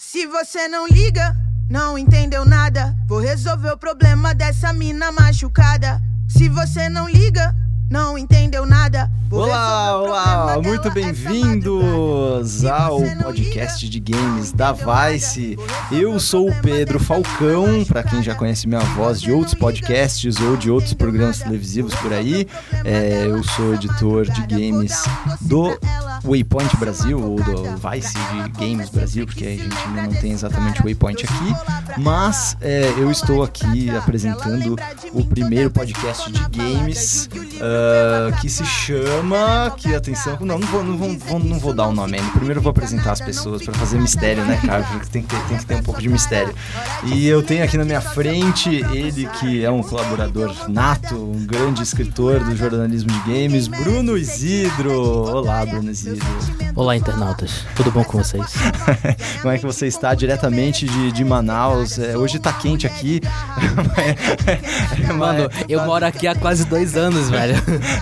Se você não liga, não entendeu nada. Vou resolver o problema dessa mina machucada. Se você não liga, não ententendeu nada. Olá, olá, muito essa bem-vindos ao podcast de games da entendeu. Vice. Eu sou o Pedro Falcão, para quem já conhece minha voz de outros podcasts ou de outros programas televisivos por aí. É, eu sou editor de games do Waypoint Brasil ou do Vice de Games Brasil, porque a gente ainda não tem exatamente o Waypoint aqui, mas é, eu estou aqui apresentando o primeiro podcast de games ah, que se chama. Que atenção, não, não vou, não, vou, vou- não vou dar o nome ainda. Primeiro eu vou apresentar as pessoas para fazer mistério, né, cara? Porque tem que, ter, tem que ter um pouco de mistério. E eu tenho aqui na minha frente ele que é um colaborador nato, um grande escritor do jornalismo de games, Bruno Isidro. Olá, Bruno Isidro. Olá, internautas. Tudo bom com vocês? Como é que você está diretamente de, de Manaus? É, hoje tá quente aqui. Mano, eu moro aqui há quase dois anos, velho.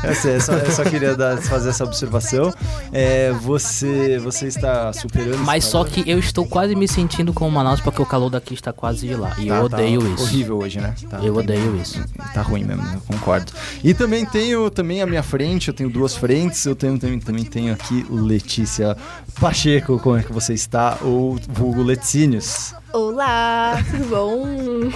Eu, sei, eu, só, eu só queria dar- fazer essa observação. É, você, você está superando. Mas só calor? que eu estou quase me sentindo como Manaus porque o calor daqui está quase de lá. E Tá- eu tá odeio isso. Horrível hoje, né? Tá- Eu tá- odeio isso. Tá ruim mesmo, eu concordo. E também tenho também à minha frente, eu tenho duas frentes, eu tenho também, também tenho aqui Letícia Pacheco, como é que você está? Ou vulgo Leticínios. Olá, tudo bom?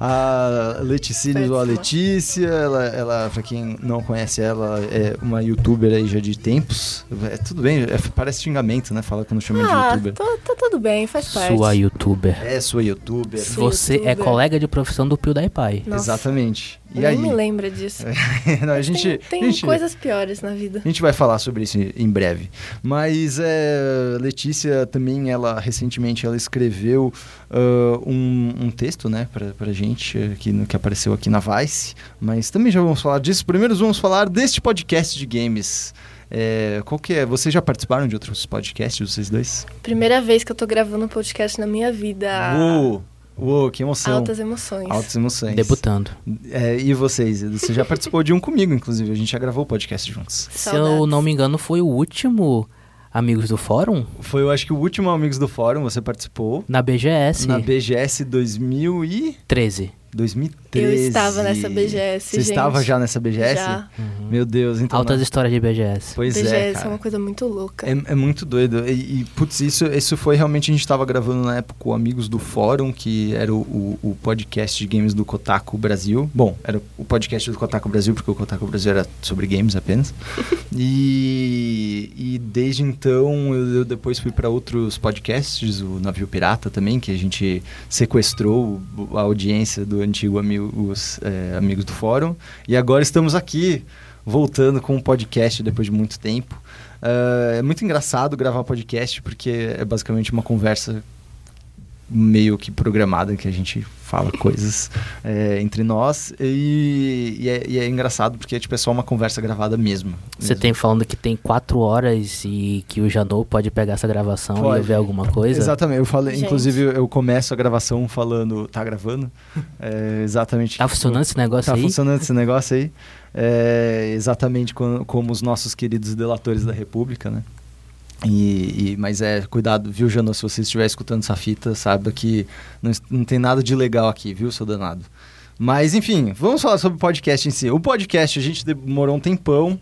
A Leticínios ou a. Letícia, ela, ela, pra quem não conhece ela, é uma youtuber aí já de tempos. É, tudo bem, é- parece xingamento, né? Fala quando chama de Ah, youtuber. tá, tá tudo bem, faz parte. Sua youtuber. É sua youtuber. Sou Você é youtuber. colega de profissão do PewDiePie. Nossa, Exatamente. E Nem aí? me lembra disso. Não, a gente, tem tem gente- coisas piores na vida. A gente vai falar sobre isso em breve. Mas é, Letícia também, ela recentemente ela escreveu ah, um, um texto, né, pra, pra gente, que, que apareceu aqui na Vice. Mas também já vamos falar disso. Primeiro vamos falar deste podcast de games. É, qual que é? Vocês já participaram de outros podcasts, vocês dois? Primeira vez que eu tô gravando um podcast na minha vida. Uou! Uou, que emoção! Altas emoções. Altas emoções. Debutando. É, e vocês? Você já participou de um comigo, inclusive. A gente já gravou o podcast juntos. Se eu não me engano, foi o último Amigos do Fórum Foi, eu acho que o último Amigos do Fórum, você participou. na BGS Na BGS 2000 e... 13. 2013. Eu estava nessa BGS, Você gente. estava já nessa BGS? Já. Meu Deus, então... Altas não- histórias de BGS. Pois BGS é, é, cara. uma coisa muito louca. É, é muito doido. E, e, putz, isso, isso foi realmente. A gente estava gravando na época com Amigos do Fórum, que era o, o, o podcast de games do Kotaku Brasil. Bom, era o podcast do Kotaku Brasil, porque o Kotaku Brasil era sobre games apenas. e, e desde então eu, eu depois fui para outros podcasts, o Navio Pirata também, que a gente sequestrou o- a audiência do antigo Amigos, é, Amigos do Fórum. E agora estamos aqui, voltando com um podcast depois de muito tempo. Ah, é muito engraçado gravar podcast porque é basicamente uma conversa meio que programada que a gente fala coisas é, entre nós e, e é, e é engraçado porque tipo, é só uma conversa gravada mesmo. Você mesmo. tem falando que tem quatro horas e que o Janot pode pegar essa gravação Pode. e ver alguma coisa. Exatamente, eu falei, Gente. inclusive eu começo a gravação falando, tá gravando? É, exatamente. Tá funcionando esse negócio Tá aí? funcionando esse negócio aí. É, exatamente co- como os nossos queridos delatores da República, né? E, e- mas é, cuidado, viu, Jano? Se você estiver escutando essa fita, saiba que não, não tem nada de legal aqui, viu, seu danado? Mas, enfim, vamos falar sobre o podcast em si. O podcast, a gente demorou um tempão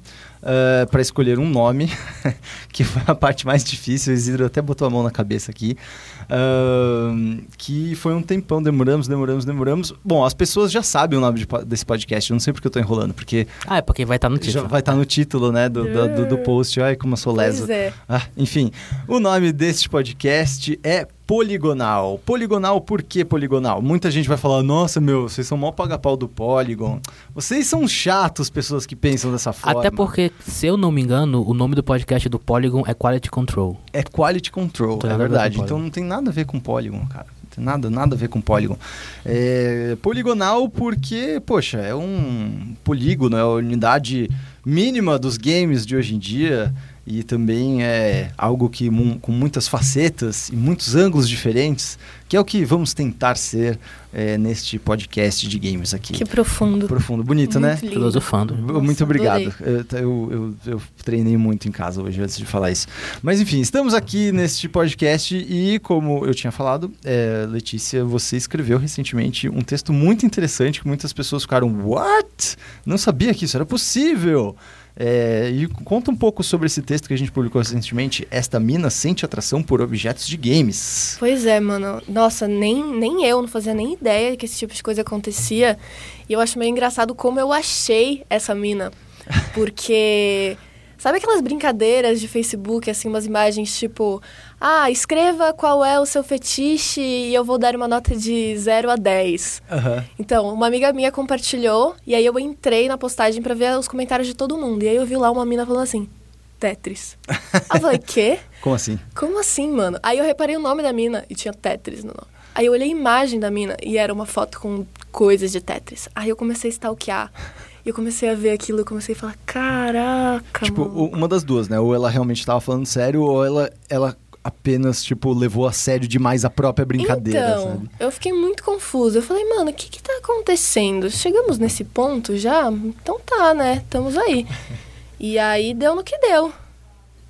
para escolher um nome, que foi a parte mais difícil. O Isidro até botou a mão na cabeça aqui. Que foi um tempão, demoramos, demoramos, demoramos. Bom, as pessoas já sabem o nome de desse podcast, eu não sei porque eu tô enrolando, porque Ah, é porque vai estar no já título. vai estar no título, né, do, do, do- do post. Ai, como eu sou. Pois é. Ah, enfim, o nome deste podcast é Poligonal. Poligonal, por que poligonal? Muita gente vai falar, nossa, meu, vocês são mó paga-pau do Polygon. Vocês são chatos, pessoas que pensam dessa forma. Até porque, se eu não me engano, o nome do podcast do Polygon é Quality Control. É quality control, é verdade. Então não tem nada a ver com Polygon, cara. Não tem nada, nada a ver com Polygon. É, poligonal porque, poxa, é um polígono, é a unidade mínima dos games de hoje em dia. E também é algo que com muitas facetas e muitos ângulos diferentes, que é o que vamos tentar ser é, neste podcast de games aqui. Que profundo. Profundo, bonito, né? Muito lindo. Filosofando. Muito Nossa, obrigado. adorei. Eu, eu, eu- eu treinei muito em casa hoje antes de falar isso. Mas enfim, estamos aqui neste podcast e, como eu tinha falado, é, Letícia, você escreveu recentemente um texto muito interessante que muitas pessoas ficaram: What? Não sabia que isso era possível. É, e conta um pouco sobre esse texto que a gente publicou recentemente. Esta mina sente atração por objetos de games. Pois é, mano. Nossa, nem, nem eu não fazia nem ideia que esse tipo de coisa acontecia. E eu acho meio engraçado como eu achei essa mina. Porque. Sabe aquelas brincadeiras de Facebook, assim, umas imagens tipo. Ah, escreva qual é o seu fetiche e eu vou dar uma nota de 0 a 10. Então, uma amiga minha compartilhou e aí eu entrei na postagem pra ver os comentários de todo mundo. E aí eu vi lá uma mina falando assim: Tetris. Aí eu falei: quê? Como assim? Como assim, mano? Aí eu reparei o nome da mina e tinha Tetris no nome. Aí eu olhei a imagem da mina e era uma foto com coisas de Tetris. Aí eu comecei a stalkear. E eu comecei a ver aquilo e comecei a falar, caraca, Tipo, mano. uma das duas, né? Ou ela realmente tava falando sério, ou ela, ela apenas, tipo, levou a sério demais a própria brincadeira, então, sabe? eu fiquei muito confusa. Eu falei, mano, o que que tá acontecendo? Chegamos nesse ponto já? Então tá, né? Estamos aí. E aí deu no que deu.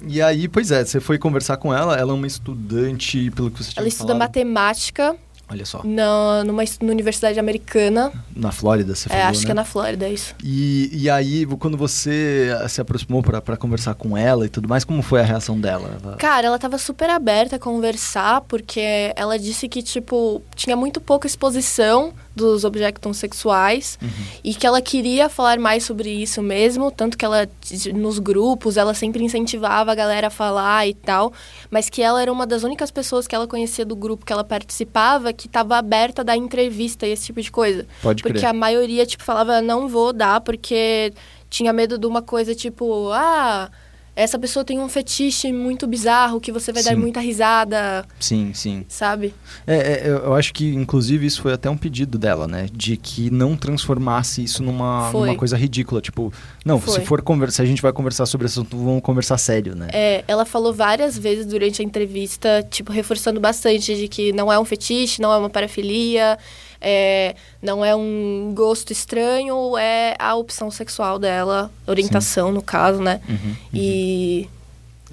E aí, pois é, você foi conversar com ela, ela é uma estudante, pelo que você tinha Ela estuda falado. matemática Olha só, na, numa na universidade americana. na Flórida, você é, falou, acho né? que é na Flórida, é isso. E, e aí, quando você eh, se aproximou pra pra conversar com ela e tudo mais, como foi a reação dela? Ela- Cara, ela tava super aberta a conversar, porque ela disse que, tipo, tinha muito pouca exposição dos objetos sexuais Uhum. e que ela queria falar mais sobre isso mesmo, tanto que ela, nos grupos, ela sempre incentivava a galera a falar e tal, mas que ela era uma das únicas pessoas que ela conhecia do grupo que ela participava que estava aberta a dar entrevista e esse tipo de coisa. Pode Porque crer. a maioria, tipo, falava, não vou dar, porque tinha medo de uma coisa tipo, ah, essa pessoa tem um fetiche muito bizarro que você vai dar Sim. muita risada, Sim, sim. sabe? É, é, eu acho que, inclusive, isso foi até um pedido dela, né? De que não transformasse isso numa, numa coisa ridícula. Tipo, não, Foi. se for conversar, se a gente vai conversar sobre esse assunto, vamos conversar sério, né? É, ela falou várias vezes durante a entrevista, tipo, reforçando bastante de que não é um fetiche, não é uma parafilia, é, não é um gosto estranho, é a opção sexual dela, orientação no caso, né? Uhum, E.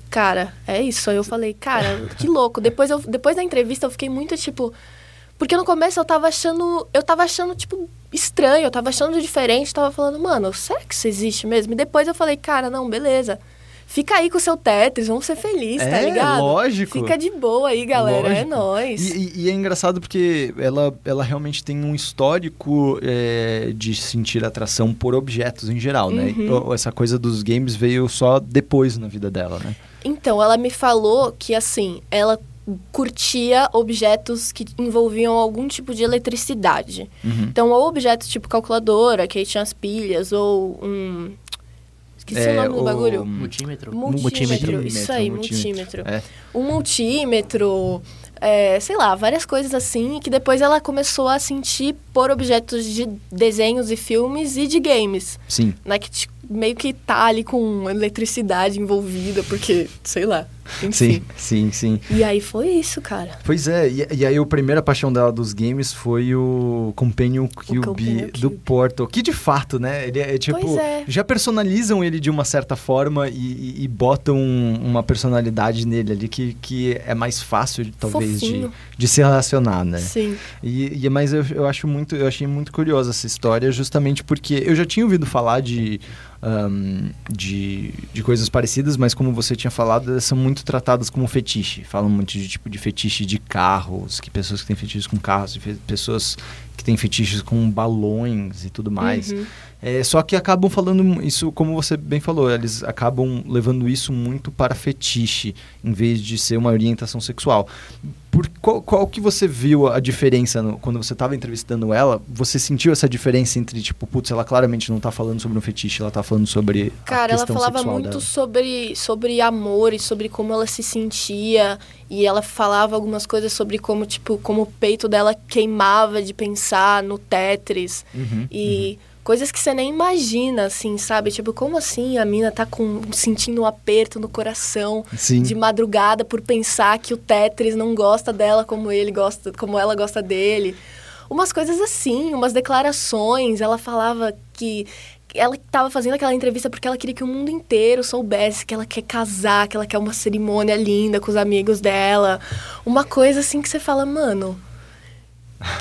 Cara, é isso. Aí eu falei, cara, que louco. Depois, eu, depois da entrevista eu fiquei muito tipo. Porque no começo eu tava achando. Eu tava achando, tipo, estranho, eu tava achando diferente, tava falando, mano, será que isso existe mesmo? E depois eu falei, cara, não, beleza. Fica aí com o seu Tetris, vamos ser felizes, tá É, ligado? lógico. Fica de boa aí, galera. É Lógico. nóis. E, e- e é engraçado porque ela, ela realmente tem um histórico é, de sentir atração por objetos em geral, né? Uhum. E, Essa coisa dos games veio só depois na vida dela, né? Então, ela me falou que, assim, ela curtia objetos que envolviam algum tipo de eletricidade. Uhum. Então, ou objetos tipo calculadora, que aí tinha as pilhas, ou um. Esqueci É, o nome do o- bagulho. Multímetro. Multímetro. Isso aí, multímetro. multímetro. É. Um multímetro, é, sei lá, várias coisas assim, que depois ela começou a sentir por objetos de desenhos e filmes e de games. Sim. Né, que tipo, meio que tá ali com eletricidade envolvida, porque, sei lá. Enfim. Sim, sim, sim. E aí foi isso, cara. Pois é, e, e aí a primeira paixão dela dos games foi o Companion Cube Companion do Cube. Portal. Que de fato, né? Ele é tipo. Pois é. Já personalizam ele de uma certa forma e, e- e botam uma personalidade nele ali que, que é mais fácil, talvez, de, Fofinho. de se relacionar, né? Sim. E- mas eu, eu acho muito, eu achei muito curiosa essa história, justamente porque eu já tinha ouvido falar de, ahn, de, de coisas parecidas, mas como você tinha falado, elas são muito tratadas como fetiche. Falam muito de tipo de fetiche de carros, que pessoas que têm fetiches com carros, pessoas que têm fetiches com balões e tudo mais. Uhum. É, só que acabam falando isso, como você bem falou, eles acabam levando isso muito para fetiche, em vez de ser uma orientação sexual. Por qual, qual que você viu a diferença no- quando você estava entrevistando ela? Você sentiu essa diferença entre, tipo, putz, ela claramente não está falando sobre um fetiche, ela está falando sobre Cara, ela falava muito dela. sobre, sobre amor e sobre como ela se sentia. E ela falava algumas coisas sobre como, tipo, como o peito dela queimava de pensar no Tetris. Uhum, E Coisas que você nem imagina, assim, sabe? Tipo, como assim a mina tá com, sentindo um aperto no coração Sim. de madrugada por pensar que o Tetris não gosta dela como ele gosta, como ela gosta dele. Umas coisas assim, umas declarações. Ela falava que ela estava fazendo aquela entrevista porque ela queria que o mundo inteiro soubesse que ela quer casar, que ela quer uma cerimônia linda com os amigos dela. Uma coisa assim que você fala, mano.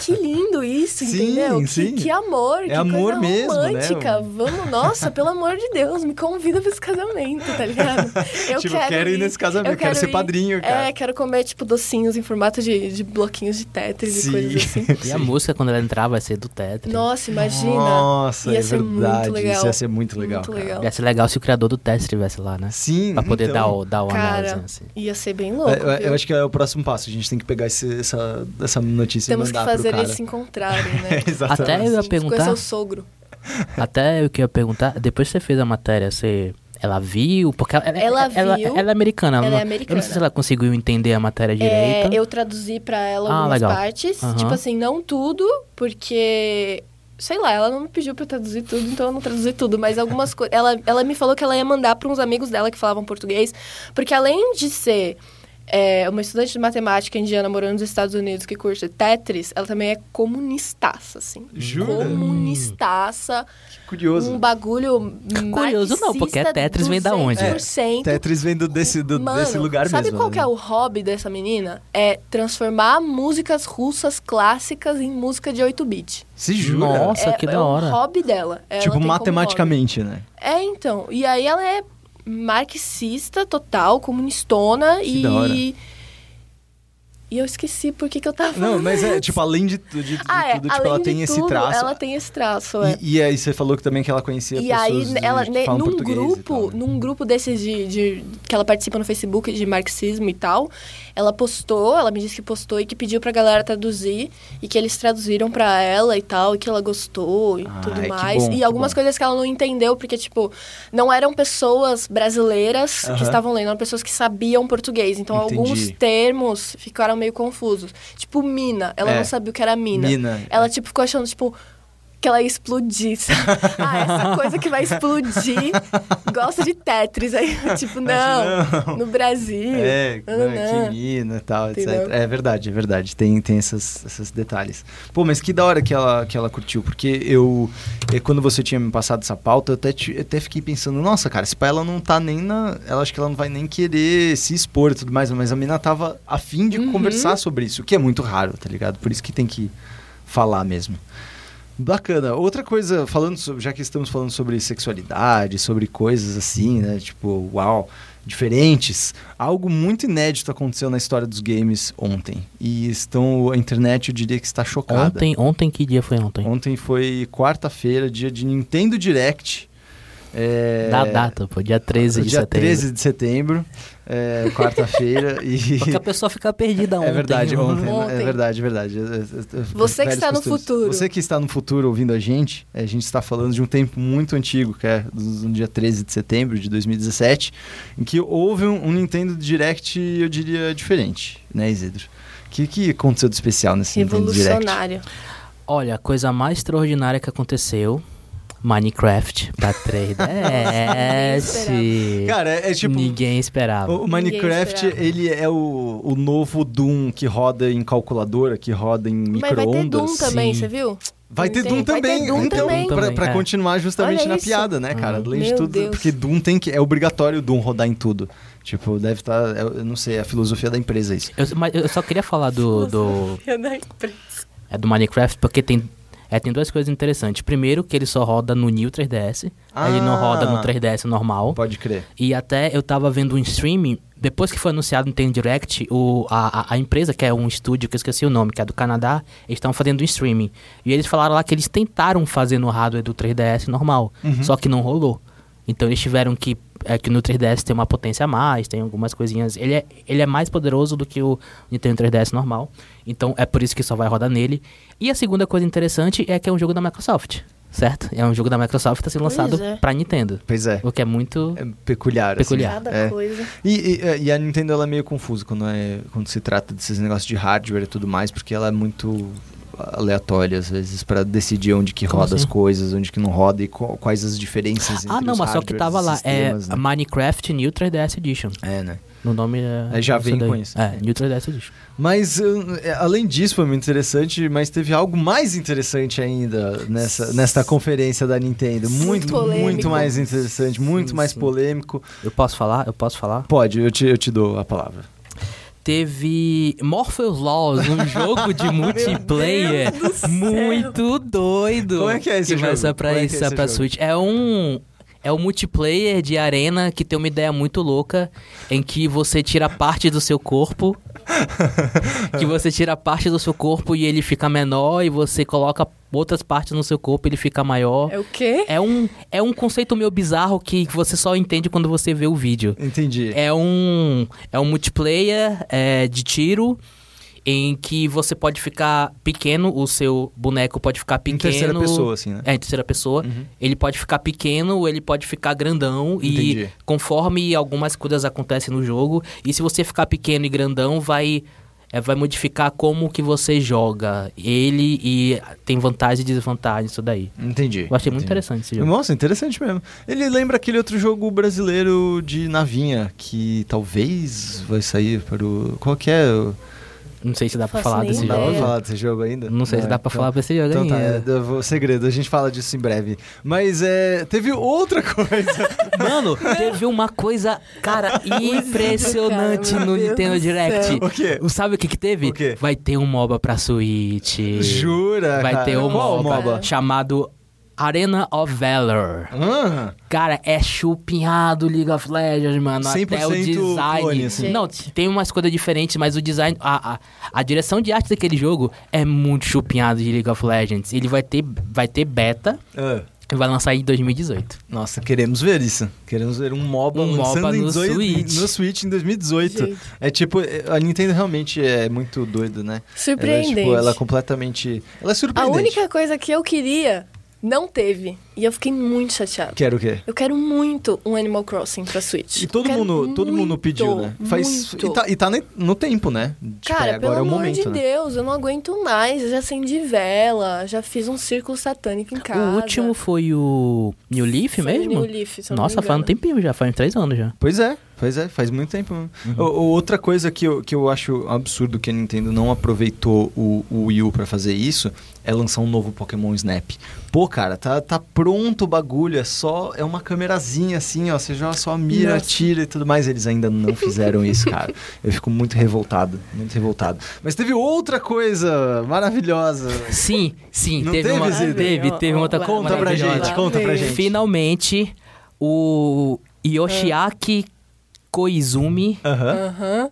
Que lindo isso, Sim, entendeu? sim. Que, que amor, É que amor coisa mesmo, né? romântica. Vamos, nossa, pelo amor de Deus, me convida pra esse casamento, tá ligado? Eu Tipo, quero ir nesse casamento, eu quero ser ir- padrinho, cara. É, quero comer, tipo, docinhos em formato de, de bloquinhos de Tetris Sim. e coisas assim. E a música, quando ela entrar, vai ser do Tetris. Nossa, imagina. Nossa, Ia é ser verdade. muito legal. Isso ia ser muito legal. Muito legal. Ia ser legal se o criador do Tetris estivesse lá, né? Sim. Pra poder então, dar o, dar o Cara, anelzinho, assim. ia ser bem louco. É, eu, eu acho que é o próximo passo. A gente tem que pegar esse- essa, essa notícia Temos e mandar fazer eles se encontrarem, né? Exatamente. Até eu ia Conhecer perguntar, o sogro. até eu que ia perguntar, depois que você fez a matéria, você... Ela viu? Porque ela, Ela ela, viu. ela é americana. Ela não- é Eu não americana. sei se ela conseguiu entender a matéria É, direita. eu traduzi pra ela Ah, algumas legal. partes. Aham. Tipo assim, não tudo, porque. Sei lá, ela não me pediu pra eu traduzir tudo, então eu não traduzi tudo. Mas algumas coisas. Ela, ela me falou que ela ia mandar pra uns amigos dela que falavam português. Porque além de ser é, uma estudante de matemática indiana morando nos Estados Unidos que curte Tetris, ela também é comunistaça, assim. Jura? Comunistaça. Curioso. Um bagulho. Curioso não, porque Tetris vem da onde? É, 200%. Tetris vem do, desse, do- Mano, desse lugar sabe mesmo. qual né? que é o hobby dessa menina? É transformar músicas russas clássicas em música de 8-bit. Se jura? Nossa, é, que é da hora. o hobby dela. Ela tipo, matematicamente, né? É, então. E aí ela é marxista total, comunistona Que e... E eu esqueci por que, que eu tava falando Não, mas é, tipo, além de, de, de Ah, é, tudo, tipo, além ela de tem esse tudo, traço. Ela tem esse traço, é. E, e aí você falou que também que ela conhecia E pessoas aí, de- ela, que ne- falam num grupo, tal, né? num grupo desses de, de- que ela participa no Facebook de marxismo e tal, ela postou, ela me disse que postou e que pediu pra galera traduzir e que eles traduziram pra ela e tal, e que ela gostou e Ai, tudo que mais. bom, e que algumas coisas que ela não entendeu, porque, tipo, não eram pessoas brasileiras Aham. que estavam lendo, eram pessoas que sabiam português. Então, Entendi. alguns termos ficaram meio confusos. Tipo, mina. Ela É. não sabia o que era mina. Mina. Ela, tipo, ficou achando, tipo, que ela ia explodir. sabe? ah, essa coisa que vai explodir. Gosta de Tetris. Aí, tipo, não, não. no Brasil. É, Ah, né, não. que mina e tal, etc. É verdade, é verdade. Tem, tem essas, esses detalhes. Pô, mas que da hora que ela, que ela curtiu, porque eu, eh, quando você tinha me passado essa pauta, eu até, eu até fiquei pensando, nossa, cara, se pá, ela não tá nem na. Ela acho que ela não vai nem querer se expor e tudo mais, mas a mina tava afim de Uhum. conversar sobre isso, o que é muito raro, tá ligado? Por isso que tem que falar mesmo. Bacana. Outra coisa, falando sobre, já que estamos falando sobre sexualidade, sobre coisas assim, né? Tipo, uau, diferentes. Algo muito inédito aconteceu na história dos games ontem. E estão, a internet eu diria que está chocada. Ontem, ontem, que dia foi ontem? Ontem foi quarta-feira, dia de Nintendo Direct. É, Da data, pô, dia 13 de dia setembro. 13 de setembro, é, quarta-feira. e... Porque a pessoa fica perdida ontem. É verdade, ontem. Ontem. É verdade, é verdade. É, é, é, Você que está no costumes. futuro. Você que está no futuro ouvindo a gente, a gente está falando de um tempo muito antigo, que é do dia 13 de setembro de 2017, em que houve um, um Nintendo Direct, eu diria, diferente, né, Isidro? O que, que aconteceu de especial nesse Nintendo Direct? Revolucionário. Olha, a coisa mais extraordinária que aconteceu, Minecraft pra 3DS. Cara, é, é tipo... Ninguém esperava. O Minecraft, esperava. ele é o, o novo Doom que roda em calculadora, que roda em Mas vai ter micro-ondas. Doom também, sim. você viu? Vai ter Doom vai ter também, Doom então, também. pra, Também, pra é. continuar justamente Olha na isso. piada, né, cara? Uhum. Além de tudo, Deus. porque Doom tem que é obrigatório o Doom rodar em tudo. Tipo, deve estar, eu não sei, a filosofia da empresa isso. Eu, mas eu só queria falar do, do, é do Minecraft porque tem, é, tem duas coisas interessantes. Primeiro, que ele só roda no New 3DS. Ele não Ah. roda no 3DS normal. Pode crer. E até eu tava vendo um streaming, depois que foi anunciado no Nintendo Direct, o, a, a- a empresa, que é um estúdio que eu esqueci o nome, que é do Canadá, eles estavam fazendo um streaming. E eles falaram lá que eles tentaram fazer no hardware do 3DS normal, Uhum. só que não rolou. Então eles tiveram que. É que no 3DS tem uma potência a mais, tem algumas coisinhas. Ele é, ele é mais poderoso do que o Nintendo 3DS normal. Então é por isso que só vai rodar nele. E a segunda coisa interessante é que é um jogo da Microsoft, certo? É um jogo da Microsoft que está sendo Pois lançado é. pra Nintendo. Pois é. O que é muito. É peculiar. assim. Peculiar. Cada É. coisa. E, e- e a Nintendo ela é meio confusa quando, é, quando se trata desses negócios de hardware e tudo mais, porque ela é muito. Aleatório às vezes pra decidir onde que Como roda as assim? coisas, onde que não roda e quais as diferenças entre Ah, não, os mas só que tava lá. sistemas, é né? Minecraft New 3DS Edition. É, né? No nome é. Aí já vem daí. com isso. É, New 3DS Edition. Mas uh, é, além disso foi muito interessante, mas teve algo mais interessante ainda nessa nesta conferência da Nintendo, muito Muito muito, polêmico. mais interessante, muito Sim, mais sim. polêmico. Eu posso falar? Eu posso falar? Pode, eu te, eu te dou a palavra. Teve Morpheus Laws, um jogo de multiplayer muito doido. Como é que é esse vai jogo? sair pra, é que é esse pra? Switch. É um. É um multiplayer de arena que tem uma ideia muito louca em que você tira parte do seu corpo. que você tira parte do seu corpo e ele fica menor e você coloca outras partes no seu corpo e ele fica maior. É o quê? É um, é um conceito meio bizarro que você só entende quando você vê o vídeo. Entendi. É um, é um multiplayer é, de tiro em que você pode ficar pequeno, o seu boneco pode ficar Em pequeno. terceira pessoa, assim, né? É, em terceira pessoa. Uhum. Ele pode ficar pequeno ou ele pode ficar grandão. Entendi. E conforme algumas coisas acontecem no jogo, e se você ficar pequeno e grandão, vai. é, vai modificar como que você joga ele e tem vantagem e desvantagem isso daí. Entendi. Eu achei muito entendi. interessante esse jogo. Nossa, interessante mesmo. Ele lembra aquele outro jogo brasileiro de navinha que talvez vai sair para o. Qual que é? Não sei se dá pra Faço falar desse Não dá jogo. pra ideia. falar desse jogo ainda? Não sei se dá pra falar pra esse jogo Então tá, ainda. é, eu vou- segredo, a gente fala disso em breve. Mas é, teve outra coisa. Mano, teve uma coisa, cara, impressionante Cara, no Nintendo do Direct. O quê? Sabe o que que teve? O quê? Vai ter um MOBA pra Switch. Jura? Vai cara? ter um Qual MOBA, MOBA? chamado Arena of Valor. Ah, Cara, é chupinhado League of Legends, mano. Até o 100% design. clone, assim. Não, tem umas coisas diferentes, mas o design. A, a, a direção de arte daquele jogo é muito chupinhado de League of Legends. Ele vai ter, vai ter beta ah. e vai lançar em 2018. Nossa, queremos ver isso. Queremos ver um MOBA Um lançando MOBA em no 18 Switch. no Switch em 2018. Gente. É tipo, a Nintendo realmente é muito doido, né? Ela é, Surpreendente. tipo, ela é completamente. Ela é A surpreendente. única coisa que eu queria não teve. E eu fiquei muito chateada. Quero o quê? Eu quero muito um Animal Crossing pra Switch. E todo Eu mundo, todo mundo pediu, né? Faz, muito. e tá, e tá ne- no tempo, né? Tipo, Cara, é, agora pelo é o amor momento, de né? Deus, eu não aguento mais. Eu já acendi vela, já fiz um círculo satânico em casa. O último foi o New Leaf Foi o mesmo? New Leaf, se eu não Nossa, me faz um tempinho já, faz uns três anos já. Pois é, pois é, faz muito tempo. mesmo. Uhum. O- o- outra coisa que eu, que eu acho absurdo que a Nintendo não aproveitou o, o Wii U pra fazer isso é lançar um novo Pokémon Snap. Pô, cara, tá, tá pronto o bagulho, é só é uma câmerazinha assim, ó, você joga só mira, Nossa. tira e tudo mais. Eles ainda não fizeram isso, cara. Eu fico muito revoltado, muito revoltado. Mas teve outra coisa maravilhosa. Sim, sim, Não teve, teve, uma, Zida? teve, teve uma outra Conta pra gente, conta pra gente. Finalmente, o Yoshiaki Koizumi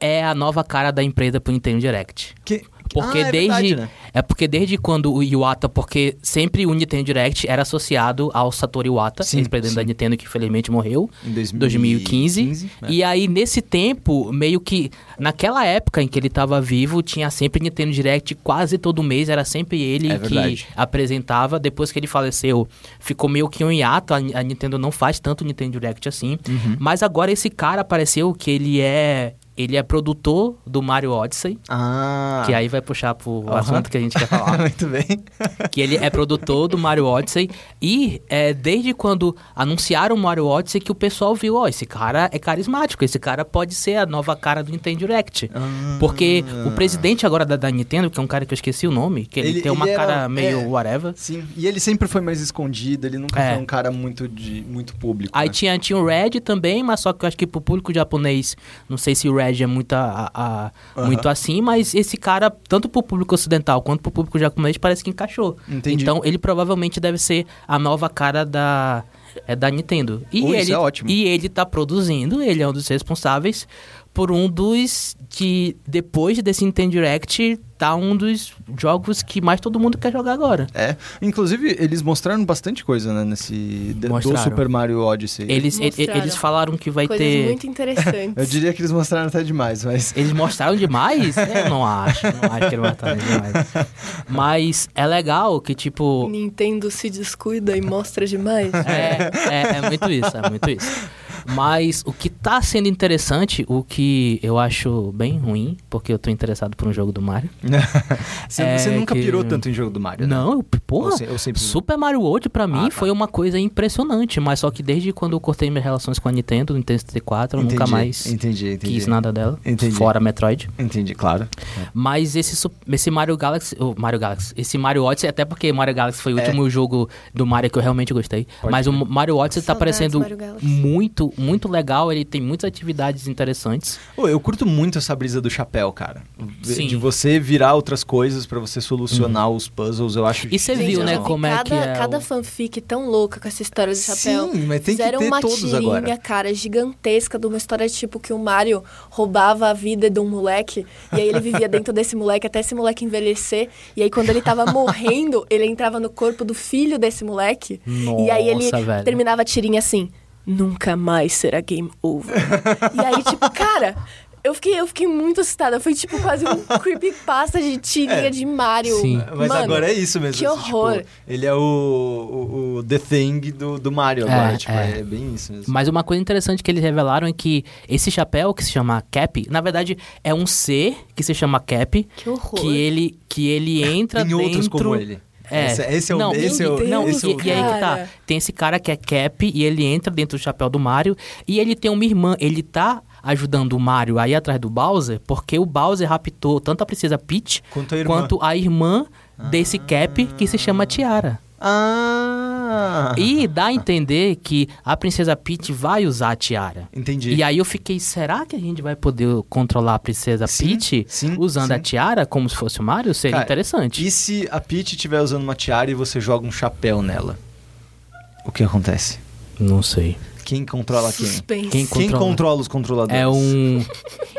é a nova cara da empresa pro Nintendo Direct. Que- Porque Ah, é desde verdade, né? é porque desde quando o Iwata, porque sempre o Nintendo Direct era associado ao Satoru Iwata, ex-presidente da. Nintendo que infelizmente morreu. Em 2015. é. E aí, nesse tempo, meio que. Naquela época em que ele tava vivo, tinha sempre Nintendo Direct quase todo mês, era sempre ele É que verdade. apresentava. Depois que ele faleceu, ficou meio que um hiato. A, a Nintendo não faz tanto Nintendo Direct assim. Uhum. Mas agora esse cara apareceu que ele é. Ele é produtor do Mario Odyssey. Ah. Que aí vai puxar pro Aham. assunto que a gente quer falar. Muito bem. que ele é produtor do Mario Odyssey. E é, desde quando anunciaram o Mario Odyssey que o pessoal viu, ó, esse cara é carismático, esse cara pode ser a nova cara do Nintendo Direct. Ah. Porque o presidente agora da, da Nintendo, que é um cara que eu esqueci o nome, que ele, Ele- tem uma ele era- cara meio é. whatever. Sim, e ele sempre foi mais escondido, ele nunca É. foi um cara muito, de, muito público. Aí né? tinha, tinha o Red também, mas só que eu acho que pro público japonês, não sei se o Red é muito, a- a- Aham. muito assim, mas esse cara, tanto pro público ocidental quanto pro público japonês, parece que encaixou. Entendi. Então ele provavelmente deve ser a nova cara da, é, da Nintendo. E isso ele, é ótimo. E ele tá produzindo, ele é um dos responsáveis por um dos que, depois desse Nintendo Direct, tá um dos jogos que mais todo mundo quer jogar agora. É, inclusive eles mostraram bastante coisa, né, nesse de- do Mostraram. Super Mario Odyssey. Eles, e- Mostraram. eles falaram que vai Coisas ter... muito interessantes. Eu diria que eles mostraram até demais, mas Eles mostraram demais? Eu não acho, não acho que eles mostraram demais. Mas é legal que, tipo. Nintendo se descuida e mostra demais. É, é, é muito isso, é muito isso. Mas o que tá sendo interessante, o que eu acho bem ruim, porque eu tô interessado por um jogo do Mario. você, É você nunca que- pirou tanto em jogo do Mario, né? Não, eu, porra, ou sempre- Super Mario World pra mim Ah, tá. foi uma coisa impressionante, mas só que desde quando eu cortei minhas relações com a Nintendo, no Nintendo 64, eu nunca Entendi, mais Entendi, entendi. quis nada dela, Entendi. fora Metroid. Entendi, claro. Mas esse, esse Mario Galaxy, o Mario Galaxy, esse Mario Odyssey, até porque Mario Galaxy foi o É. último jogo do Mario que eu realmente gostei. Pode mas o crer. Mario Odyssey tá Saudades parecendo Mario Galaxy. muito, muito legal. Ele tem muitas atividades interessantes. Eu curto muito essa brisa do chapéu, cara. De- Sim. Uhum. De você virar outras coisas pra você solucionar os puzzles, eu acho E você viu, né, como é cada, que é Cada o- fanfic tão louca com essa história do chapéu. Sim, mas tem que Fizeram ter uma todos tirinha, agora. cara, gigantesca de uma história tipo que o Mario roubava a vida de um moleque e aí ele vivia dentro desse moleque até esse moleque envelhecer. E aí quando ele tava morrendo, ele entrava no corpo do filho desse moleque. e aí ele Nossa, velho. terminava a tirinha assim: nunca mais será game over. e aí, tipo, cara. Eu fiquei, eu fiquei muito assustada. Foi tipo quase um creepypasta de tirinha de Mario. Sim. Mas Mano, agora é isso mesmo. que assim, horror. tipo, ele é o, o, o The Thing do, do Mario É, agora. tipo, é. é. bem isso mesmo. Mas uma coisa interessante que eles revelaram é que esse chapéu, que se chama Cap, na verdade é um ser que se chama Cap, Que horror. que ele, que ele entra Tem dentro... outros como ele. É. Esse, esse é o. não, esse é o, e- não, esse é e, o- e aí que tá. Tem esse cara que é Cap e ele entra dentro do chapéu do Mario e ele tem uma irmã. Ele tá ajudando o Mario a ir atrás do Bowser porque o Bowser raptou tanto a princesa Peach Quanto a irmã. quanto a irmã desse Cap que se chama Tiara. Ah! E dá a entender que a princesa Peach vai usar a tiara. Entendi. E aí eu fiquei, será que a gente vai poder controlar a princesa Sim, Peach sim, usando sim. a tiara como se fosse o Mario? Seria Cara, interessante. E se a Peach estiver usando uma tiara e você joga um chapéu nela? O que acontece? Não sei. Quem controla quem? Suspense. Quem Quem controla? controla os controladores? É um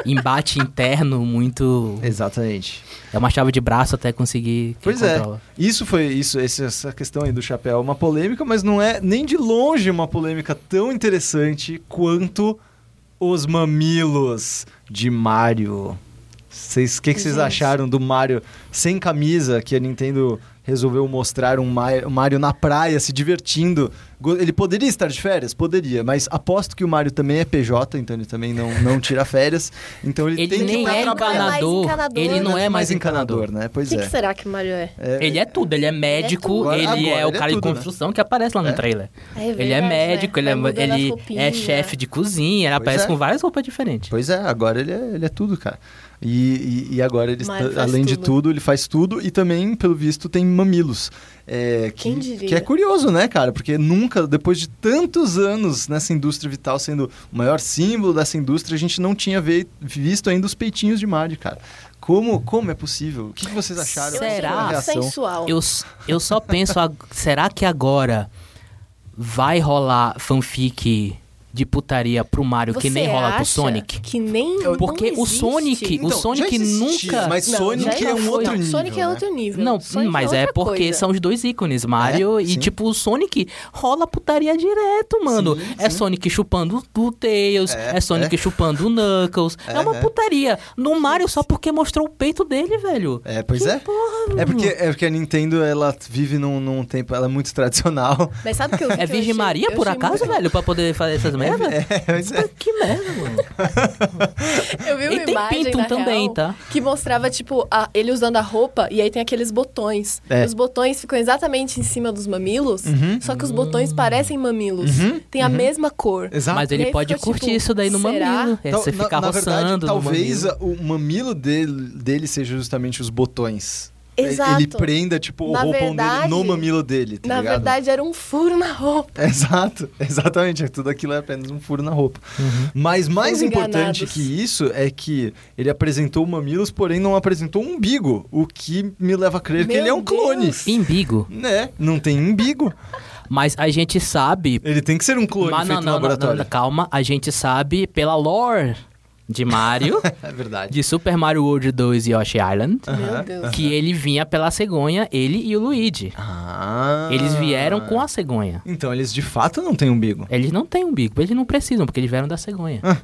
embate interno muito. Exatamente. É uma chave de braço até conseguir. quem Pois é. controla. Isso foi isso, essa questão aí do chapéu é uma polêmica, mas não é nem de longe uma polêmica tão interessante quanto os mamilos de Mario. Vocês, o que, que vocês acharam do Mario sem camisa que a Nintendo resolveu mostrar um Ma- Mario na praia se divertindo? Ele poderia estar de férias? Poderia, mas aposto que o Mario também é PJ, então ele também não, não tira férias. Então ele, Ele tem que nem pra é trabalhar. encanador. encanador. Ele não é mais encanador, encanador. né? O Pois que, é. que será que o Mario é? É, Ele é tudo, ele é médico, tudo. ele Agora- é o ele é cara tudo, de né? construção que aparece lá no É. trailer. É ele é verdade, médico, né? ele, é, ele é chefe de cozinha, ele Pois aparece é. com várias roupas diferentes. Pois é, agora ele é, ele é tudo, cara. E, e, e agora ele, está- além de tudo. tudo, ele faz tudo e também, pelo visto, tem mamilos. É, que, Quem diria? que é curioso, né, cara? Porque nunca, depois de tantos anos nessa indústria vital sendo o maior símbolo dessa indústria, a gente não tinha ve- visto ainda os peitinhos de Mario, cara. Como, como é possível? O que, que vocês acharam? Será? sensual. Eu, eu só penso, será que agora vai rolar fanfic de putaria pro Mario que Você nem rola pro Sonic? Que nem. Porque não o Sonic, existe? o Então, Sonic já existia, nunca. mas Não, Sonic já é um outro Não, nível, Sonic é né? outro nível. Não, Sonic mas é outra porque coisa. são os dois ícones, Mario É, e sim. tipo o Sonic rola putaria direto, mano. Sim, é sim. Sonic chupando o Tails, É, é, Sonic é. chupando o Knuckles. É, É, uma é. putaria. No Mario só porque mostrou o peito dele, velho. É, pois Que é. porra, É porque, é porque a Nintendo, ela vive num, num tempo, ela é muito tradicional. Mas sabe o que eu vi que É Virgem Maria, eu por acaso, muito- velho, pra poder fazer essas merdas? É, mas é. Que merda, mano. Eu vi uma E tem imagem pinto na também, real, tá? Que mostrava, tipo, a- ele usando a roupa e aí tem aqueles botões. É. Os botões ficam exatamente em cima dos mamilos, Uhum. só que os botões parecem mamilos. Uhum, Tem a mesma cor. Exato. Mas ele pode fica, curtir tipo, isso daí no será? mamilo. É Tal- você ficar na, na roçando verdade, talvez mamilo. o mamilo dele, dele seja justamente os botões. Exato. Ele prenda, tipo, o Na roupão dele verdade- no mamilo dele, tá Na ligado? verdade, era um furo na roupa. Exato, exatamente. Tudo aquilo é apenas um furo na roupa. Uhum. Mas mais Fomos importante enganados. que isso é que ele apresentou mamilos, porém não apresentou um umbigo. O que me leva a crer que Meu ele é um clone. Imbigo. Né? Não tem umbigo. Mas a gente sabe. Ele tem que ser um clone Mas feito não, no não, não, laboratório. não, calma, a gente sabe pela lore de Mario, É verdade. de Super Mario World 2 e Yoshi Island, Meu Deus. que ele vinha pela cegonha, ele e o Luigi. Ah. Eles vieram com a cegonha. Então eles de fato não têm umbigo. Eles não têm umbigo, eles não precisam, porque eles vieram da cegonha. Ah,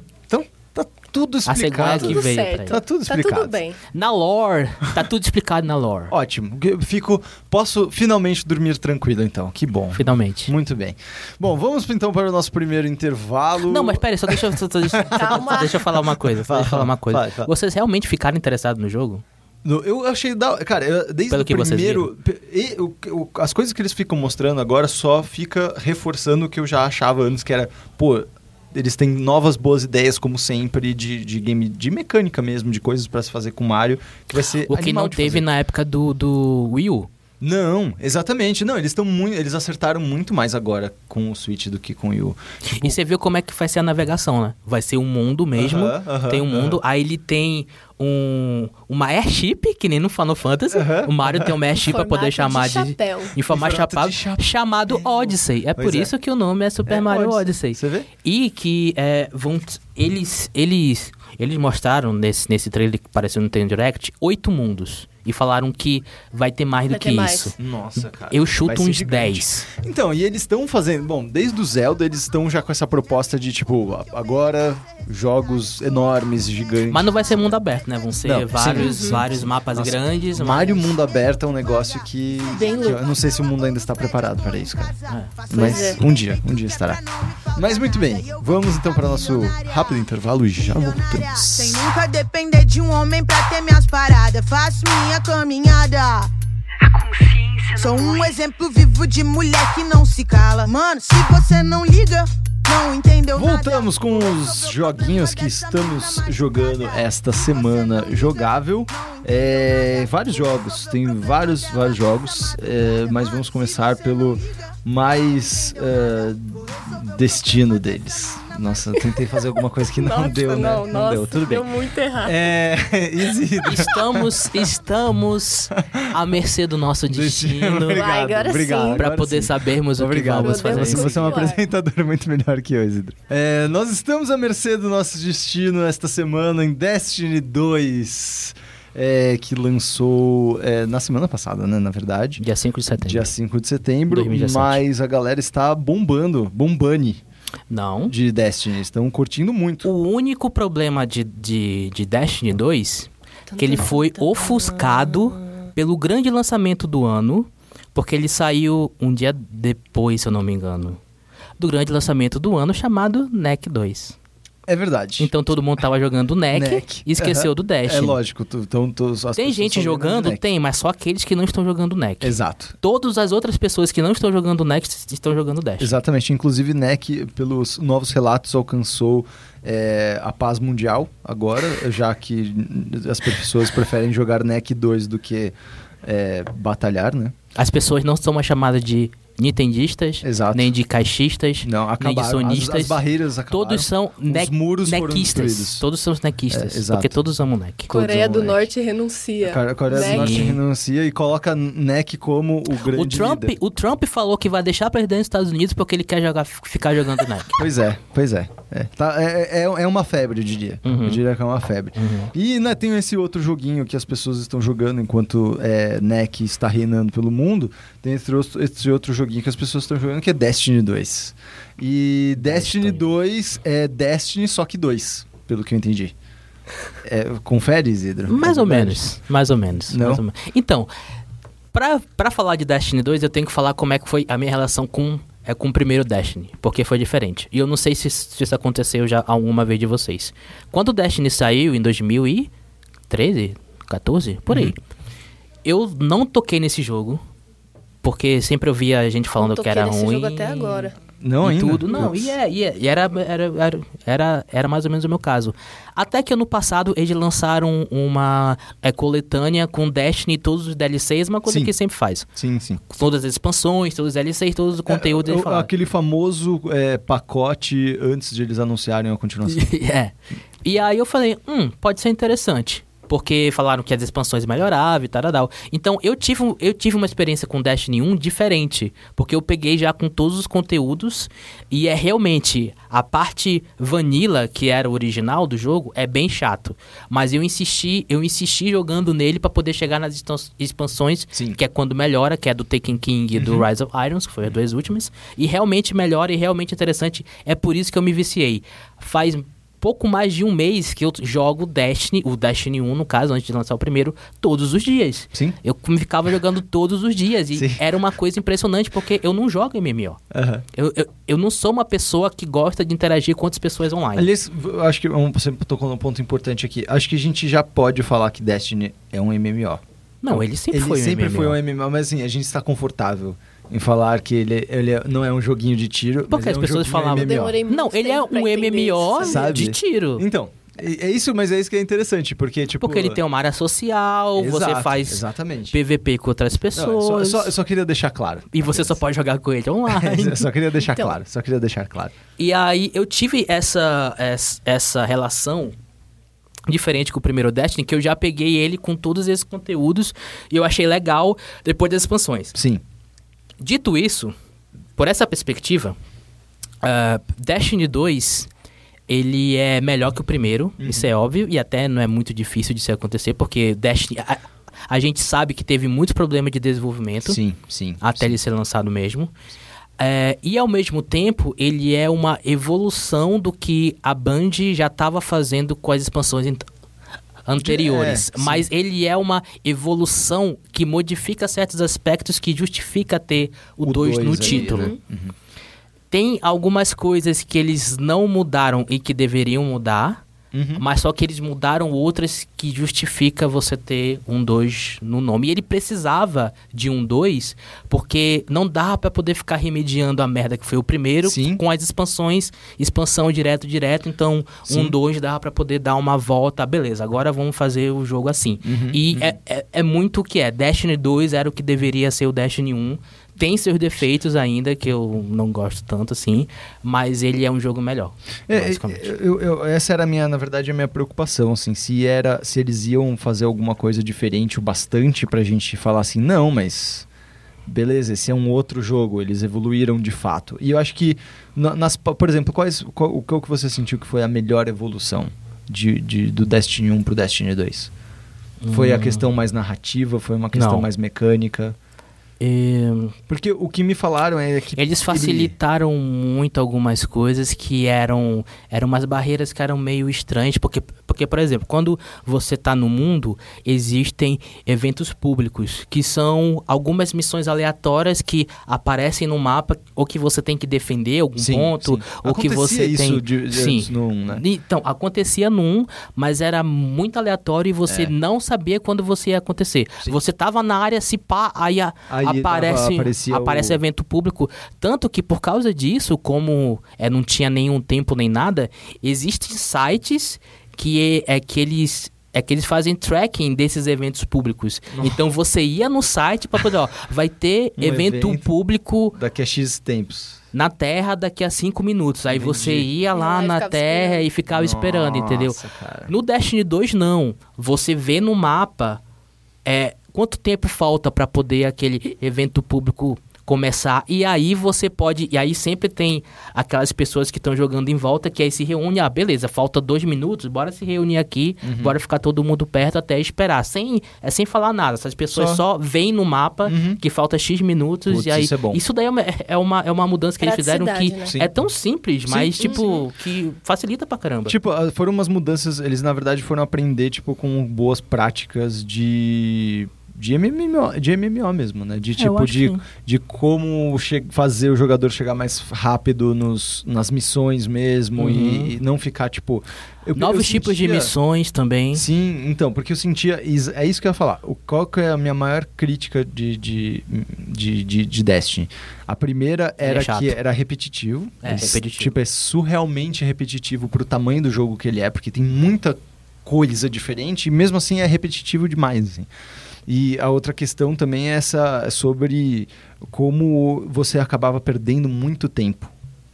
então, tá tudo A cegonha explicado. que Tudo veio certo. Tá tudo Tá explicado. tudo bem. Na lore, tá tudo explicado na lore. Ótimo. Eu Fico, posso finalmente dormir tranquilo então. Que bom. Finalmente. Muito bem. Bom, vamos então para o nosso primeiro intervalo. Não, mas peraí, só deixa, eu- só, só deixa, só- deixa eu falar uma coisa. Fala, deixa eu falar uma coisa. fala, fala. Vocês realmente ficaram interessados no jogo? No- Eu achei da. Cara, eu- desde Pelo o primeiro. e o- o- as coisas que eles ficam mostrando agora só fica reforçando o que eu já achava antes, que era, pô. Eles têm novas boas ideias, como sempre, de, de game, de mecânica mesmo, de coisas pra se fazer com Mario, que vai ser. O que não teve fazer. na época do, do Wii U. Não, exatamente. Não, eles estão muito. Eles acertaram muito mais agora com o Switch do que com o Wii U. Tipo, E você viu como é que vai ser a navegação, né? Vai ser um mundo mesmo. Aham, aham, tem um mundo. aham. Aí ele tem um, uma airship, que nem no Final Fantasy. O Mario tem uma airship pra poder chamar de de. chapéu. Em formato chapado, de chapéu. chamado Odyssey. É Pois por é. isso que o nome é Super É, Mario Odyssey. Odyssey. Você vê? E que é, vão. Eles. Eles. Eles mostraram nesse, nesse trailer que apareceu no Nintendo Direct oito mundos. E falaram que vai ter mais Vai do ter que mais. isso. Nossa, cara. Eu chuto uns gigante. 10. Então, e eles estão fazendo. Bom, desde o Zelda, eles estão já com essa proposta de, tipo, a- agora jogos enormes, gigantes. Mas não vai ser mundo aberto, né? Vão ser Não, sim. vários, Uhum. vários mapas Nossa, grandes. mas- Mario Mundo Aberto é um negócio que. Bem que eu não sei se o mundo ainda está preparado para isso, cara. É. Mas é. um dia, um dia estará. Mas muito bem, vamos então para o nosso rápido intervalo e já Sem voltamos. nunca depender de um homem pra ter minhas paradas. Faço minha caminhada. Sou um exemplo vivo de mulher que não se cala. Mano, se você não liga, não entendeu nada. Voltamos com os joguinhos que estamos jogando esta semana. Jogável. É, vários jogos, tem vários, vários jogos, é, mas vamos começar pelo mais é, destino deles. Nossa, eu tentei fazer alguma coisa que não Nossa, deu, né? não, nossa, deu, tudo bem. Deu muito errado. É, Isidro. Estamos, estamos à mercê do nosso destino. Obrigado, Vai, agora obrigado. sim. Pra agora poder sim. sabermos o que Obrigado. vamos fazer. Podemos Você, você é um apresentador muito melhor que eu, Isidro. É, nós estamos à mercê do nosso destino esta semana em Destiny 2, é, que lançou é, na semana passada, né? Na verdade. Dia 5 de setembro. Dia 5 de setembro, 2017. mas a galera está bombando, bombani Não. de Destiny. Estão curtindo muito. O único problema de, de, de Destiny 2 que ele foi ofuscado pelo grande lançamento do ano, porque ele saiu um dia depois, se eu não me engano, do grande lançamento do ano chamado NEC 2. É verdade. Então todo mundo tava jogando NEC, NEC. e esqueceu do Destiny. É lógico. tu- Então, tu- Tem gente jogando? Tem, mas só aqueles que não estão jogando NEC. Exato. Todas as outras pessoas que não estão jogando NEC estão jogando Destiny. Exatamente. Inclusive, NEC, pelos novos relatos, alcançou é, a paz mundial agora, já que as pessoas preferem jogar NEC 2 do que é, batalhar, né? As pessoas não são mais chamadas de nintendistas, Exato. nem de caixistas, Não, nem de acabaram. As, sonistas. as barreiras acabaram. Todos são ne muros nequistas. Todos são nequistas. É, porque todos amam NEC. Coreia do Norte renuncia. A Coreia do. Norte renuncia e coloca NEC como o grande O Trump, líder. o Trump falou que vai deixar presidente dos Estados Unidos porque ele quer jogar, ficar jogando NEC. Pois é, pois é. É, Tá, é, é, é uma febre, eu diria. Uhum. Eu diria que é uma febre. Uhum. E né, tem esse outro joguinho que as pessoas estão jogando enquanto é, NEC está reinando pelo mundo. Tem esse outro, esse outro joguinho que as pessoas estão jogando que é Destiny 2. E Destiny Destiny. 2 é Destiny só que 2, pelo que eu entendi. É, confere, Isidro? Mais É ou menos. Mais ou menos. Não? mais ou menos. Então, pra, pra falar de Destiny 2, eu tenho que falar como é que foi a minha relação com, é, com o primeiro Destiny. Porque foi diferente. E eu não sei se, se isso aconteceu já alguma vez de vocês. Quando o Destiny saiu em 2013, 14, por aí. Uhum. Eu não toquei nesse jogo. Porque sempre eu via a gente falando que era ruim. jogo até agora. Não, e ainda? tudo. Não, e, é, e, é, e era, era, era, era, era mais ou menos o meu caso. Até que ano passado eles lançaram uma é, coletânea com Destiny e todos os DLCs, uma coisa Sim. que sempre faz. Sim, sim. Todas as expansões, todos os DLCs, todos os conteúdos É, o- falaram. Aquele famoso é, pacote antes de eles anunciarem a continuação. é. E aí eu falei, hum, pode ser interessante. Porque falaram que as expansões melhoravam e tal, Então eu tive, um- eu tive uma experiência com Destiny 1 diferente. Porque eu peguei já com todos os conteúdos. E é realmente a parte vanilla, que era o original do jogo, é bem chato. Mas eu insisti, eu insisti jogando nele pra poder chegar nas expansões, Sim. que é quando melhora, que é do Taken King e do Rise of Irons, que foi as duas últimas. E realmente melhora e realmente interessante. É por isso que eu me viciei. Faz pouco mais de um mês que eu jogo Destiny, o Destiny 1, no caso, antes de lançar o primeiro, todos os dias. Sim. Eu ficava jogando todos os dias. E Sim. era uma coisa impressionante, porque eu não jogo MMO. Aham. Eu, eu, eu não sou uma pessoa que gosta de interagir com outras pessoas online. Aliás, acho que um- você tocou num ponto importante aqui. Acho que a gente já pode falar que Destiny é um MMO. Não, ele sempre ele foi um sempre MMO. foi um MMO, mas assim, a gente está confortável em falar que ele, ele é- não é um joguinho de tiro. Porque as é um pessoas falavam- MMO. Demorei muito Não, ele é um MMO isso. De tiro. Então, é é isso, mas é isso que é interessante, porque tipo... Porque ele tem uma área social, você Exato, faz Exatamente. PVP com outras Não, pessoas. só, só, eu só queria deixar claro. E você só pode jogar com ele online. Eu só queria deixar Então. claro, só queria deixar claro. E aí eu tive essa, essa relação diferente com o primeiro Destiny, que eu já peguei ele com todos esses conteúdos e eu achei legal depois das expansões. Sim. Dito isso, por essa perspectiva, ah, Destiny 2 ele é melhor que o primeiro, Uhum. isso é óbvio, e até não é muito difícil de se acontecer, porque Destiny. A, a gente sabe que teve muitos problemas de desenvolvimento Sim, sim. até sim. ele ser lançado mesmo. É, e ao mesmo tempo, ele é uma evolução do que a Band já estava fazendo com as expansões anteriores. É, sim. mas ele é uma evolução que modifica certos aspectos que justifica ter o 2 no ali, título. né? Tem algumas coisas que eles não mudaram e que deveriam mudar. Uhum. Mas só que eles mudaram outras que justifica você ter um 2 no nome. E ele precisava de um 2, porque não dá pra poder ficar remediando a merda que foi o primeiro Sim. com as expansões, expansão direto, direto. Então, Sim. um 2 dá pra poder dar uma volta. Beleza, agora vamos fazer o jogo assim. Uhum, e É, é, é muito o que é. Destiny 2 era o que deveria ser o Destiny 1. Tem seus defeitos ainda, que eu não gosto tanto assim, mas ele é um jogo melhor. É, basicamente. eu- eu- essa era a minha, na verdade, a minha preocupação, assim, se era, se eles iam fazer alguma coisa diferente o bastante pra gente falar assim, não, mas beleza, esse é um outro jogo, eles evoluíram de fato. E eu acho que, na- nas, por exemplo, quais, qual, o que você sentiu que foi a melhor evolução de, de- do Destiny 1 pro Destiny 2? Foi a Hum. questão mais narrativa, foi uma questão Não. mais mecânica? É, Porque o que me falaram é que Eles facilitaram muito algumas coisas que eram eram umas barreiras que eram meio estranhas, porque, porque por exemplo, quando você está no mundo, existem eventos públicos, que são algumas missões aleatórias que aparecem no mapa, ou que você tem que defender algum Sim, ponto, sim. ou que Acontecia você isso tem... de- de- sim. no um, né? Então, acontecia num, mas era muito aleatório e você É. não sabia quando você ia acontecer. Sim. Você tava na área, se pá, aí, a- Aí aparece, dava- aparecia aparece o- evento público. Tanto que por causa disso, como é, não tinha nenhum tempo nem nada, existem sites que é, é que eles é que eles fazem tracking desses eventos públicos. Então você ia no site para poder, ó, vai ter Um evento, evento. público Daqui a X tempos. na Terra daqui a cinco minutos. Aí você Entendi. ia lá E na Terra esperando. e ficava esperando, entendeu? Nossa, cara. No Destiny 2, não. Você vê no mapa é, quanto tempo falta para poder aquele evento público começar. E aí você pode. E aí sempre tem aquelas pessoas que estão jogando em volta que aí se reúne. Ah, beleza, falta dois minutos, bora se reunir aqui, Uhum. bora ficar todo mundo perto até esperar. Sem, é sem falar nada. Essas pessoas Só. só, veem no mapa Uhum. que falta X minutos. Putz, e aí, isso é bom. daí é uma, é uma, é uma mudança que eles fizeram que né? Sim. é tão simples, Sim, mas sim, tipo, que facilita pra caramba. Tipo, ah, foram umas mudanças, eles na verdade foram aprender, tipo, com boas práticas de. De MMO, de MMO mesmo, né? De É, tipo, de, que- de como fazer o jogador chegar mais rápido nos, nas missões mesmo Uhum. e, e não ficar, tipo. eu- Novos eu tipos de sentia- missões também. Sim, então, porque eu sentia. É isso que eu ia falar. O, qual que é a minha maior crítica de, de, de, de, de Destiny? A primeira é era chato. que era repetitivo. É, Ele- repetitivo. Tipo, é surrealmente repetitivo pro tamanho do jogo que ele é, porque tem muita coisa diferente e mesmo assim é repetitivo demais. assim. E a outra questão também é essa é sobre como você acabava perdendo muito tempo.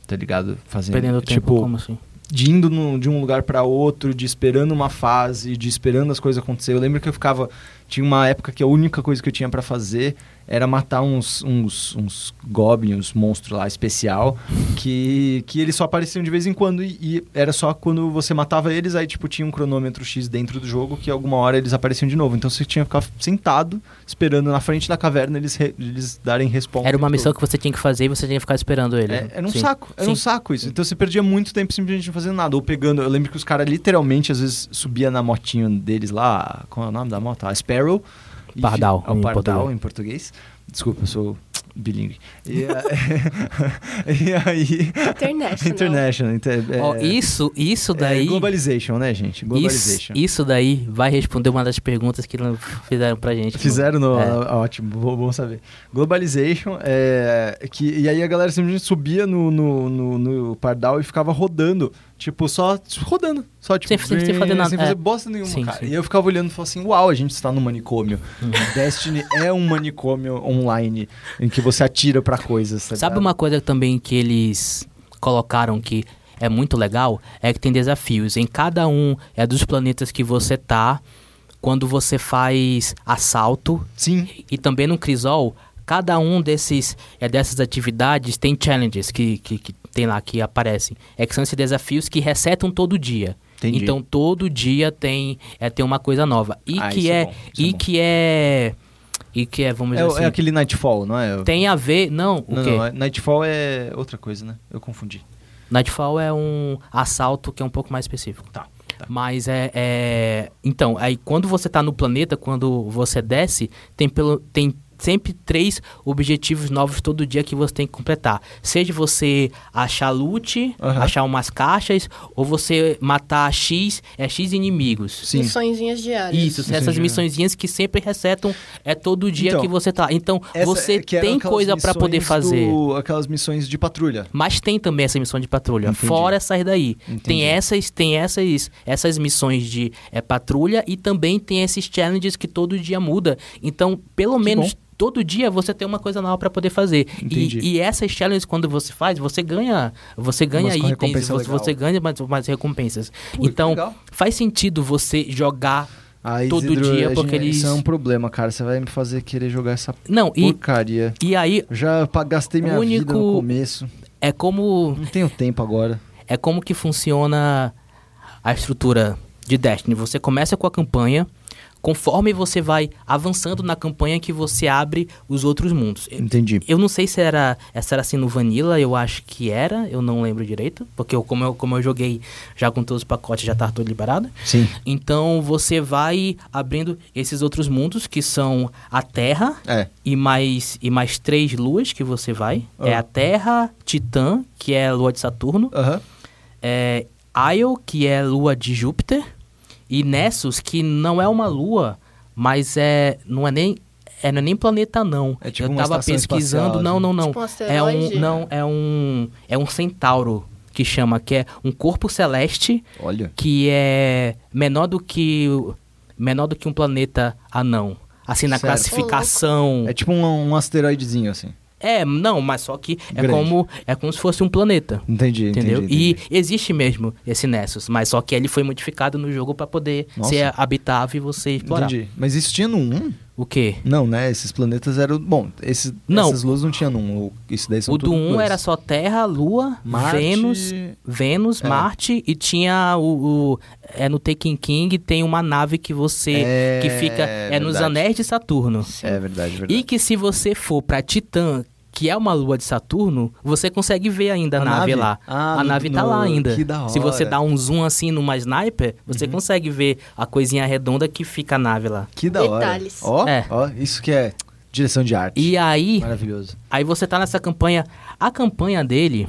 Tá ligado? Fazendo. Perdendo tempo, tipo, como assim? de indo no- de um lugar pra outro, de esperando uma fase, de esperando as coisas acontecer. Eu lembro que eu ficava, tinha uma época que a única coisa que eu tinha pra fazer era matar uns, uns, uns goblins, monstros lá especial, que, que eles só apareciam de vez em quando e, e era só quando você matava eles, aí tipo tinha um cronômetro X dentro do jogo que alguma hora eles apareciam de novo. Então você tinha que ficar sentado, esperando na frente da caverna eles, re- eles darem resposta. Era uma missão que você tinha que fazer e você tinha que ficar esperando ele. É, era um Sim. saco, era um Sim. saco isso. Então você perdia muito tempo simplesmente não fazendo nada. Ou pegando. Eu lembro que os caras literalmente, às vezes, subia na motinha deles lá. Qual é o nome da moto? A Sparrow. Pardal, É o em Pardal português. em português. Desculpa, eu sou bilingue. E, e aí. International. International. inter- é, Ó, isso, isso daí. é globalization, né, gente? isso, Globalization. isso daí vai responder uma das perguntas que fizeram pra gente. Fizeram no. É. ah, Ótimo, bom, bom saber. Globalization, é, que, e aí a galera simplesmente subia no, no, no, no Pardal e ficava rodando. Tipo, só rodando. Só, tipo, Sem- sem- sem fazer nada, Sem fazer é. bosta nenhuma, Sim, cara. sim. E eu ficava olhando e falava assim: Uau, a gente está num manicômio. Uhum. Destiny é um manicômio online em que você atira pra coisas. tá Sabe ligado? uma coisa também que eles colocaram que é muito legal? É que tem desafios. Em cada um é dos planetas que você tá, quando você faz assalto Sim. e também no Crisol, cada um desses é dessas atividades tem challenges que, que, que tem lá que aparecem. É que são esses desafios que resetam todo dia. Entendi. Então todo dia tem é tem uma coisa nova. E Ah, que é é, bom, é e bom. que é e que é, vamos É, dizer o- assim, é aquele Nightfall, não é? tem a ver, não, o Não, quê? não, é- Nightfall é outra coisa, né? Eu confundi. Nightfall é um assalto que é um pouco mais específico. Tá. tá. Mas é, é- Então, aí quando você tá no planeta, quando você desce, tem, pelo, tem sempre três objetivos novos todo dia que você tem que completar. Seja você achar loot, Aham. achar umas caixas, ou você matar X, é X inimigos. Sim. Missõezinhas diárias. Isso, Missões essas missõezinhas que sempre resetam é todo dia Então, que você tá. Então, Essa- você que eram tem coisa pra poder fazer. do- aquelas missões de patrulha. Mas tem também essa missão de patrulha, Entendi. fora essas daí. Entendi. Tem essas, tem essas, essas missões de é, patrulha e também tem esses challenges que todo dia muda. Então, pelo Que menos bom. Todo dia você tem uma coisa nova pra poder fazer. Entendi. E, e essas challenges quando você faz, você ganha, você ganha Umas itens, você, você ganha mais, mais recompensas. Pô, então, legal. faz sentido você jogar Aí, Todo dia, porque eles- Isso é um problema, cara. Você vai me fazer querer jogar essa Não, e, porcaria. e aí Eu Já gastei minha O vida no único- começo. é como Não tenho tempo agora. é como que funciona a estrutura de Destiny. Você começa com a campanha, conforme você vai avançando na campanha que você abre os outros mundos. Entendi. Eu não sei se era, se era assim no Vanilla, eu acho que era, eu não lembro direito, porque eu, como, eu, como eu joguei já com todos os pacotes, já tá tudo liberado. Sim. Então você vai abrindo esses outros mundos que são a Terra É. e mais, e mais três luas que você vai. É Ah. a Terra, Titã, que é a lua de Saturno, Aham. é Io, que é lua de Júpiter, e Nessus, que não é uma lua, mas é não é nem é, não é nem planeta não. É tipo Eu uma tava pesquisando, espacial, não, assim. não, não. Tipo um é asteroide? um não, é um é um centauro que chama, que é um corpo celeste Olha. que é menor do que menor do que um planeta anão. Assim na Certo. classificação. É tipo um, um asteroidezinho, assim. É, não, mas só que é Grande. como é como se fosse um planeta. Entendi, Entendeu? entendi. E entendi. existe mesmo esse Nessus, mas só que ele foi modificado no jogo pra poder Nossa. ser habitável e você explorar. Entendi. Mas isso tinha no 1? O quê? Não, né? Esses planetas eram. Bom, esses, Não. essas luas não tinha no 1. o- Isso daí são O do tudo 1 dois. era só Terra, Lua, Marte- Vênus, Vênus, É. Marte e tinha o, o- é no Taken King tem uma nave que você É, que fica é nos anéis de Saturno. É verdade, verdade. E que se você for pra Titã, que é uma lua de Saturno, você consegue ver ainda a, A nave, nave? lá. Ah, a no- nave tá no- lá ainda. que da Se você hora. Uhum. dá um zoom assim numa sniper, você consegue ver a coisinha redonda que fica a nave lá. Que da hora. Detalhes. Ó, É. ó, isso que é direção de arte. E aí, Maravilhoso. aí você tá nessa campanha. A campanha dele,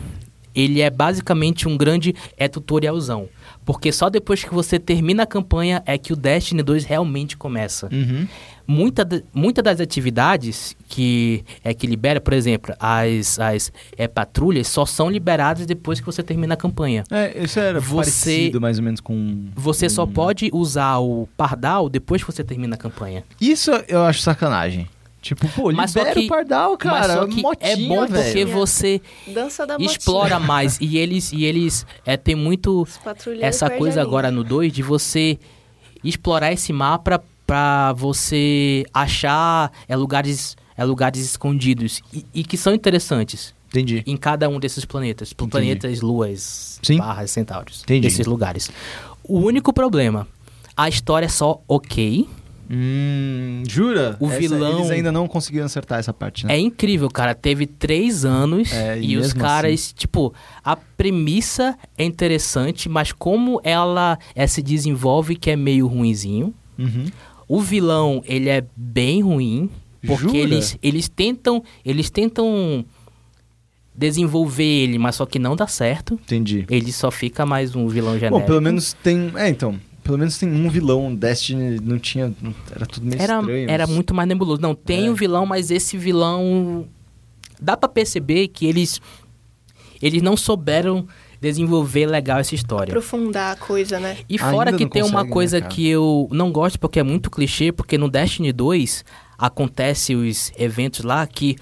ele é basicamente um grande é tutorialzão. Porque só depois que você termina a campanha é que o Destiny 2 realmente começa. Uhum. Muita, muita das atividades que é que libera, por exemplo, as, as é, patrulhas só são liberadas depois que você termina a campanha. É, isso era Você- parecido mais ou menos com... Você só com- pode usar o pardal depois que você termina a campanha. Isso eu acho sacanagem. Tipo, pô, Mas só libera que- o pardal, cara. Mas só que motinha, é bom porque velho. você Dança da motinha. explora mais e eles e eles é, tem muito essa coisa agora no 2 de você explorar esse mapa pra pra você achar é, lugares, é, lugares escondidos e, e que são interessantes Entendi. em cada um desses planetas. Por planetas, luas, Sim. barras, centauros. Entendi. Desses lugares. O único problema, a história é só ok. Hum, jura? O Essa- vilão- Eles ainda não conseguiram acertar essa parte, né? É incrível, cara. Teve três anos É, e e, os caras, tipo, a premissa é interessante, mas como ela é, se desenvolve que é meio ruinzinho. Uhum. O vilão, ele é bem ruim, porque Jura? eles, eles tentam, eles tentam desenvolver ele, mas só que não dá certo. Entendi. Ele só fica mais um vilão genérico. Bom, pelo menos tem. É, então. Pelo menos tem um vilão. Destiny não tinha. Era tudo meio era, estranho. era mas- muito mais nebuloso. Não, tem É. um vilão, mas esse vilão dá pra perceber que eles eles não souberam desenvolver legal essa história. Aprofundar a coisa, né? E fora Ainda que tem uma consegue, né, coisa cara? que eu não gosto porque é muito clichê, porque no Destiny 2 acontece os eventos lá que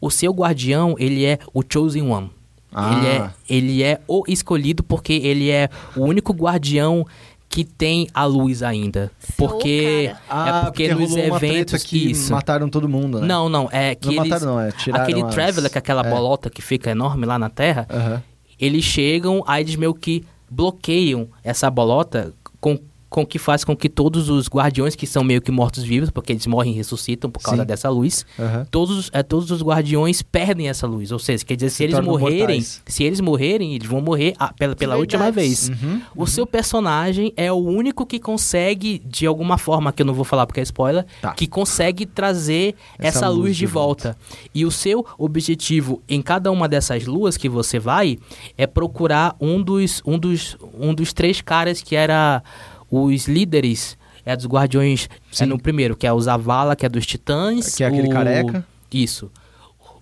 o seu guardião, ele é o chosen one. Ah. Ele é ele é o escolhido porque ele é o único guardião que tem a luz ainda. Porque Ah, é porque, nos uma treta eventos que isso. mataram todo mundo, né? Não, não, é que Não eles mataram, não, é tiraram aquele as- Traveler, que é aquela é. bolota que fica enorme lá na Terra, Aham. Eles chegam, aí eles meio que bloqueiam essa bolota com, com que faz com que todos os guardiões que são meio que mortos-vivos, porque eles morrem e ressuscitam por causa Sim. dessa luz, Aham. todos, é, todos os guardiões perdem essa luz. Ou seja, quer dizer, se, Se eles morrerem, mortais. se eles morrerem, eles vão morrer ah, pela, pela última vez. Uhum. O seu personagem é o único que consegue, de alguma forma, que eu não vou falar porque é spoiler, Tá. que consegue trazer Essa essa, luz luz, de de volta. E o seu objetivo em cada uma dessas luas que você vai é procurar um dos, um dos, um dos três caras que era os líderes é dos guardiões Sim. é no primeiro, que é o Zavala, que é dos titãs. Que é aquele o- careca. Isso.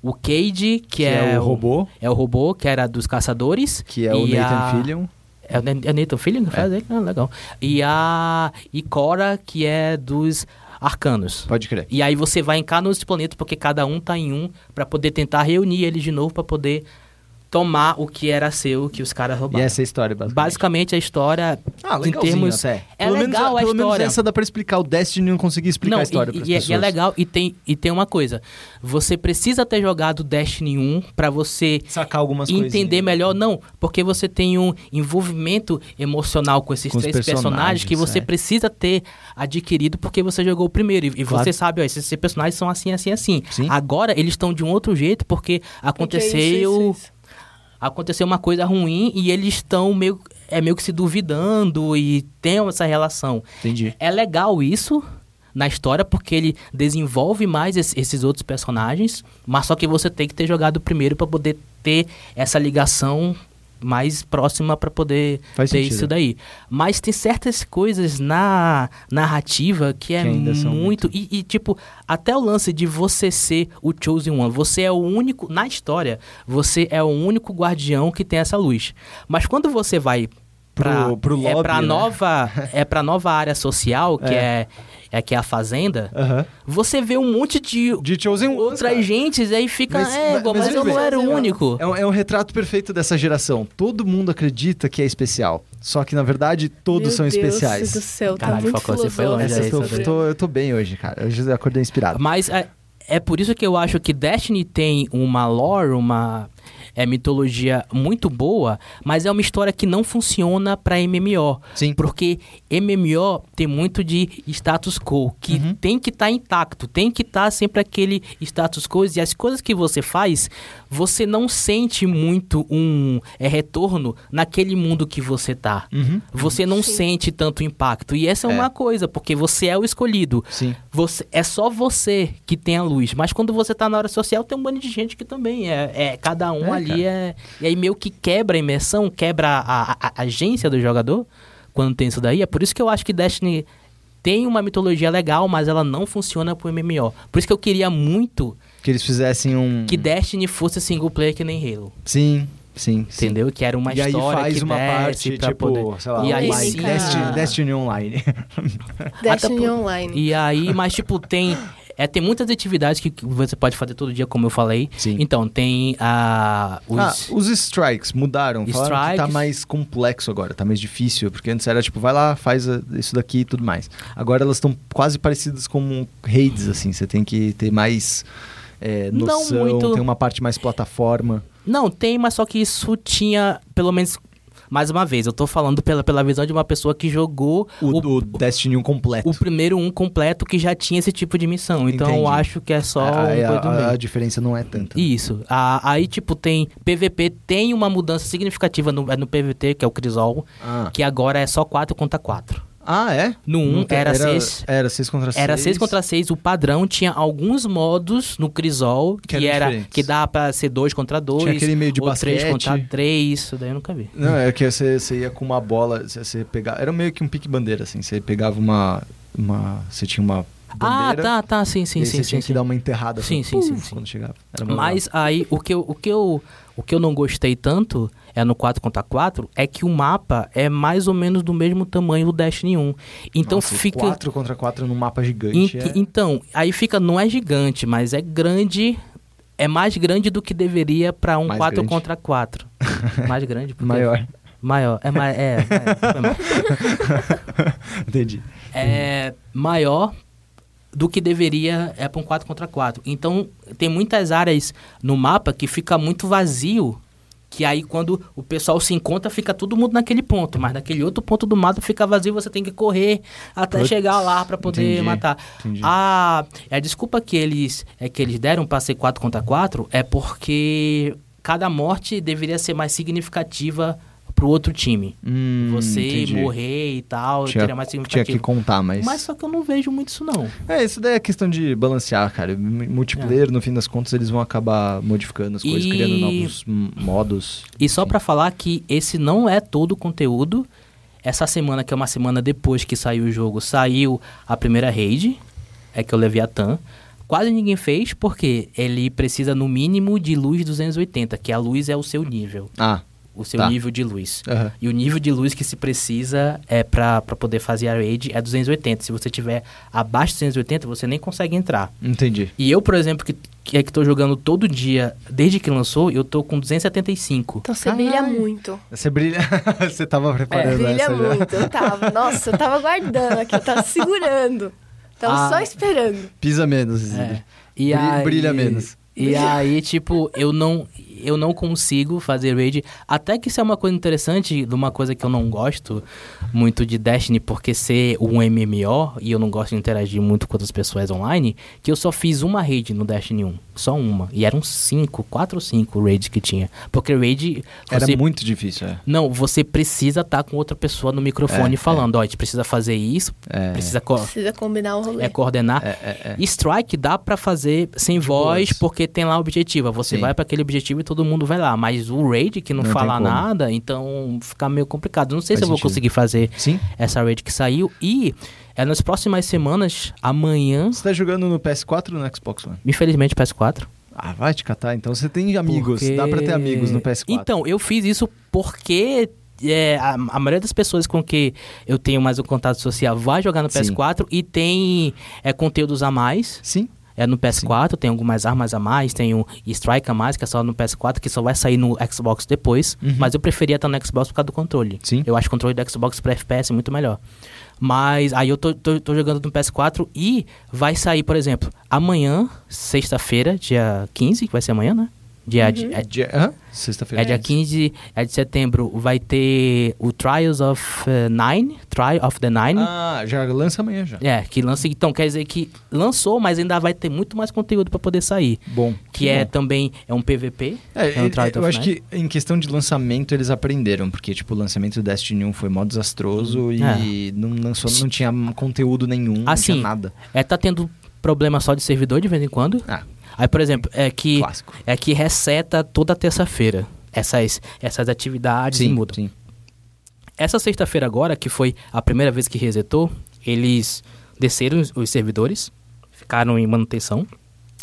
O Cade, que, Que é o robô. É o robô, que era dos caçadores. Que é o Nathan a- Fillion. é o é Nathan Fillion que faz ele? Ah, legal. E a... E Cora, que é dos arcanos. Pode crer. E aí você vai em cada um desses planetas, porque cada um tá em um, pra poder tentar reunir eles de novo, pra poder tomar o que era seu, que os caras E roubaram. essa é a história, basicamente. Basicamente a história, Ah, em termos... até. É pelo legal menos, a Pelo menos história. essa dá pra explicar. O Destiny não conseguia explicar Não, a história e, e é, e pessoas. é legal, e tem, e tem uma coisa. Você precisa ter jogado Destiny 1 pra você Sacar algumas entender coisinhas. melhor, não, porque você tem um envolvimento emocional com esses Com três personagens, que personagens, você é. precisa ter adquirido porque você jogou o primeiro. E, e Claro. você sabe, ó, esses personagens são assim, assim, assim. Sim. Agora eles estão de um outro jeito porque aconteceu. Porque é isso, isso, isso. Aconteceu uma coisa ruim e eles estão meio, é meio que se duvidando e tem essa relação. Entendi. É legal isso na história porque ele desenvolve mais es- esses outros personagens, mas só que você tem que ter jogado primeiro pra poder ter essa ligação mais próxima pra poder Faz ter sentido. isso daí. Mas tem certas coisas na narrativa que é Que são muito e, e, tipo até o lance de você ser o chosen one, você é o único na história, você é o único guardião que tem essa luz. Mas quando você vai pra, Pro- pro é lobby, pra né? nova é para nova área social que é. é que é a fazenda. Aham. Você vê um monte de, De Chosen outras cara. gentes e aí fica, Mas- é, mas- mas, mas eu não era o One. único. É um, é um retrato perfeito dessa geração. Todo mundo acredita que é especial. Só que, na verdade, todos Meu são Deus especiais. do céu, tá Caralho, muito Falcão, você foi longe aí, eu, tô, tô- eu tô bem hoje, cara. Hoje eu acordei inspirado. Mas é, é por isso que eu acho que Destiny tem uma lore, uma é, mitologia muito boa, mas é uma história que não funciona pra MMO. Sim. Porque MMO tem muito de status quo, que Uhum. tem que estar intacto, tem que estar sempre aquele status quo. E as coisas que você faz, você não sente muito um é, retorno naquele mundo que você tá. Uhum. Você não Sim. sente tanto impacto. E essa é, É. uma coisa, porque você é o escolhido. Sim. Você, é só você que tem a luz. Mas quando você tá na hora social, tem um bando de gente que também é. é cada um É, ali cara. é. E aí meio que quebra a imersão, quebra a, a- a agência do jogador quando tem isso daí. É por isso que eu acho que Destiny tem uma mitologia legal, mas ela não funciona pro MMO. Por isso que eu queria muito Que eles fizessem um. que Destiny fosse single player que nem Halo. Sim, sim. sim. Entendeu? Que era uma e aí história faz que uma parte, pra tipo, poder... sei lá, E aí online. sim, Destiny, a- Destiny Online. Destiny Online. E aí, mas tipo, tem. É, tem muitas atividades que você pode fazer todo dia, como eu falei. Sim. Então, tem a. os- Ah, os strikes mudaram. Falaram que tá Strikes. mais complexo agora, tá mais difícil. Porque antes era tipo, vai lá, faz a- isso daqui e tudo mais. Agora elas estão quase parecidas com raids, assim. Você tem que ter mais é, Não noção, muito. tem uma parte mais plataforma. Não, tem, mas só que isso tinha, pelo menos. Mais uma vez, eu tô falando pela, pela visão de uma pessoa que jogou O, o, o Destiny 1 completo. o primeiro um completo que já tinha esse tipo de missão. Então eu Entendi. acho que é só Aí uma a, a- a diferença não é tanta. Isso. Ah, aí, tipo, tem. PVP tem uma mudança significativa no, é no PVT, que é o Crisol, Ah, que agora é só 4 contra 4. Ah, é? No 1 Não tem- era 6. Era 6 contra 6. Era 6 contra 6, o padrão tinha alguns modos no Crisol que, Que era diferentes. que dá pra ser 2 contra 2, Tinha aquele meio de ou 3 basquete. contra 3, isso daí eu nunca vi. Não, é que você, você ia com uma bola, você, você pegava. Era meio que um pique-bandeira, assim. Você pegava uma. uma você tinha uma Ah, bandeira. tá, tá, sim, sim, sim, você sim. tinha que sim. dar uma enterrada. Sim, assim, sim, sim, puf, sim. Quando chegava. Mas aí o que, eu, o, que eu, o que eu não gostei tanto é no 4 contra 4 é que o mapa é mais ou menos do mesmo tamanho do Destiny 1. Então Nossa, fica 4 contra 4 num mapa gigante. é- Então, aí fica, não é gigante, mas é grande. É mais grande do que deveria pra um Mais 4 grande. contra 4. mais grande? porque- Maior. Maior. É, mais, é, é, mal. Entendi. é maior do que deveria é para um 4 contra 4. Então, tem muitas áreas no mapa que fica muito vazio. Que aí, quando o pessoal se encontra, fica todo mundo naquele ponto. Mas naquele outro ponto do mapa fica vazio, você tem que correr até chegar lá para poder entendi, matar. entendi. A, a desculpa que eles, é que eles deram para ser 4 contra 4 é porque cada morte deveria ser mais significativa pro outro time. Hum, você entendi. morrer e tal, Tinha, teria mais tinha significativo. que contar, mas... Mas só que eu não vejo muito isso, não. É, isso daí é questão de balancear, cara. Multiplayer, no fim das contas, eles vão acabar modificando as coisas, E- criando novos modos. E só pra falar que esse não é todo o conteúdo. Essa semana, que é uma semana depois que saiu o jogo, saiu a primeira raid, é que é o Leviatã. Quase ninguém fez, porque ele precisa no mínimo de luz 280, que a luz é o seu nível. Ah, O seu Tá. nível de luz. aham. E o nível de luz que se precisa é pra pra poder fazer a raid é 280. Se você tiver abaixo de 280, você nem consegue entrar. entendi. E eu, por exemplo, que, que é que tô jogando todo dia, desde que lançou, eu tô com 275. Então você Caralho. brilha muito. Você brilha. você tava preparando brilha essa já. muito. Eu tava. Nossa, eu tava guardando aqui, eu tava segurando. Tava Ah. só esperando. Pisa menos, É. E Bri- aí, brilha menos. E aí, tipo, eu não, eu não consigo fazer raid. Até que isso é uma coisa interessante, de uma coisa que eu não gosto muito de Destiny, porque ser um MMO, e eu não gosto de interagir muito com outras pessoas online, que eu só fiz uma raid no Destiny 1. Só uma. E eram cinco, quatro ou cinco raids que tinha. Porque raid... Era você- muito difícil, é. Não, você precisa estar com outra pessoa no microfone É, falando, ó, a gente precisa fazer isso, É. precisa co- Precisa combinar o rolê. é coordenar. É, é, é. E Strike dá pra fazer sem voz, boas. porque tem lá o objetivo. Você Sim. vai pra aquele objetivo e todo mundo vai lá. Mas o raid, que não, Não fala nada, então fica meio complicado. Não sei Faz se eu vou conseguir fazer Sim? essa raid que saiu. E é nas próximas semanas, amanhã, Você tá jogando no PS4 ou no Xbox One? infelizmente PS4. Ah, vai te catar. Então você tem amigos. porque- Dá pra ter amigos no PS4. Então, eu fiz isso porque é, a, a maioria das pessoas com que eu tenho mais um contato social vai jogar no Sim. PS4 e tem é, conteúdos a mais. Sim? É no PS4, tem algumas armas a mais, tem o Strike a mais, que é só no PS4, que só vai sair no Xbox depois. Uhum. Mas eu preferia estar no Xbox por causa do controle. Sim. Eu acho o controle do Xbox para FPS muito melhor. Mas aí eu tô, tô, tô jogando no PS4 e vai sair, por exemplo, amanhã, sexta-feira, dia 15, que vai ser amanhã, né? Dia, de- é, Dia... Hã? Sexta-feira. é dia 15 é de setembro, vai ter o Trials of eh, Nine, Trial of the Nine. Ah, já lança amanhã já. É, que lança. Então, quer dizer que lançou, mas ainda vai ter muito mais conteúdo pra poder sair. Bom. Que é bom. também é um PVP. É, é um ele- Trial eu of acho Night. que em questão de lançamento eles aprenderam, porque tipo, o lançamento do Destiny 1 foi mó desastroso e É. não, lançou, não tinha conteúdo nenhum, não Assim, tinha nada. É, tá tendo problema só de servidor de vez em quando. Ah, Aí, por exemplo, é que clássico. é que reseta toda terça-feira essas essas atividades e Sim, muda. sim. Essa sexta-feira agora, que foi a primeira vez que resetou, eles desceram os, os servidores, ficaram em manutenção.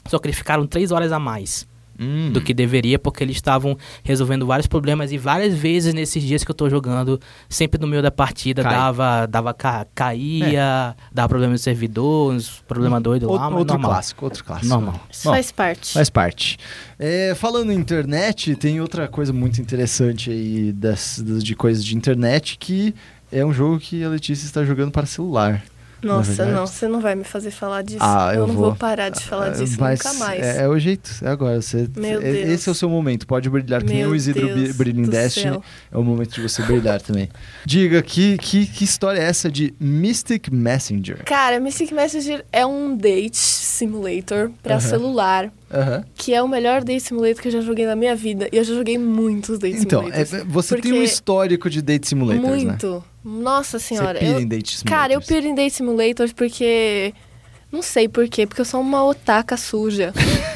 Só que eles ficaram três horas a mais Hum. do que deveria, porque eles estavam resolvendo vários problemas e várias vezes nesses dias que eu tô jogando, sempre no meio da partida Cai. dava, dava ca- caía, dava problema no servidor, uns problema doido lá, Outro, mas outro normal. clássico, outro clássico. Normal. Isso Bom, faz parte. Faz parte. É, falando em internet, tem outra coisa muito interessante aí das, das- de coisas de internet que é um jogo que a Letícia está jogando para celular. Nossa, não, você não vai me fazer falar disso. Ah, eu não vou. vou parar de falar Ah, disso nunca mais. É, é o jeito, é agora. Você, Meu é- Deus. Esse é o seu momento. Pode brilhar, que nem o Isidro brilha em Destiny. céu. É o momento de você brilhar também. Diga, que, que, que história é essa de Mystic Messenger? Cara, Mystic Messenger é um date simulator pra Aham. celular, Aham. que é o melhor date simulator que eu já joguei na minha vida. E eu já joguei muitos date Então, é, simulators. você tem um histórico de date simulators, né? Muito. Nossa senhora. Você pira eu- em date simulators. Cara, eu piro em date simulators porque. Não sei por quê, porque eu sou uma otaka suja.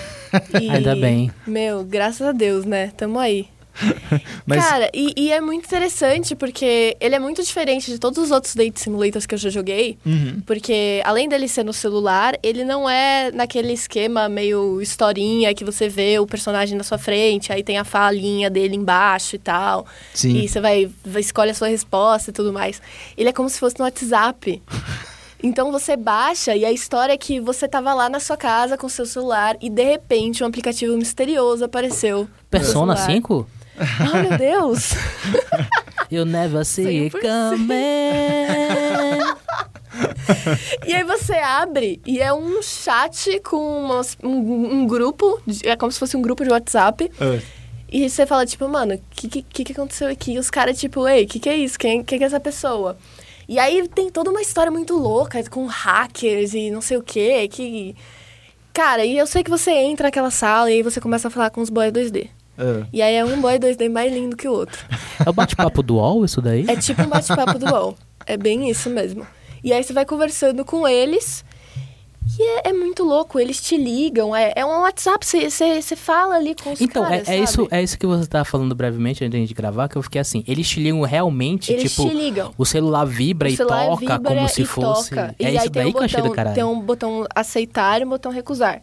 E, Ainda bem. Meu, graças a Deus, né? Tamo aí. Mas Cara, e, e é muito interessante porque ele é muito diferente de todos os outros date simulators que eu já joguei. Uhum. Porque além dele ser no celular, ele não é naquele esquema meio historinha que você vê o personagem na sua frente, aí tem a falinha dele embaixo e tal. Sim. E você vai, vai escolhe a sua resposta e tudo mais. Ele é como se fosse no WhatsApp. Então você baixa e a história é que você tava lá na sua casa com seu celular e de repente um aplicativo misterioso apareceu. Persona celular. 5? Ah, meu Deus! You never see it 100%. coming. E aí você abre e é um chat com umas- um, um grupo, de- é como se fosse um grupo de WhatsApp. Ah, E você fala, tipo, mano, o que, que, que aconteceu aqui? E os caras, tipo, ei, o que, que é isso? Quem, quem que é essa pessoa? E aí tem toda uma história muito louca, com hackers e não sei o quê, que... Cara, e eu sei que você entra naquela sala e aí você começa a falar com os boy 2D. Ah. E aí é um boy 2D mais lindo que o outro. É o bate-papo do UOL isso daí? É tipo um bate-papo do UOL. É bem isso mesmo. E aí você vai conversando com eles. E é, é muito louco, eles te ligam. É, é um WhatsApp, você- fala ali com os Então, caras, é, é isso, é isso que você tava falando brevemente antes de gravar, que eu fiquei assim, eles te ligam realmente, Eles tipo, te ligam. o celular vibra O e celular toca vibra como se e fosse. toca. É e isso aí daí um que eu achei do botão, caralho. tem um botão aceitar e um botão recusar.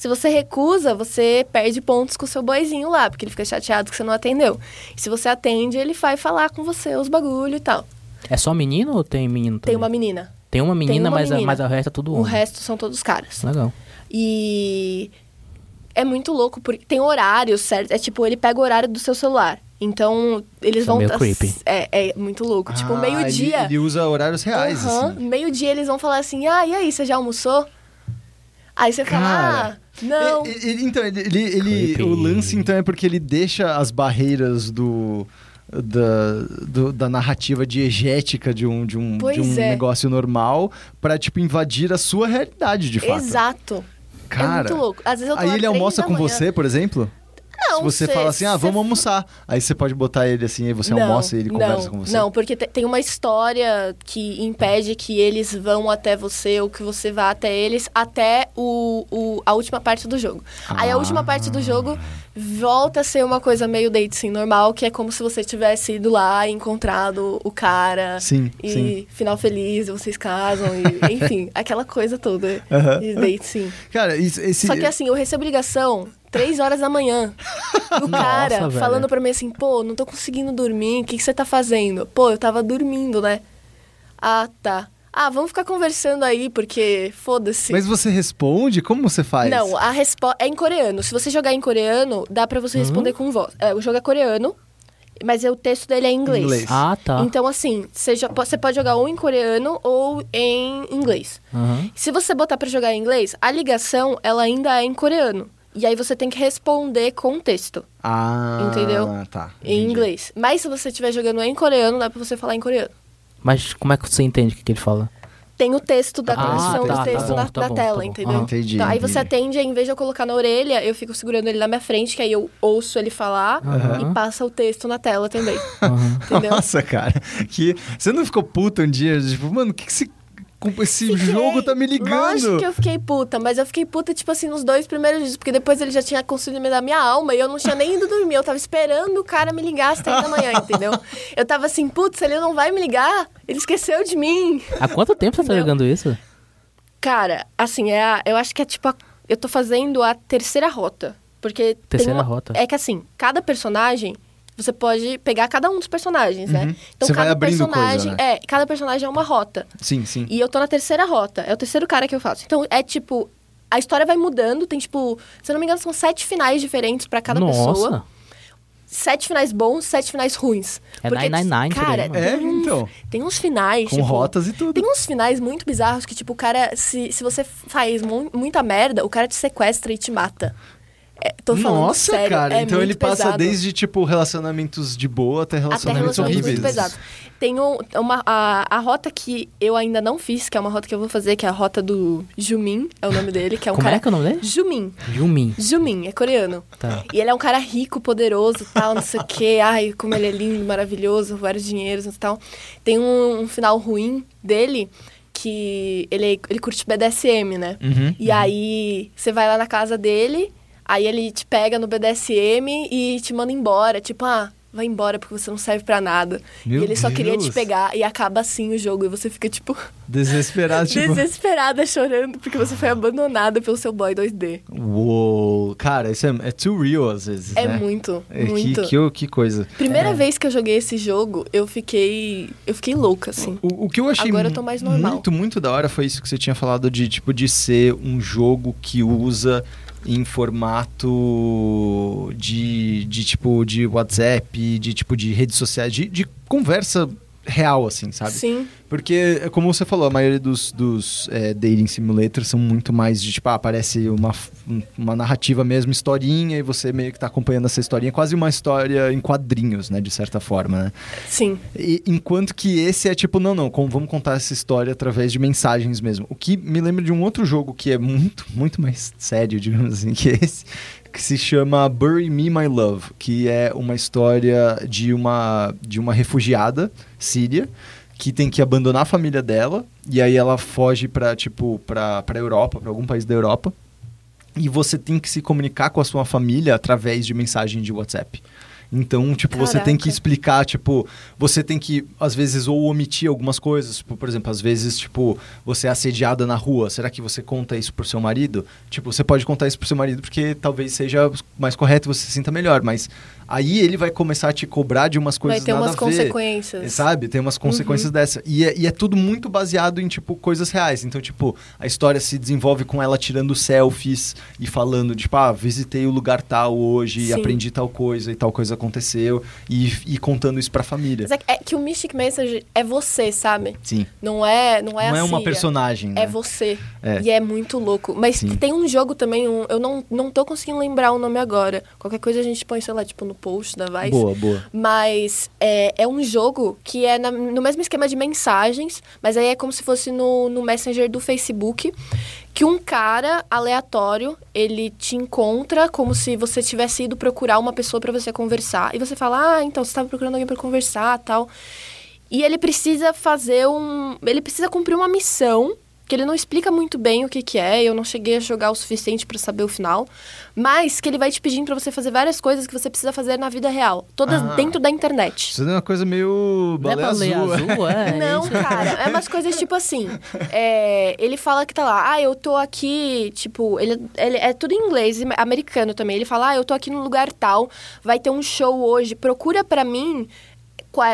Se você recusa, você perde pontos com o seu boizinho lá, porque ele fica chateado que você não atendeu. E se você atende, ele vai falar com você os bagulho e tal. É só menino ou tem menino também? Tem uma menina. Tem uma menina, uma mas, A, menina. mas o resto é tudo O homem. resto são todos caras. Legal. E é muito louco porque tem horário certo. É tipo, ele pega o horário do seu celular. Então, eles Isso é vão. meio tá- creepy. É, é muito louco. tipo, Ah, meio-dia. Ele, ele usa horários reais, Aham, assim. Meio-dia eles vão falar assim: ah, e aí, você já almoçou? Aí você fala: Cara, ah, não. E- e- então, ele, ele, o lance então é porque ele deixa as barreiras do da, do- da narrativa diegética de um, de um, Pois de um é. negócio normal pra, tipo, invadir a sua realidade, de fato. Exato. Cara, é muito louco. Às vezes eu tô aí ele almoça com manhã. você, por exemplo? Não, Se você cê- fala assim, ah, vamos almoçar. Aí você pode botar ele assim, aí você Não, almoça e ele conversa não, com você. Não, porque te- tem uma história que impede que eles vão até você ou que você vá até eles até o, o- a última parte do jogo. Aí a última parte do jogo volta a ser uma coisa meio date sim normal, que é como se você tivesse ido lá e encontrado o cara. Sim, e sim. final feliz, vocês casam, e, enfim, aquela coisa toda Aham. de date sim. Cara, isso- esse... Só que assim, eu recebo ligação três horas da manhã do cara velho. falando pra mim assim, pô, não tô conseguindo dormir, o que, que você tá fazendo? Pô, eu tava dormindo, né? Ah, tá. Ah, vamos ficar conversando aí, porque foda-se. Mas você responde? Como você faz? Não, a resposta é em coreano. Se você jogar em coreano, dá pra você responder com voz. É, o jogo é coreano, mas o texto dele é em inglês. Inglês. Ah, tá. Então, assim, você, jo- você pode jogar ou em coreano ou em inglês. Aham. Se você botar pra jogar em inglês, a ligação, ela ainda é em coreano. E aí você tem que responder com texto, Ah, Entendeu? tá. em entendi. inglês. Mas se você estiver jogando em coreano, dá pra você falar em coreano. Mas como é que você entende o que, que ele fala? Tem o texto da Ah, tradução tá, do tá texto bom, na, tá na bom, tela, tá entendeu? Aham. Entendi, Tá, aí entendi. você atende, aí, em vez de eu colocar na orelha, eu fico segurando ele na minha frente, que aí eu ouço ele falar Aham. e passa o texto na tela também. Aham. Entendeu? Nossa, cara. Que... Você não ficou puta um dia? Tipo, mano, o que, que esse, esse Fiquei. jogo tá me ligando? Lógico que eu fiquei puta, mas eu fiquei puta, tipo assim, nos dois primeiros dias, porque depois ele já tinha conseguido me dar minha alma e eu não tinha nem ido dormir. Eu tava esperando o cara me ligar às três da manhã, entendeu? Eu tava assim, putz, ele não vai me ligar, ele esqueceu de mim. Há quanto tempo você tá Não. jogando isso? Cara, assim, é a- eu acho que é tipo, a- eu tô fazendo a terceira rota. Porque tem Terceira uma- rota. É que assim, cada personagem, você pode pegar cada um dos personagens, né? Uhum. Então Você vai cada abrindo coisa, personagem. né? É, cada personagem é uma rota. Sim, sim. E eu tô na terceira rota. É o terceiro cara que eu faço. Então é tipo. A história vai mudando, tem tipo, se eu não me engano, são sete finais diferentes pra cada Nossa. pessoa. Sete finais bons, sete finais ruins. É Porque, 999 isso cara, mano. É, tem uns- então. Tem uns finais. Com tipo, rotas e tudo. Tem uns finais muito bizarros que, tipo, o cara, se, se você faz mu- muita merda, o cara te sequestra e te mata. É, tô falando Nossa, sério, cara. é então muito ele passa pesado. desde, tipo, relacionamentos de boa até até relacionamentos relacionamentos horríveis. muito pesados. Tem um- uma, a, a rota que eu ainda não fiz, que é uma rota que eu vou fazer, que é a rota do Jumin, é o nome dele, que é um Como cara... é que é o nome dele? Jumin. Yumin. Jumin, é coreano. Tá. E ele é um cara rico, poderoso, tal, não sei o quê. Ai, como ele é lindo, maravilhoso, vários dinheiros e tal. Tem um, um final ruim dele que ele, ele curte BDSM, né? Uhum. E aí você vai lá na casa dele, aí ele te pega no BDSM e te manda embora. Tipo, ah, vai embora porque você não serve pra nada. Meu e ele só queria te pegar e acaba assim o jogo. E você fica, tipo, Desesperado, tipo... desesperada, chorando, porque você foi abandonada pelo seu boy 2D. Uou. Cara, isso é, é too real às vezes, É né? muito, É, que- muito. Que, que, coisa. Primeira vez que eu joguei esse jogo, eu fiquei. Eu fiquei louca, assim. O, o que eu achei Agora eu tô mais normal. muito, muito da hora foi isso que você tinha falado de, tipo, de ser um jogo que usa em formato de, de tipo, de WhatsApp, de tipo, de redes sociais, de, de conversa real, assim, sabe? Sim. Porque, como você falou, a maioria dos, dos é, dating simulators são muito mais de, tipo, ah, aparece uma, um- uma narrativa mesmo, historinha, e você meio que tá acompanhando essa historinha, quase uma história em quadrinhos, né, de certa forma, né? Sim. E- enquanto que esse é tipo, não, não, com- vamos contar essa história através de mensagens mesmo. O que me lembra de um outro jogo que é muito, muito mais sério, digamos assim, que esse, que se chama Bury Me My Love, que é uma história de uma, de uma refugiada síria que tem que abandonar a família dela e aí ela foge pra, tipo, pra Europa, pra algum país da Europa. E você tem que se comunicar com a sua família através de mensagem de WhatsApp. Então, tipo, você tem que Caraca. explicar, tipo, você tem que, às vezes, ou omitir algumas coisas. Tipo, por exemplo, às vezes, tipo, você é assediada na rua. Será que você conta isso pro seu marido? Tipo, você pode contar isso pro seu marido porque talvez seja mais correto e você se sinta melhor. Mas aí ele vai começar a te cobrar de umas coisas Vai ter umas consequências. Sabe? Tem umas consequências Uhum. dessa. E é, e é tudo muito baseado em, tipo, coisas reais. Então, tipo, a história se desenvolve com ela tirando selfies e falando, tipo, ah, visitei o lugar tal hoje, Sim. aprendi tal coisa e tal coisa aconteceu. E, e contando isso pra família. Mas é, que- é o Mystic Message é você, sabe? Sim. Não é, não é Não é uma personagem, né? É você. É. E é muito louco. Mas Sim. tem um jogo também, um- eu não, não tô conseguindo lembrar o nome agora. Qualquer coisa a gente põe, sei lá, tipo, no post da Vice. Boa, boa. Mas é, é um jogo que é na- no mesmo esquema de mensagens, mas aí é como se fosse no, no Messenger do Facebook, que um cara aleatório, ele te encontra como se você tivesse ido procurar uma pessoa pra você conversar. E você fala, ah, então você estava procurando alguém pra conversar tal. E ele precisa fazer um. Ele precisa cumprir uma missão. Que ele não explica muito bem o que, que é, eu não cheguei a jogar o suficiente pra saber o final. Mas que ele vai te pedindo pra você fazer várias coisas que você precisa fazer na vida real. Todas Ah. dentro da internet. Isso é uma coisa meio Não é azul. azul, é? Não, isso. cara, é umas coisas tipo assim. é, ele fala que tá lá, ah, eu tô aqui, tipo, ele, ele é tudo em inglês, americano também. Ele fala, ah, eu tô aqui no lugar tal, vai ter um show hoje, procura pra mim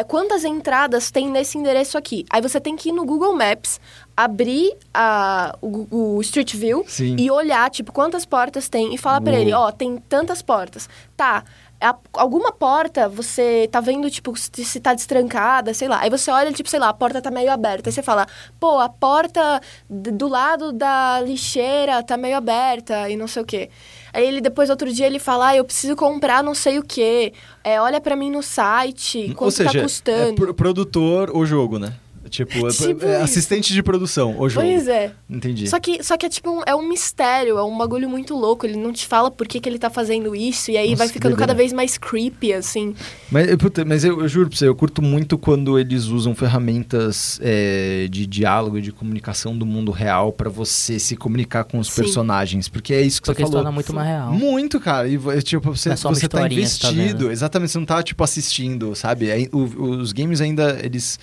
quantas entradas tem nesse endereço aqui. Aí você tem que ir no Google Maps, abrir a, o, o Street View Sim. e olhar, tipo, quantas portas tem e falar Uou. ele, ó, tem tantas portas. Tá, a- alguma porta você tá vendo, tipo, se, tá destrancada, sei lá. Aí você olha, tipo, sei lá, a porta tá meio aberta. Aí você fala, pô, a porta do lado da lixeira tá meio aberta e não sei o quê. Aí ele, depois, outro dia, ele fala, ah, eu preciso comprar não sei o quê. É, olha pra mim no site, quanto Ou seja, tá é custando. pro- produtor o jogo, né? Tipo, é- Tipo é isso. assistente de produção o jogo. Pois é. Entendi. Só que, só que é tipo um, é um mistério, é um bagulho muito louco. Ele não te fala por que, que ele tá fazendo isso, e aí Nossa, vai ficando cada vez mais creepy, assim. Mas, mas eu, eu juro pra você, eu curto muito quando eles usam ferramentas é, de diálogo e de comunicação do mundo real pra você se comunicar com os Sim. personagens. Porque é isso que Porque você falou. torna muito mais real. Muito, cara. E vo- tipo, você, é você tá tá investido. vendo. exatamente, você não tá, tipo, assistindo, sabe? O- os games ainda, eles...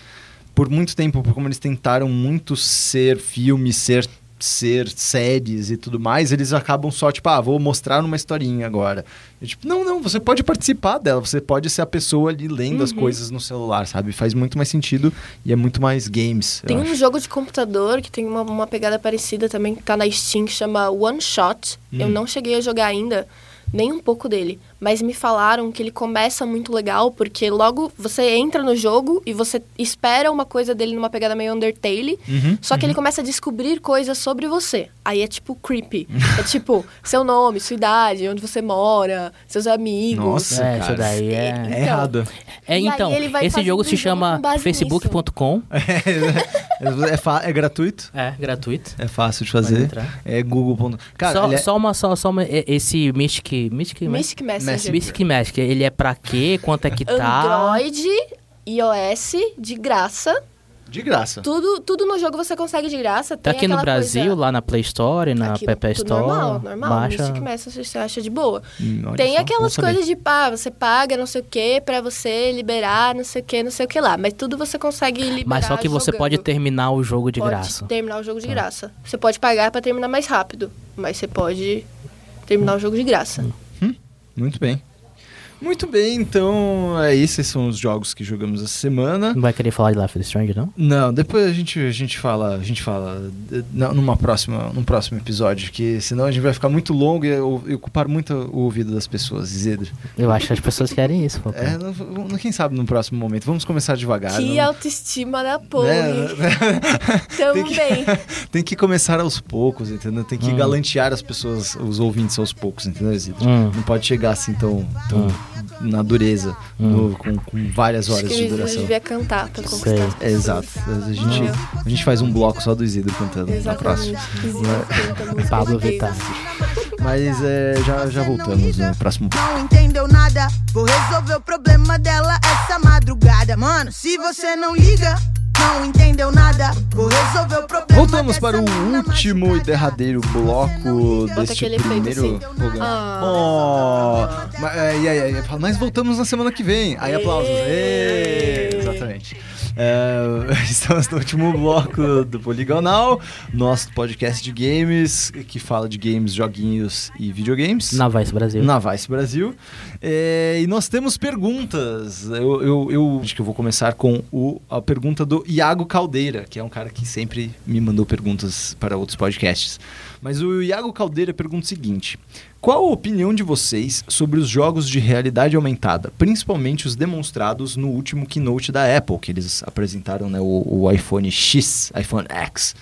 Por muito tempo, por como eles tentaram muito ser filme, ser ser séries e tudo mais, eles acabam só, tipo, ah, vou mostrar numa historinha agora. E, tipo, não, não, você pode participar dela, você pode ser a pessoa ali lendo as coisas no celular, sabe? Faz muito mais sentido e é muito mais games. eu Tem acho. um jogo de computador que tem uma, uma pegada parecida também, que tá na Steam, que chama One Shot. Eu Hum. não cheguei a jogar ainda, nem um pouco dele. Mas me falaram que ele começa muito legal, porque logo você entra no jogo e você espera uma coisa dele numa pegada meio Undertale. Uhum, Só que ele começa a descobrir coisas sobre você. Aí é tipo creepy. é tipo, seu nome, sua idade, onde você mora, seus amigos. Nossa. é, isso daí É é. errado. É, então, ele vai esse jogo se chama facebook.com. é, fa- é gratuito, É, gratuito. é fácil de fazer. É Google. Cara, só, é- só uma, só, só uma, esse Mystic, Mystic, Mystic Messenger. Mystic Magic, ele é pra quê? Quanto é que tá? Android, iOS, de graça. de graça. Tudo, tudo no jogo você consegue de graça. Tá Tem aqui no Brasil, coisa- lá na Play Store, na Aqui, App Store. Normal, normal. Baixa... Mystic Messenger você acha de boa. Hum, Tem só, aquelas coisas de, pá, você paga não sei o que pra você liberar não sei o que, não sei o que lá. Mas tudo você consegue liberar Mas só que você jogando. pode terminar o jogo de Pode graça. terminar o jogo de graça. Você pode pagar pra terminar mais rápido, mas você pode terminar o jogo de graça. Muito bem. Muito bem, então é esses são os jogos que jogamos essa semana. Não vai querer falar de Life is Strange, não? Não, depois a gente, a gente fala, a gente fala eh, numa próxima, num próximo episódio, que senão a gente vai ficar muito longo e, eu- e ocupar muito o ouvido das pessoas, Isidro. Eu acho que as pessoas querem isso, pô. É, não- não- quem sabe no próximo momento. Vamos começar devagar. que não- autoestima da porra. né? Tem que- Também. Tem que começar aos poucos, entendeu? Tem que Hum. galantear as pessoas, os ouvintes aos poucos, entendeu, Isidro? Hum. Não pode chegar assim tão, tão Hum. Na dureza, no- com, com várias Acho horas que de duração. devia cantar pra conquistar Sei. as pessoas. exato. A gente, a gente faz um bloco só do Isidro cantando na Exatamente. próxima. Isidro músicas Pablo Vittar. Mas é, já, já voltamos no próximo bloco. Não entendeu nada, vou resolver o problema dela essa madrugada. Mano, se você não liga, não entendeu nada, vou resolver o problema Voltamos para o último e derradeiro bloco deste primeiro assim. programa. Ah. Oh, mas, é, aí, fala, mas voltamos na semana que vem. Aí aplausos. Ê. Exatamente. É, estamos no último bloco do Poligonal, nosso podcast de games, que fala de games, joguinhos e videogames. Na Vice Brasil. Na Vice Brasil. É, e nós temos perguntas. Eu, eu, eu acho que eu vou começar com o, a pergunta do Iago Caldeira, que é um cara que sempre me mandou perguntas para outros podcasts. Mas o Iago Caldeira pergunta o seguinte: Qual a opinião de vocês sobre os jogos de realidade aumentada, principalmente os demonstrados no último keynote da Apple, que eles apresentaram né, o, o iPhone X, iPhone X?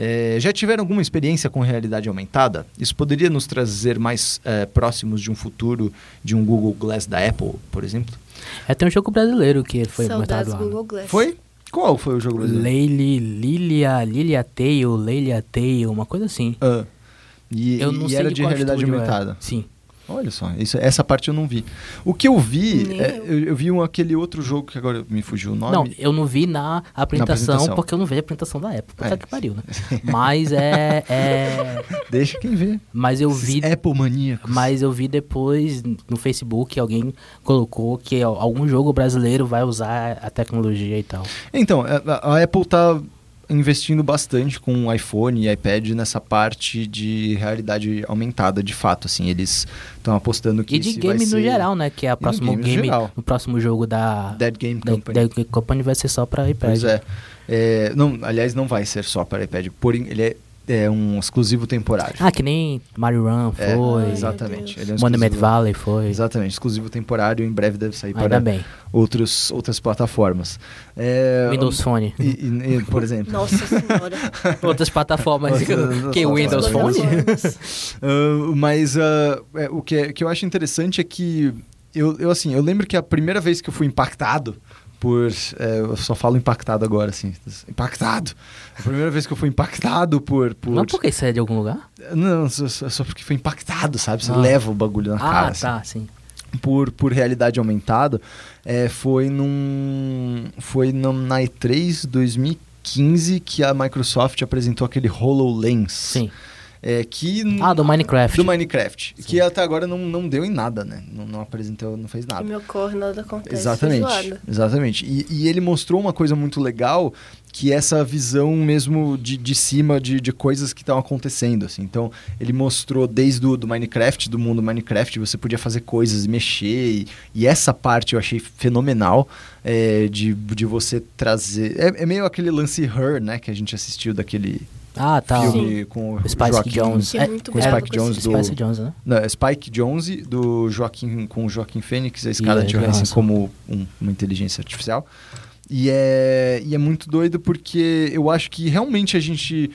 É, já tiveram alguma experiência com realidade aumentada? Isso poderia nos trazer mais é, próximos de um futuro de um Google Glass da Apple, por exemplo? É, tem um jogo brasileiro que foi Saudades mostrado lá. né? Google Glass. Foi? Qual foi o jogo brasileiro? Leili, Lilia, Lilia Tail, Lelia Tail, uma coisa assim. Ah. E, Eu não e sei era de realidade aumentada. Sim. Olha só, isso, essa parte eu não vi. O que eu vi, é, eu. eu, vi um, aquele outro jogo que agora me fugiu o nome. Não, eu não vi na apresentação, apresentação. porque eu não vejo a apresentação da Apple. Puta É. que pariu, né? Mas é, é- Deixa quem vê. Mas eu Esses vi. Apple maníacos. Mas eu vi depois no Facebook alguém colocou que algum jogo brasileiro vai usar a tecnologia e tal. Então, a, a Apple tá investindo bastante com o iPhone e iPad nessa parte de realidade aumentada, de fato, assim, eles estão apostando que E de game no ser- geral, né? Que é o próximo game game, no próximo jogo da Dead Game da, Company. da Game Company vai ser só pra iPad. Pois é. É, não, aliás, não vai ser só para iPad, porém ele é, é um exclusivo temporário. Ah, que nem Mario Run É, foi. Ai, exatamente. Ele é um Monument Valley foi. Exatamente, exclusivo temporário, em breve deve sair Ainda para bem. outros, outras plataformas. É, Windows Phone. e- e- e, por exemplo. Nossa senhora. Outras plataformas Outras- que Windows. Phone. Ah, mas ah, é, o que, é- que eu acho interessante é que eu, eu, assim, eu lembro que a primeira vez que eu fui impactado por. é, eu só falo impactado agora, assim. Impactado. A primeira vez que eu fui impactado por. por Não porque isso é de algum lugar? Não, só, só- porque foi impactado, sabe? Você Ah. leva o bagulho na ah, cara. assim tá, sim. por, por realidade aumentada é, foi num foi num, na E3 2015 que a Microsoft apresentou aquele HoloLens. Sim. É, que... Ah, do Minecraft. Do Minecraft. Que até agora não, não deu em nada, né? Não, não apresentou, não fez Que nada. me ocorre, nada acontece. Exatamente, exatamente. E, e ele mostrou uma coisa muito legal, que é essa visão mesmo de, de cima de, de coisas que estão acontecendo, assim. Então, ele mostrou desde o do Minecraft, do mundo Minecraft, você podia fazer coisas, mexer, e, e essa parte eu achei fenomenal, é, de, de você trazer... É, é meio aquele lance Her, né, que a gente assistiu daquele Ah, tá. filme com o Spike Joaquim... Jones. É muito com bravo Spike com Jones do- Spice Jones, né? Não, é Spike Jonze, do Joaquim, com o Joaquim Fênix, a Scarlett E a Johansson como um- uma inteligência artificial. E é, e é muito doido porque eu acho que realmente a gente...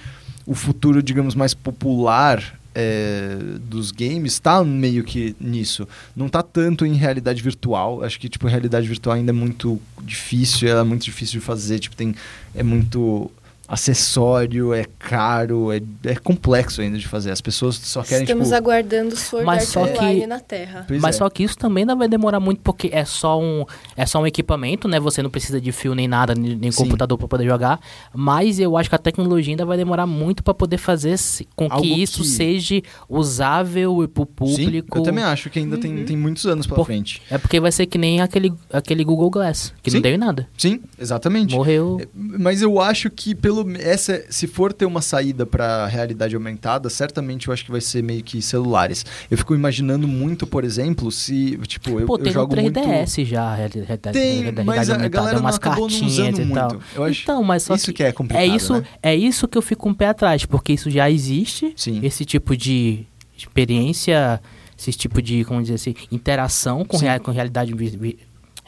O futuro, digamos, mais popular é, dos games tá meio que nisso. Não tá tanto em realidade virtual. Acho que, tipo, realidade virtual ainda é muito difícil. Ela é muito difícil de fazer. Tipo, tem... É muito acessório, é caro, é, é complexo ainda de fazer. As pessoas só querem, Estamos tipo... aguardando Sword Mas só que- na Terra. Pois Mas é. só que isso também não vai demorar muito, porque é só um, é só um equipamento, né? Você não precisa de fio nem nada, nem, nem computador para poder jogar. Mas eu acho que a tecnologia ainda vai demorar muito para poder fazer com Algo que isso que- seja usável pro público. Sim, eu também acho que ainda tem, tem muitos anos pela Por- frente. É porque vai ser que nem aquele, aquele Google Glass, que Sim. não deu em nada. Sim, exatamente. Morreu. É, Mas eu acho que pelo essa, se for ter uma saída para realidade aumentada, certamente eu acho que vai ser meio que celulares. Eu fico imaginando muito, por exemplo, se tipo eu, Pô, eu jogo 3DS muito já, reali- realidade, Tem, realidade mas a aumentada, galera não umas cartinhas e tal. Eu acho então, mas só isso que é complicado, é isso, né? é isso que eu fico com o pé atrás, porque isso já existe, Sim. esse tipo de experiência, esse tipo de, como dizer assim, interação com, Sim. rea- com realidade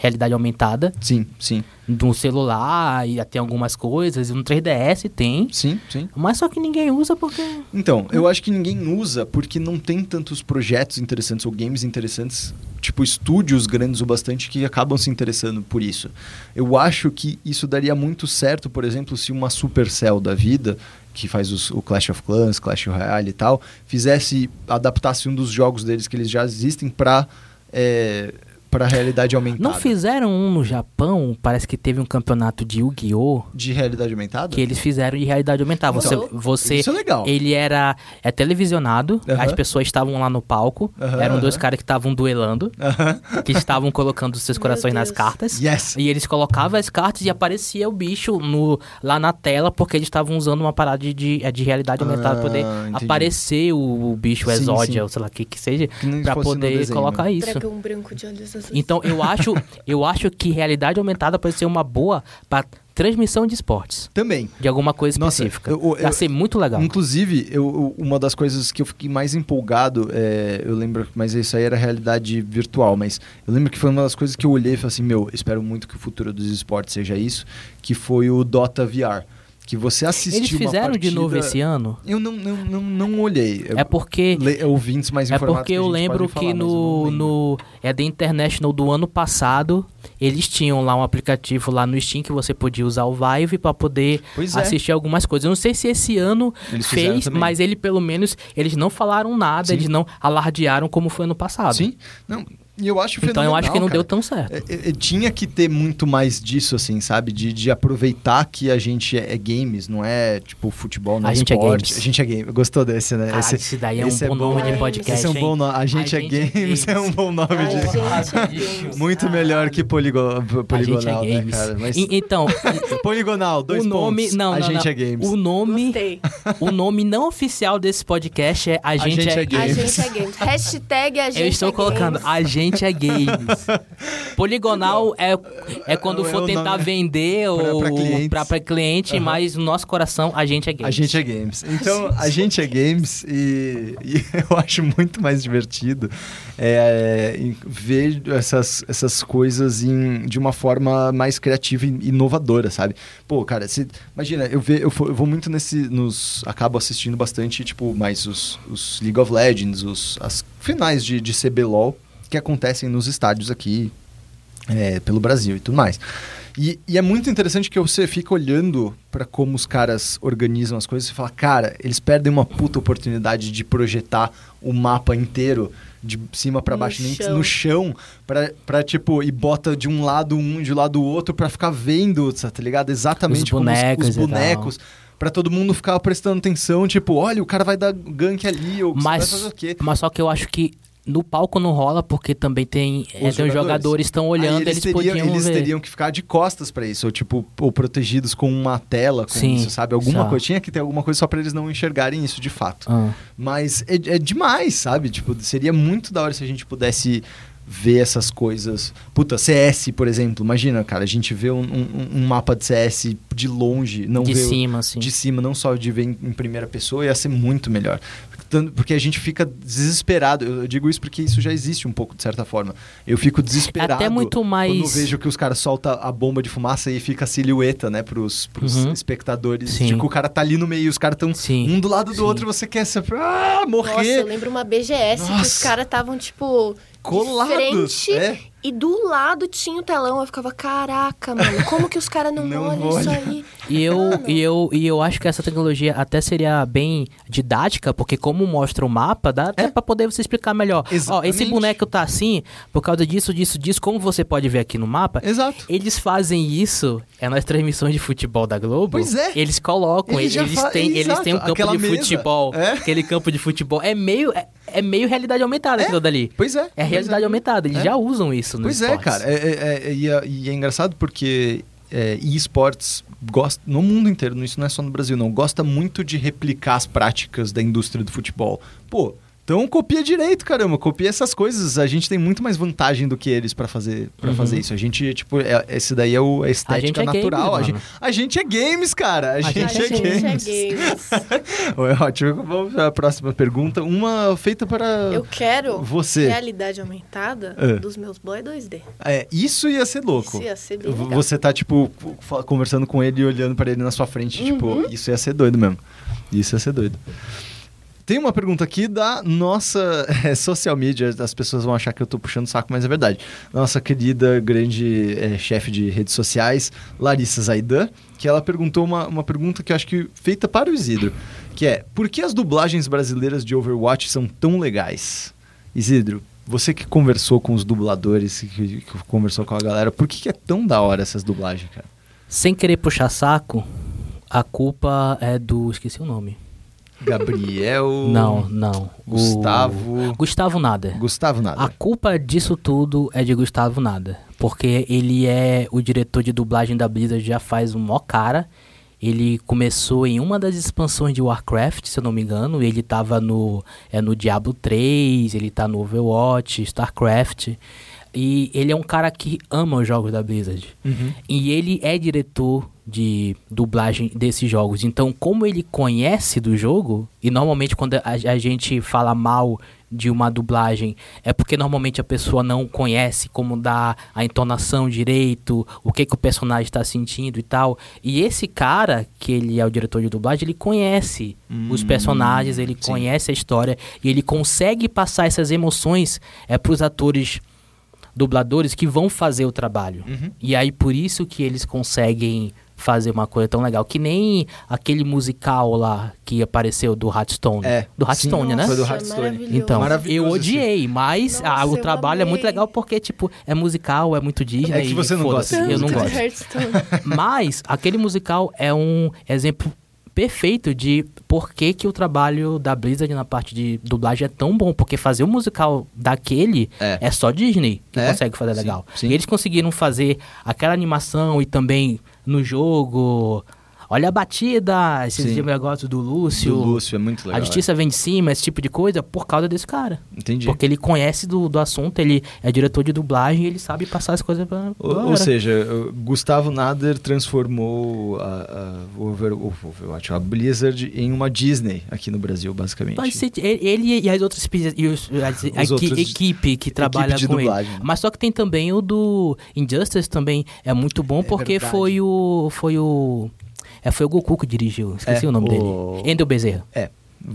realidade aumentada Sim, sim, no celular e até algumas coisas, no 3DS tem, sim, sim. mas só que ninguém usa porque Então, eu acho que ninguém usa porque não tem tantos projetos interessantes ou games interessantes, tipo estúdios grandes o bastante que acabam se interessando por isso. Eu acho que isso daria muito certo, por exemplo, se uma Supercell da vida, que faz os- o Clash of Clans, Clash Royale e tal, fizesse, adaptasse um dos jogos deles que eles já existem pra, é, pra realidade aumentada. não fizeram um no Japão, parece que teve um campeonato de Yu-Gi-Oh! De realidade aumentada? que eles fizeram de realidade aumentada. Você, Então, você isso é legal. ele era é televisionado, Aham. as pessoas estavam lá no palco, Aham, eram dois aham. caras que estavam duelando, que estavam colocando seus corações nas cartas. Yes! E eles colocavam as cartas e aparecia o bicho no, lá na tela, porque eles estavam usando uma parada de, de, de realidade aumentada Ah, pra poder entendi. aparecer o, o bicho ou sei lá o que que seja, no poder desenho. colocar isso. Dragão branco de olhos azuis. Então eu acho, eu acho que realidade aumentada pode ser uma boa para transmissão de esportes. Também. De alguma coisa Nossa, específica. eu- eu- Vai ser muito legal. Inclusive, eu, eu- uma das coisas que eu fiquei mais empolgado, é, eu lembro, mas isso aí era realidade virtual, mas eu lembro que foi uma das coisas que eu olhei e falei assim, meu, espero muito que o futuro dos esportes seja isso, que foi o Dota VR. Que você assistiu Eles fizeram de partida- novo esse ano. Eu não, não, não, não olhei. É porque le- ouvintes mais é porque eu lembro falar, que no, lembro. no é The International do ano passado, eles tinham lá um aplicativo lá no Steam que você podia usar o Vive para poder é. assistir algumas coisas. Eu não sei se esse ano Eles fez, mas ele pelo menos eles não falaram nada, Sim. eles não alardearam como foi ano passado. Sim, não, e eu acho Então eu acho que não fenomenal, deu cara. tão certo. É, é, tinha que ter muito mais disso, assim, sabe? De, de aproveitar que a gente é, é games, não é tipo futebol, não A é gente é esporte. games. a gente é game. Gostou desse, né? Caralho, esse daí é um esse bom nome de podcast. Esse é um bom nome. A gente, é, games, é um bom nome A de. gente é games. Muito melhor que poligo, A gente é poligonal, né, games. cara? Mas E- então, poligonal, dois o nome, pontos. não, a não, gente não. é games. O nome, Gostei. o nome não oficial desse podcast é A gente, gente é, é A games. gente é games. Hashtag a gente Eu estou é colocando games. A gente é games. Poligonal é, é quando É for o tentar vender ou pra cliente, Aham. mas no nosso coração a gente é games. A gente é games. Então, a gente é games e, e eu acho muito mais divertido é, ver essas, essas coisas em, de uma forma mais criativa e inovadora, sabe? Pô, cara, se, imagina, eu, ve, eu, fo- eu vou muito nesse. Nos, acabo assistindo bastante, tipo, mais os, os League of Legends, os, as finais de, de CBLOL que acontecem nos estádios aqui é, pelo Brasil e tudo mais. E, e é muito interessante que você fica olhando pra como os caras organizam as coisas e fala, cara, eles perdem uma puta oportunidade de projetar o mapa inteiro de cima pra No baixo, nem chão. no chão, pra, pra tipo, e bota de um lado um, de lado o outro pra ficar vendo, tá ligado? Exatamente Os como bonecos os, e bonecos. Pra todo mundo ficar prestando atenção, tipo, olha, o cara vai dar gank ali, ou você vai Mas, fazer o quê? mas só que eu acho que no palco não rola, porque também tem, é, tem os jogadores estão olhando, eles, eles, teriam, podiam eles ver. teriam que ficar de costas pra isso, ou tipo, ou protegidos com uma tela, com Sim, isso, sabe? Alguma só. coisa. Tinha que ter alguma coisa só pra eles não enxergarem isso de fato. Ah. Mas é, é demais, sabe? Tipo, seria muito da hora se a gente pudesse ver essas coisas. Puta, CS, por exemplo. Imagina, cara, a gente vê um, um- um mapa de CS de longe, não de vê o- cima, assim. de cima, não só de ver em, em primeira pessoa, ia ser muito melhor. Porque a gente fica desesperado. Eu digo isso porque isso já existe um pouco, de certa forma. Eu fico desesperado Até muito mais- quando eu vejo que os caras soltam a bomba de fumaça e fica a silhueta, né, pros, pros Uhum. espectadores. Sim. Tipo, o cara tá ali no meio, os caras estão Sim. um do lado do Sim. outro, você quer se, ah, Nossa, eu morrer. lembro uma BGS que os Nossa. caras estavam, tipo, Colados, de frente é. E do lado tinha o telão. Eu ficava, caraca, mano, como que os caras não, Não olham olha. isso aí? E eu, Mano. e, eu, e eu acho que essa tecnologia até seria bem didática, porque como mostra o mapa, dá até É. pra poder você explicar melhor. Ó, esse Exatamente. boneco tá assim, por causa disso, disso, disso, como você pode ver aqui no mapa. Exato. Eles fazem isso é nas transmissões de futebol da Globo. Pois é. Eles colocam, Eles eles, fa- têm, eles têm um campo aquela de mesa. futebol. É. Aquele campo de futebol. É meio, é, é meio realidade aumentada aquilo dali. Pois é. É realidade aumentada. Eles É. já usam isso nos Pois é, esportes. cara. É, é- é- e, é, e é engraçado porque é, esportes gosta no mundo inteiro, isso não é só no Brasil, não. Gosta muito de replicar as práticas da indústria do futebol. Pô, então copia direito, caramba. Copia essas coisas. A gente tem muito mais vantagem do que eles pra fazer para Uhum. fazer isso. A gente, tipo, é, esse daí é o, a estética gente é natural. games, a, gente, a gente é games, cara. A, gente, gente é A gente games. é games. É ótimo. Vamos para a próxima pergunta. Uma feita para Eu quero você. realidade aumentada É. dos meus boy 2D. É, isso ia ser louco. Isso ia ser bem legal. Você tá, tipo, conversando com ele e olhando pra ele na sua frente. Uhum. Tipo, isso ia ser doido mesmo. Isso ia ser doido. Tem uma pergunta aqui da nossa é, social media. As pessoas vão achar que eu tô puxando saco, mas é verdade. Nossa querida grande é, chefe de redes sociais, Larissa Zaidan, que ela perguntou uma, uma pergunta que eu acho que feita para o Isidro, que é: por que as dublagens brasileiras de Overwatch são tão legais? Isidro, você que conversou com os dubladores, que, que conversou com a galera, por que, que é tão da hora essas dublagens, cara? Sem querer puxar saco, a culpa é do. Esqueci o nome. Gabriel. Não, não. O- Gustavo. Gustavo Nada. Gustavo nada. A culpa disso tudo é de Gustavo Nada. Porque ele é o diretor de dublagem da Blizzard já faz um mó cara. Ele começou em uma das expansões de Warcraft, se eu não me engano. Ele tava no, é, no Diablo 3, ele tá no Overwatch, StarCraft. E ele é um cara que ama os jogos da Blizzard. Uhum. E ele é diretor de dublagem desses jogos. Então, como ele conhece do jogo, e normalmente quando a, a gente fala mal de uma dublagem, é porque normalmente a pessoa não conhece como dar a entonação direito, o que, que o personagem está sentindo e tal. E esse cara, que ele é o diretor de dublagem, ele conhece os Hum, personagens, ele sim. conhece a história, e ele consegue passar essas emoções é, para os atores dubladores que vão fazer o trabalho. Uhum. E aí por isso que eles conseguem fazer uma coisa tão legal. Que nem aquele musical lá que apareceu do Hearthstone. É, Do sim. Hearthstone, né? Foi do maravilhoso. Então, eu odiei, mas Nossa, ah, o trabalho é muito legal porque, tipo, é musical, é muito Disney. É que você não gosta Eu não gosto. Mas aquele musical é um exemplo perfeito de por que, que o trabalho da Blizzard na parte de dublagem é tão bom. Porque fazer um musical daquele É. é, só Disney que É? consegue fazer Sim, legal. sim. E eles conseguiram fazer aquela animação e também no jogo. Olha a batida, esse Sim. negócio do Lúcio. Do Lúcio, é muito legal. A justiça vem de cima, esse tipo de coisa, por causa desse cara. é. Entendi. Porque ele conhece do, do assunto, ele é diretor de dublagem e ele sabe passar as coisas pra. Ou, ou seja, Gustavo Nader transformou a, a, Over- Overwatch, a Blizzard em uma Disney aqui no Brasil, basicamente. Ser, ele e as outras e os- a Os outros- equipe que trabalha de com dublagem. ele. Mas só que tem também o do Injustice também é muito bom porque verdade. foi o foi o é, foi o Goku que dirigiu. Esqueci É, o nome o- dele. Endel Bezerra. É.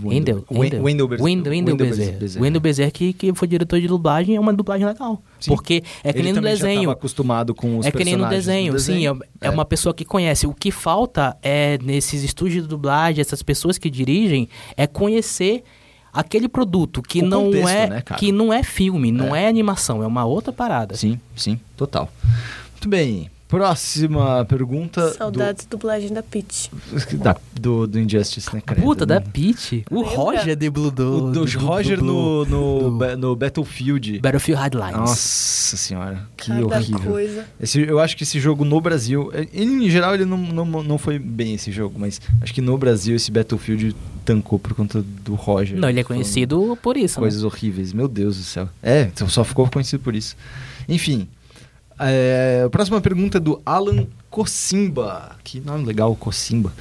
Wendel, Wendel, Wendel, Bezerra. Wendel, Bezerra. Bezerra. Wendel Bezerra que, que foi diretor de dublagem é uma dublagem legal. Sim. Porque é que Ele nem no já desenho. tava acostumado com os É que nem no desenho, do sim, é, é uma pessoa que conhece. O que falta é nesses estúdios de dublagem, essas pessoas que dirigem, é conhecer aquele produto que O não contexto, é né, que não é filme, não É. é. animação, é uma outra parada. Sim, sim, total. Muito bem. Próxima pergunta. Saudades do... dublagem da Peach. Da, do, do Injustice, né, cara? Puta, da Peach. O? Roger debludou. O do Roger dublou no, no, no Battlefield. Battlefield Hardlines. Nossa senhora, que Cada horrível. coisa. Esse, eu acho que esse jogo no Brasil, eh, ele, em geral ele não, não, não foi bem esse jogo, mas acho que no Brasil esse Battlefield tancou por conta do Roger. Não, ele é conhecido por isso. né? Coisas horríveis, meu Deus do céu. É, só ficou conhecido por isso. Enfim, é, a próxima pergunta é do Alan Cocimba. Que nome legal, Cocimba.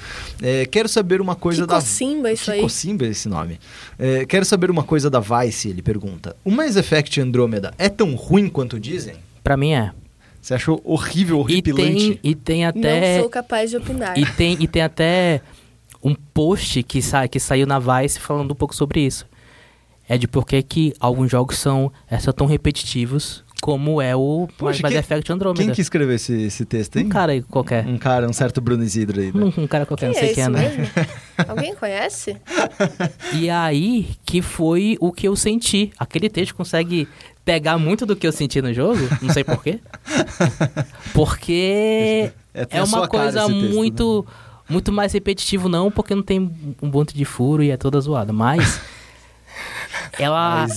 É, quero saber uma coisa Que da... cocimba isso que aí. Cocimba é esse nome. É, quero saber uma coisa da Vice, ele pergunta. O Mass Effect Andromeda é tão ruim quanto dizem? Pra mim é. Você achou horrível, E horripilante? tem, e tem até. Não sou capaz de opinar. E tem, e tem até um post que, sa que saiu na Vice falando um pouco sobre isso. É de por que que alguns jogos são, é, são tão repetitivos como é o Poxa, Mass quem- Effect Andromeda. Quem que escreveu esse, esse texto, hein? Um cara aí qualquer. Um cara, um certo Bruno Isidro aí. né? Um, um cara qualquer, Quem não é sei quem é, né? Alguém conhece? E aí que foi o que eu senti. Aquele texto consegue pegar muito do que eu senti no jogo, não sei porquê. Porque É, é uma coisa texto, né? muito muito mais repetitivo não, porque não tem um monte de furo e é toda zoada, mas ela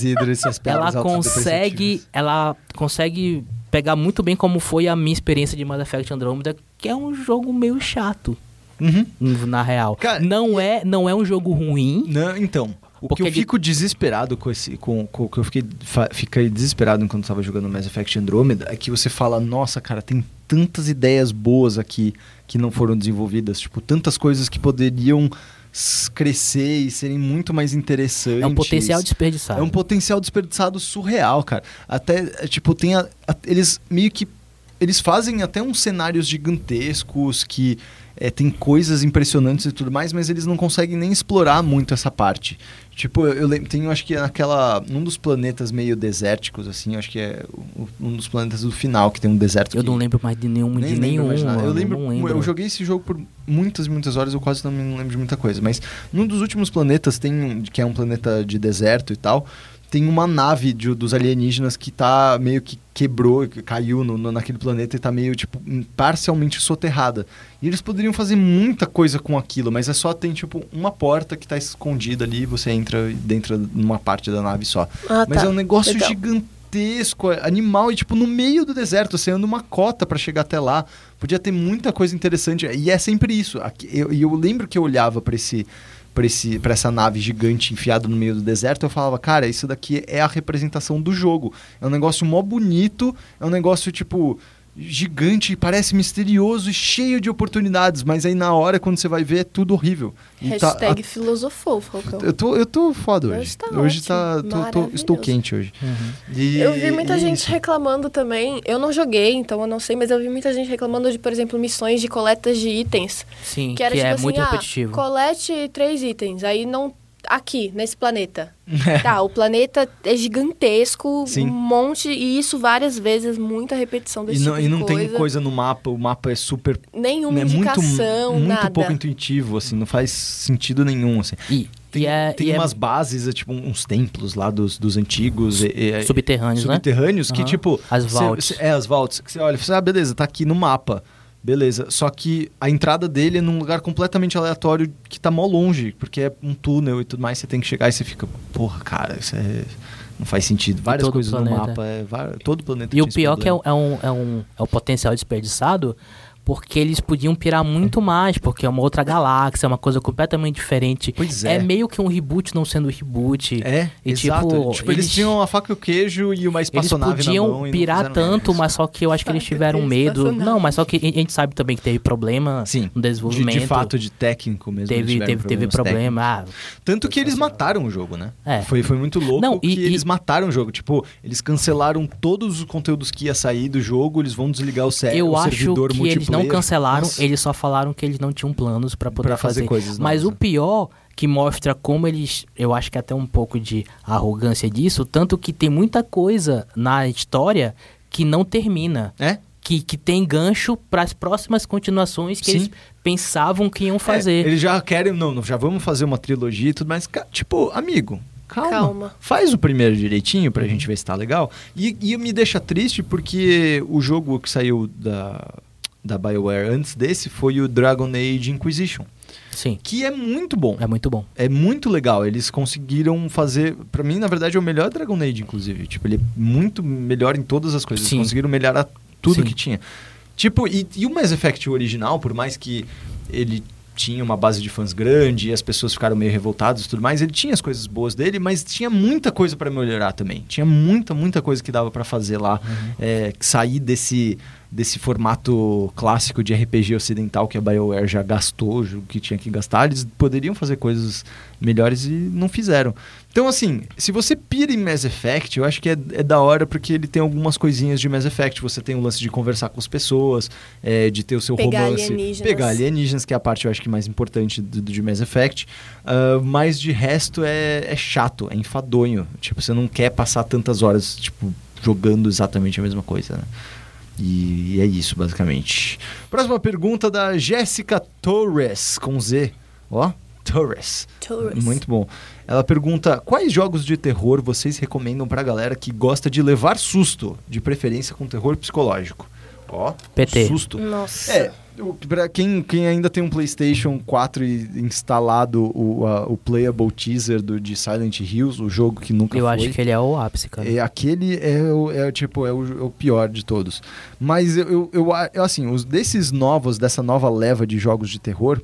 ela consegue ela consegue pegar muito bem como foi a minha experiência de Mass Effect Andromeda, que é um jogo meio chato, Uhum. na real. Cara, não é não é um jogo ruim, Não, então. O Porque que eu fico desesperado com esse. Com, com o que eu fiquei, fa- fiquei desesperado enquanto tava jogando Mass Effect Andromeda é que você fala, nossa, cara, tem tantas ideias boas aqui que não foram desenvolvidas. Tipo, tantas coisas que poderiam crescer e serem muito mais interessantes. é um potencial desperdiçado. É um potencial desperdiçado surreal, cara. Até, é, tipo, tem a- a- eles meio que eles fazem até uns cenários gigantescos que é, tem coisas impressionantes e tudo mais, mas eles não conseguem nem explorar muito essa parte. Tipo, eu, eu lembro, tem, eu acho que naquela, num dos planetas meio desérticos, assim, eu acho que é o- um dos planetas do final que tem um deserto. Eu que- não lembro mais de nenhum, nem de nenhum. mais nada. Eu mano, lembro, não lembro. eu joguei esse jogo por muitas, muitas horas, eu quase não me lembro de muita coisa. Mas num dos últimos planetas, tem um- que é um planeta de deserto e tal, tem uma nave de- dos alienígenas que tá meio que quebrou, que caiu no, no- naquele planeta e tá meio, tipo, parcialmente soterrada. E eles poderiam fazer muita coisa com aquilo, mas é só tem, tipo, uma porta que tá escondida ali e você entra dentro numa parte da nave só. Ah, Mas tá. é um negócio Legal. gigantesco, é animal, e tipo, no meio do deserto, você anda uma cota pra chegar até lá. Podia ter muita coisa interessante. E é sempre isso. Aqui- eu- E eu, lembro que eu olhava pra esse. Pra essa nave gigante enfiada no meio do deserto, eu falava, cara, isso daqui é a representação do jogo. É um negócio mó bonito, é um negócio, tipo, gigante, parece misterioso e cheio de oportunidades, mas aí na hora, quando você vai ver, é tudo horrível. E tá- Hashtag filosofou, Falcão. eu tô, eu tô foda hoje. Hoje tá hoje ótimo, tá. tô- tô- estou quente hoje. Uhum. E- Eu vi muita e gente isso. reclamando também. Eu não joguei, então eu não sei, mas eu vi muita gente reclamando de, por exemplo, missões de coletas de itens. Sim, Que que, era tipo é assim, muito ah, repetitivo. colete três itens. Aí não. Aqui, nesse planeta. Tá, o planeta é gigantesco, Sim. um monte, e isso várias vezes, muita repetição E desse não, tipo e não de tem coisa. coisa no mapa, o mapa é super. Nenhuma é muito, indicação, muito nada. pouco intuitivo, assim, não faz sentido nenhum, assim. E, Tem, e é, tem e é umas bases, é, tipo, uns templos lá dos, dos antigos. e- e- subterrâneos, né? subterrâneos que, Aham. tipo. As cê- vaults. cê- é, as vaults. Que você olha e fala, assim, ah, beleza, tá aqui no mapa. Beleza. Só que a entrada dele é num lugar completamente aleatório que tá mó longe, porque é um túnel e tudo mais. Você tem que chegar e você fica, porra, cara, isso é. Não faz sentido. Várias coisas no mapa. É, todo o planeta E o pior que é, problema. um- é um, é, um, é o potencial desperdiçado, porque eles podiam pirar muito mais, porque é uma outra galáxia, é uma coisa completamente diferente. Pois é. meio que um reboot não sendo reboot. É, E, exato. tipo, Tipo, eles, eles- tinham a faca e o queijo e uma Eles espaçonave na podiam e pirar tanto, mas só que eu acho que eles tiveram medo. Não, mas só que a gente sabe também que teve problema Sim, no de, desenvolvimento. de fato, de técnico mesmo. eles teve, teve, teve problema. Ah, Tanto que eles mataram o jogo, né? É. Foi, foi muito louco Não, que e- eles e- mataram o jogo. Tipo, eles cancelaram todos os conteúdos que ia sair do jogo, eles vão desligar o, sé- eu o acho servidor eles não cancelaram, Nossa. eles só falaram que eles não tinham planos pra poder Pra fazer fazer. coisas Mas novas, o pior que mostra como eles, eu acho que até um pouco de arrogância disso, tanto que tem muita coisa na história que não termina. É? Que, que tem gancho para as próximas continuações que Sim. eles pensavam que iam fazer. É, eles já querem, não, já vamos fazer uma trilogia e tudo mais. Tipo, amigo, calma. Calma. Faz o primeiro direitinho pra gente ver se tá legal. E, e me deixa triste porque o jogo que saiu da. Da BioWare antes desse foi o Dragon Age Inquisition, Sim. que é muito bom. É muito bom. É muito legal. Eles conseguiram fazer. Pra mim, na verdade, é o melhor Dragon Age, inclusive. Tipo, ele é muito melhor em todas as coisas. Sim. Eles conseguiram melhorar tudo Sim. que tinha. Tipo, e, e o Mass Effect original, por mais que ele tinha uma base de fãs grande e as pessoas ficaram meio revoltadas e tudo mais, ele tinha as coisas boas dele, mas tinha muita coisa pra melhorar também. Tinha muita, muita coisa que dava pra fazer lá. É, sair desse, desse formato clássico de RPG ocidental que a BioWare já gastou, o que tinha que gastar. Eles poderiam fazer coisas melhores e não fizeram. Então, assim, se você pira em Mass Effect, eu acho que é, é da hora porque ele tem algumas coisinhas de Mass Effect. Você tem o lance de conversar com as pessoas, é, de ter o seu Pegar romance. alienígenas. Pegar alienígenas, que é a parte, eu acho que mais importante do, do de Mass Effect. Ah, mas de resto é, é chato, é enfadonho. Tipo, você não quer passar tantas horas, tipo, jogando exatamente a mesma coisa, né? E, é isso, basicamente. Próxima pergunta da Jéssica Torres, com Z. Ó, Torres. Torres. Muito bom. Ela pergunta: quais jogos de terror vocês recomendam pra galera que gosta de levar susto, de preferência com terror psicológico? Ó, PT. susto. Nossa. É, pra quem, quem ainda tem um PlayStation 4 e instalado o, a- o Playable Teaser do, de Silent Hills, o jogo que nunca Eu foi. acho que ele é o ápice, cara. É, aquele é, o, é, tipo, é o, é o pior de todos. Mas eu, eu, eu, eu, assim, os desses novos, dessa nova leva de jogos de terror,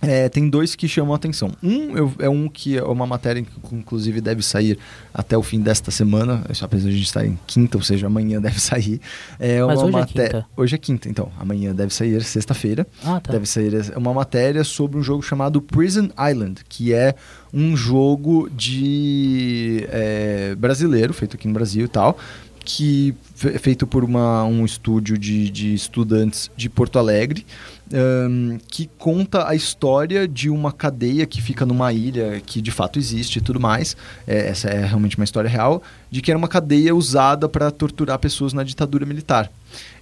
é, tem dois que chamam a atenção. Um eu- é um que é uma matéria que inclusive deve sair até o fim desta semana, só apesar de a gente estar em quinta, ou seja, amanhã deve sair. É Mas hoje é maté- quinta. Hoje é quinta, então. Amanhã deve sair sexta-feira. Ah, tá. Deve sair uma matéria sobre um jogo chamado Prison Island, que é um jogo de é, brasileiro, feito aqui no Brasil e tal, que é feito por uma, um estúdio de, de estudantes de Porto Alegre, ahn, que conta a história de uma cadeia que fica numa ilha que de fato existe e tudo mais. É, essa é realmente uma história real, de que era uma cadeia usada para torturar pessoas na ditadura militar.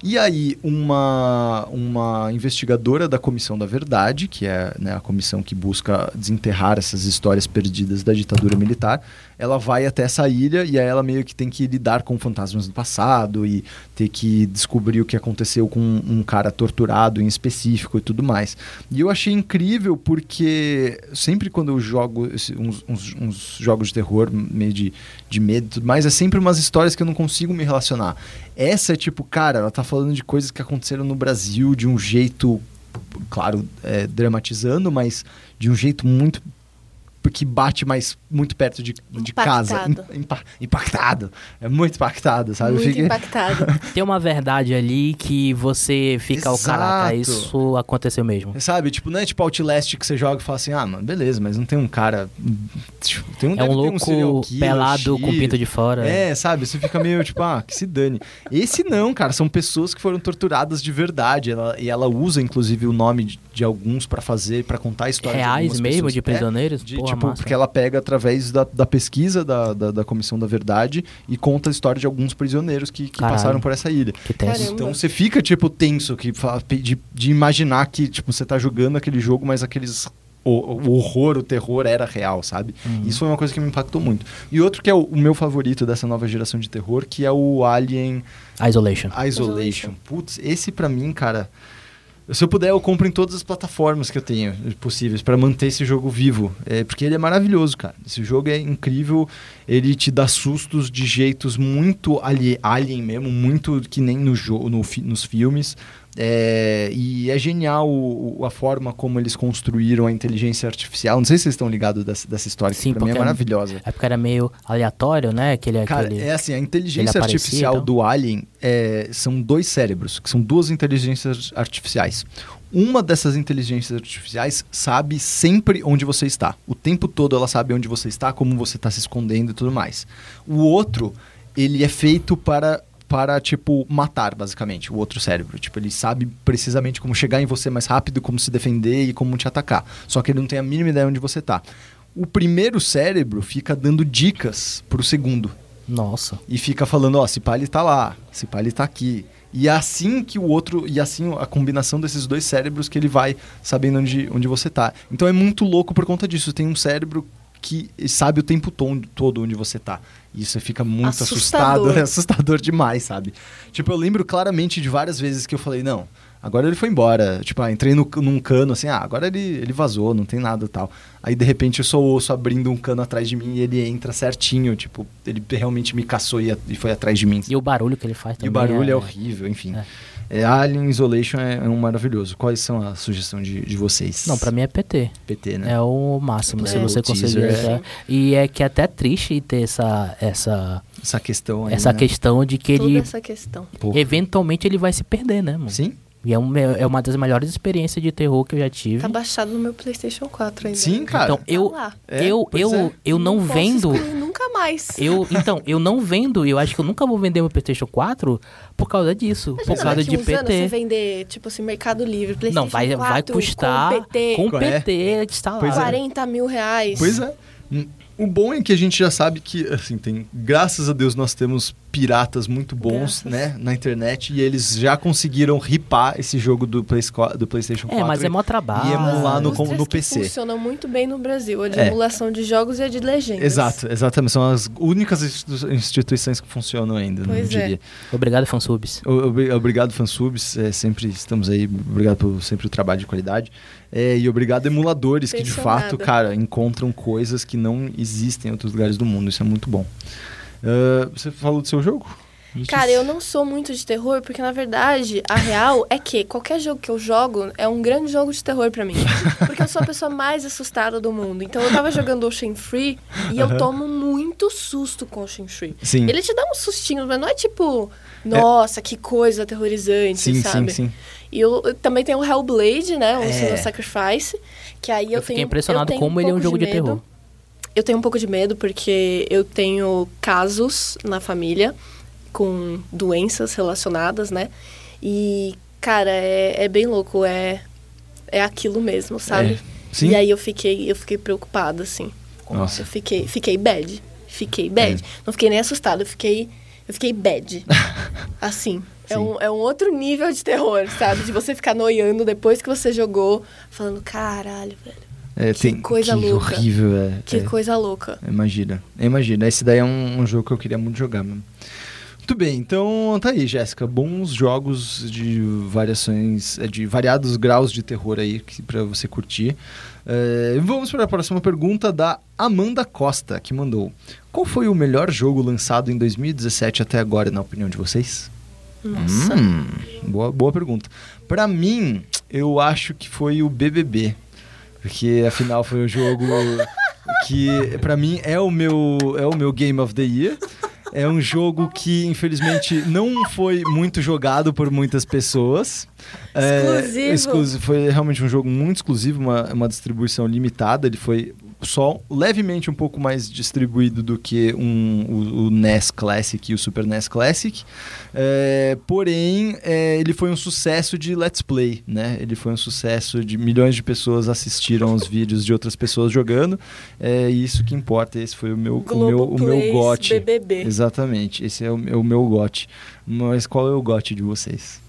E aí, uma, uma investigadora da Comissão da Verdade, que é né, a comissão que busca desenterrar essas histórias perdidas da ditadura militar, ela vai até essa ilha e aí ela meio que tem que lidar com fantasmas do passado e ter que descobrir o que aconteceu com um cara torturado em específico e tudo mais. E eu achei incrível porque sempre quando eu jogo uns, uns- uns jogos de terror, meio de, de medo e tudo mais, é sempre umas histórias que eu não consigo me relacionar. Essa é tipo, cara, ela tá falando de coisas que aconteceram no Brasil de um jeito, claro, é, dramatizando, mas de um jeito muito que bate mais muito perto de, de casa. Impactado. Impa- impactado. É muito impactado, sabe? Muito fiquei- impactado. Tem uma verdade ali que você fica, o caraca, Exato. isso aconteceu mesmo. Sabe? Tipo, não é tipo Outlast que você joga e fala assim, ah, mano, beleza, mas não tem um cara. tipo, Tem um, É um louco killer, pelado com pinto de fora. É, sabe? Você fica meio tipo, ah, que se dane. Esse não, cara, são pessoas que foram torturadas de verdade. Ela, e ela usa, inclusive, o nome de, de alguns pra fazer, pra contar a história de Reais mesmo, pessoas. de É, prisioneiros? de, Porra, tipo, massa. porque ela pega através da, da pesquisa da, da, da Comissão da Verdade e conta a história de algus prisioneiros que, que passaram por essa ilha. Que tenso. Caramba. Então você fica, tipo, tenso que, de, de imaginar que, tipo, você tá jogando aquele jogo, mas aqueles. O, o horror, o terror era real, sabe? Uhum. Isso foi uma coisa que me impactou muito. E outro que é o, o meu favorito dessa nova geração de terror, que é o Alien Isolation. Isolation. Isolation. Putz, esse pra mim, cara. Se eu puder, eu compro em todas as plataformas que eu tenho possíveis pra manter esse jogo vivo. É, porque ele é maravilhoso, cara. Esse jogo é incrível. Ele te dá sustos de jeitos muito ali, alien mesmo, muito que nem no jogo, no nos filmes. É, e é genial o- o- a forma como eles construíram a inteligência artificial. Não sei se vocês estão ligados dessa, dessa história, Sim, que pra mim é é- maravilhosa. É porque era meio aleatório, né? Aquele, Cara, aquele... é assim, a inteligência artificial do Alien é, são dois cérebros, que são duas inteligências artificiais. Uma dessas inteligências artificiais sabe sempre onde você está. O tempo todo ela sabe onde você está, como você está se escondendo e tudo mais. O outro, ele é feito para para tipo matar basicamente o outro cérebro. Tipo, ele sabe precisamente como chegar em você mais rápido, como se defender e como te atacar. Só que ele não tem a mínima ideia onde você tá. O primeiro cérebro fica dando dicas pro segundo Nossa. e fica falando, ó, se pá ele tá lá, se pá ele tá aqui. E é assim que o outro, e assim a combinação desses dois cérebros que ele vai sabendo onde, onde você tá. Então é muito louco por conta disso. Tem um cérebro que sabe o tempo todo onde você tá. E isso fica muito assustado, Assustador. é assustador demais, sabe? Tipo, eu lembro claramente de várias vezes que eu falei, não, Agora ele foi embora. Tipo, ah, entrei no, num cano assim, ah, agora ele, ele vazou, não tem nada e tal. Aí de repente eu sou o osso abrindo um cano atrás de mim e ele entra certinho. Tipo, ele realmente me caçou e, e foi atrás de mim. E o barulho que ele faz E também. o barulho é, é horrível, enfim. É. É, Alien Isolation é, é um maravilhoso. Quais são a sugestão de, de vocês? Não, pra mim é PT. PT, né? É o máximo, se É, você o conseguir. teaser, é. E é que é até triste ter essa, essa, Essa questão aí, essa né? questão de que Toda ele, essa questão. Pô. eventualmente, ele vai se perder, né, mano? Sim? E é, um- é uma das melhores experiências de terror que eu já tive. Tá baixado no meu PlayStation 4 ainda. Sim, cara. Então, eu, Tá. É, eu, eu, é. eu não posso vendo. nunca mais. Eu, então, eu não vendo, eu acho que eu nunca vou vender meu PlayStation 4 por causa disso. Imagina por causa de uns anos você PT. vender, tipo assim, Mercado Livre, PlayStation Não, vai, 4 vai custar com PT, com É. PT instalado. Pois é. 40 mil reais. Pois é. O bom é que a gente já sabe que, assim, tem. Graças a Deus nós temos piratas muito bons, Graças. né, na internet e eles já conseguiram ripar esse jogo do, Play, do PlayStation 4. É, mas é mó e trabalho. emular no, com- Indústrias no que PC. funcionam muito bem no Brasil, a de É. emulação de jogos e a de legendas. Exato, exatamente. São as únicas institu- instituições que funcionam ainda, não Pois é. diria. Obrigado, fansubs. O- Obrigado, fansubs. É, sempre estamos aí. Obrigado por sempre o trabalho de qualidade. É, e obrigado, emuladores, que de fato, cara, encontram coisas que não existem em outros lugares do mundo. Isso é muito bom. Ah, você falou do seu jogo? Cara, eu não sou muito de terror, porque na verdade, a real é que qualquer jogo que eu jogo é um grande jogo de terror pra mim. Porque eu sou a pessoa mais assustada do mundo. Então eu tava jogando Ocean Free e eu tomo muito susto com Ocean Free. Sim. Ele te dá uns sustinhos, mas não é tipo, nossa, que coisa aterrorizante, Sim, sabe? sim, sim. E eu, eu também tenho o Hellblade, né? O É. Sacrifice. Que aí eu, Eu fiquei tenho, impressionado eu tenho como ele é um jogo de medo. terror. Eu tenho um pouco de medo porque eu tenho casos na família com doenças relacionadas, né? E, cara, é, é bem louco, é, é aquilo mesmo, sabe? É. Sim. E aí eu fiquei, eu fiquei preocupada, assim. Nossa. Eu fiquei, fiquei bad. Fiquei bad. É. Não fiquei nem assustada, eu fiquei, eu fiquei bad. assim. É um, é um outro nível de terror, sabe? De você ficar noiando depois que você jogou, falando, caralho, velho. É, Que tem, coisa que louca. horrível, é. Que é. coisa louca. Imagina, imagina. Esse daí é um, um jogo que eu queria muito jogar mesmo. Muito bem, então tá aí, Jéssica. Bons jogos de variações, é, de variados graus de terror aí pra você curtir. É, vamos para a próxima pergunta da Amanda Costa, que mandou: Qual foi o melhor jogo lançado em 2017 até agora, na opinião de vocês? Nossa. Hum, boa, boa pergunta. Pra mim, eu acho que foi o BBB. Porque afinal foi um jogo que pra mim é o meu é o meu Game of the Year. É um jogo que infelizmente não foi muito jogado por muitas pessoas. É, Exclusivo. exclusi- foi realmente um jogo muito exclusivo, uma, uma distribuição limitada. Ele foi só levemente um pouco mais distribuído do que um, o, o NES Classic e o Super NES Classic. É, porém, é, ele foi um sucesso de Let's Play, né? Ele foi um sucesso de milhões de pessoas assistiram os vídeos de outras pessoas jogando. É isso que importa. Esse foi o meu, o meu, o meu gote. BBB. Exatamente. Esse é o, é o meu gote. Mas qual é o gote de vocês?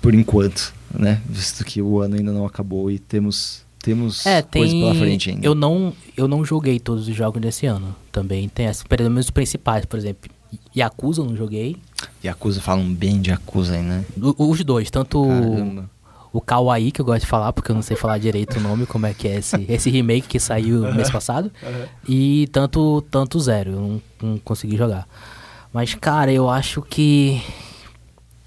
Por enquanto, né? Visto que o ano ainda não acabou e temos temos É, coisa pela tem. frente ainda. Eu não, eu não joguei todos os jogos desse ano. Também tem pelo menos os principais, por exemplo. Yakuza eu não joguei. Yakuza falam bem de Yakuza aí, né? O- Os dois, tanto o, Caramba. o Kawaii, que eu gosto de falar, porque eu não sei falar direito o nome, como é que é esse, esse remake que saiu mês passado. E tanto, tanto Zero, eu não, não consegui jogar. Mas, cara, eu acho que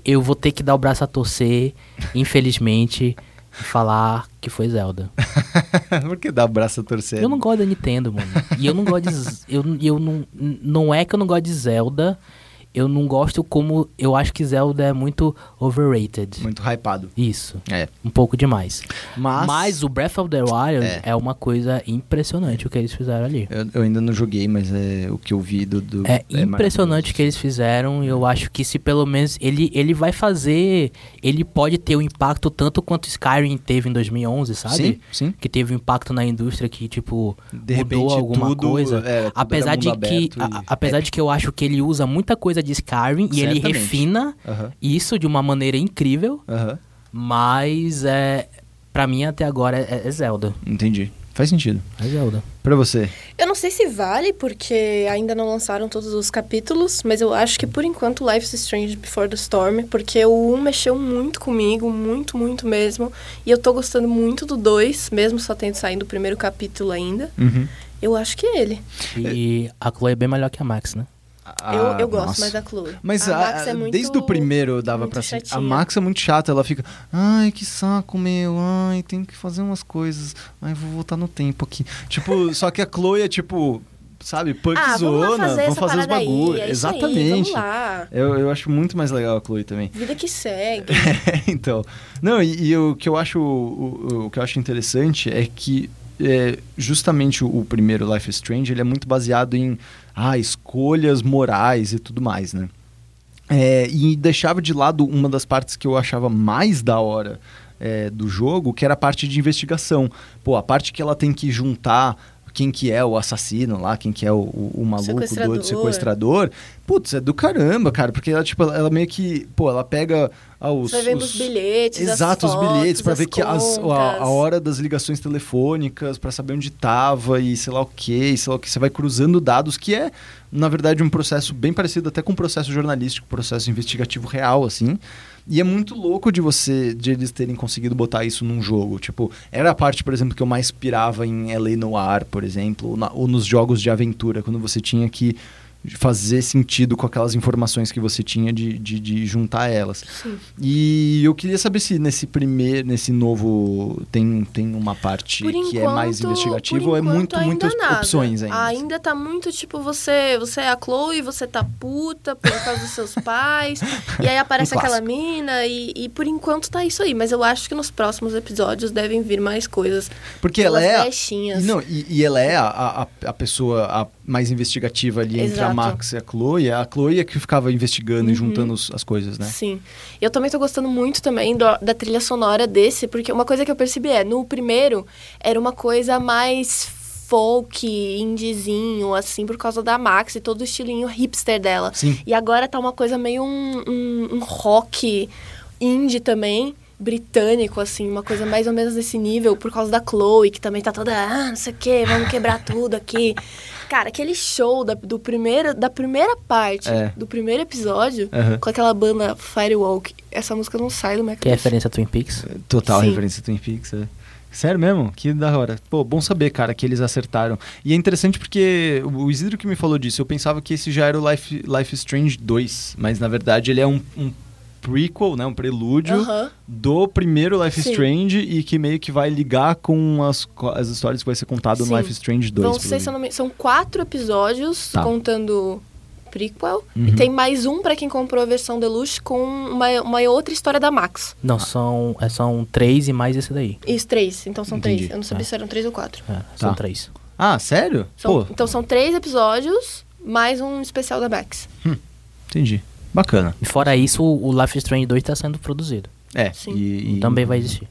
eu vou ter que dar o braço a torcer, infelizmente, falar que foi Zelda. Por que dá braço a torcer? Eu não gosto da Nintendo, mano. E eu não gosto de. Eu, eu não. Não é que eu não gosto de Zelda. Eu não gosto como. Eu acho que Zelda é muito overrated. Muito hypado. Isso. É. Um pouco demais. Mas, Mas o Breath of the Wild É. é. uma coisa impressionante o que eles fizeram ali. eu, eu ainda não joguei, mas é o que eu vi do. do É impressionante o que eles fizeram e eu acho que se pelo menos ele, ele vai fazer, ele pode ter um impacto tanto quanto Skyrim teve em 2011, sabe? Sim, sim. Que teve um impacto na indústria que tipo De mudou repente, alguma tudo, coisa. é, apesar de que a- apesar de que eu acho que ele usa muita coisa de Skyrim e ele refina Aham, isso de uma maneira incrível, aham. mas é para mim até agora é, é Zelda. Entendi. faz sentido. É Zelda. Pra você? Eu não sei se vale, porque ainda não lançaram todos os capítulos, mas eu acho que por enquanto Life is Strange Before the Storm, porque o 1 mexeu muito comigo, muito, muito mesmo. E eu tô gostando muito do 2, mesmo só tendo saído o primeiro capítulo ainda. Uhum. Eu acho que é ele. E a Chloe é bem melhor que a Max, né? Eu, eu gosto nossa. mais da Chloe. Mas a a- Max é muito, desde o primeiro dava pra ser. A. Max é muito chata, ela fica. Ai, que saco meu. Ai, tem que fazer umas coisas. Ai, vou voltar no tempo aqui. Tipo, só que a Chloe é tipo. Sabe, Ah, vamos punkzona, fazer vamos fazer os parada aí, bagulho. é aí, Exatamente. lá. eu, eu acho muito mais legal a Chloe também. Vida que segue. então. Não, e, e o que eu acho. O, o que eu acho interessante é que é, justamente o, o primeiro Life is Strange ele é muito baseado em ah, escolhas morais e tudo mais, né? É, e deixava de lado uma das partes que eu achava mais da hora é, do jogo, que era a parte de investigação. Pô, a parte que ela tem que juntar quem que é o assassino lá, quem que é o, o, o maluco Sequestrador. doido sequestrador. Putz, é do caramba, cara, porque ela, tipo, ela meio que, pô, ela pega ah, os... Você vai vendo os bilhetes, Exato, os fotos, bilhetes, pra as ver que as, a, a hora das ligações telefônicas, pra saber onde tava e sei lá o que, e sei lá o que. Você vai cruzando dados, que é, na verdade, um processo bem parecido até com um processo jornalístico, processo investigativo real, assim. E é muito louco de você, de eles terem conseguido botar isso num jogo. Tipo, era a parte, por exemplo, que eu mais pirava em LA Noir, por exemplo, ou, na- ou nos jogos de aventura, quando você tinha que fazer sentido com aquelas informações que você tinha de, de, de juntar elas. Sim. E eu queria saber se nesse primeiro, nesse novo, tem, tem uma parte Por que é mais investigativa ou é muito, muitas nada. opções ainda? Ainda tá muito tipo, você, você é a Chloe, você tá puta por causa dos seus pais. e aí aparece Um aquela mina e, e por enquanto tá isso aí. Mas eu acho que nos próximos episódios devem vir mais coisas. Porque ela é. brechinhas. Não, e, e ela é a, a, a pessoa a mais investigativa ali entre a Exato. Max e a Chloe. A Chloe é que ficava investigando e Uhum. juntando os- as coisas, né? Sim. Eu também tô gostando muito também do- da trilha sonora desse, porque uma coisa que eu percebi é, no primeiro, era uma coisa mais folk, indiezinho, assim, por causa da Max e todo o estilinho hipster dela. Sim. E agora tá uma coisa meio um, um, um rock indie também, britânico, assim, uma coisa mais ou menos desse nível, por causa da Chloe, que também tá toda, ah, não sei o quê, vamos quebrar tudo aqui. Cara, aquele show da, do primeiro, da primeira parte É. do primeiro episódio, Aham. com aquela banda Firewalk, essa música não sai do minha Que é referência a Twin Peaks. Total Sim. referência a Twin Peaks, é. Sério mesmo? Que da hora. Pô, bom saber, cara, que eles acertaram. E é interessante porque o Isidro que me falou disso, eu pensava que esse já era o Life, Life Strange 2, mas na verdade ele é um, um prequel, né, um prelúdio Aham. do primeiro Life Sim. Strange e que meio que vai ligar com as, as histórias que vai ser contado no Sim. Life is Strange 2. Vão ser, se eu não me- são quatro episódios, Tá. contando prequel. Uhum. E tem mais um pra quem comprou a versão deluxe com uma, uma outra história da Max. Não, são, é, são três e mais esse daí. Isso, três. Então são Entendi. três. Eu não sabia Ah. se eram três ou quatro. É, são Tá. três. Ah, sério? São- Pô, então são três episódios, mais um especial da Max. entendi. Bacana. E fora isso, o Life is Strange 2 está sendo produzido. É, Sim. e, e- Também vai existir.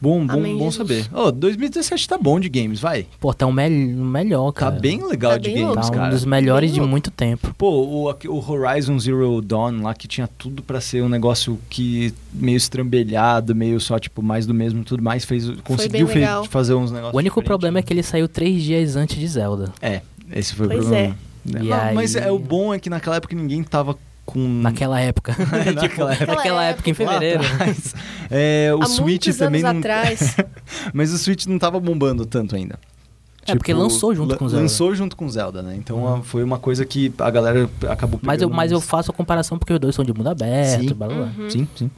Bom, bom, Amém, bom Jesus. saber. Ô, 2017 tá bom de games, vai. Pô, tá o mel melhor, Tá cara. bem legal Tá de bem games, Tá um cara. dos melhores Bem de louco. muito tempo. Pô, o, o Horizon Zero Dawn lá, que tinha tudo pra ser um negócio que meio estrambelhado, meio só, tipo, mais do mesmo e tudo mais, fez, conseguiu bem fe- legal. fazer uns negócios O único problema é né? que ele saiu três dias antes de Zelda. É, esse foi Pois o problema. E Mas, aí- mas é, o bom é que naquela época ninguém tava com... Naquela época. Naquela tipo, época. naquela época, em fevereiro. atrás. É, o Há Switch muitos também anos não... atrás. Mas o Switch não tava bombando tanto ainda. É, porque lançou junto com Zelda. Lançou junto com Zelda, né? Então ah, foi uma coisa que a galera acabou Mas eu, pegando mas eu faço a comparação porque os dois são de mundo aberto, Sim. blá blá. Uhum. Sim, sim.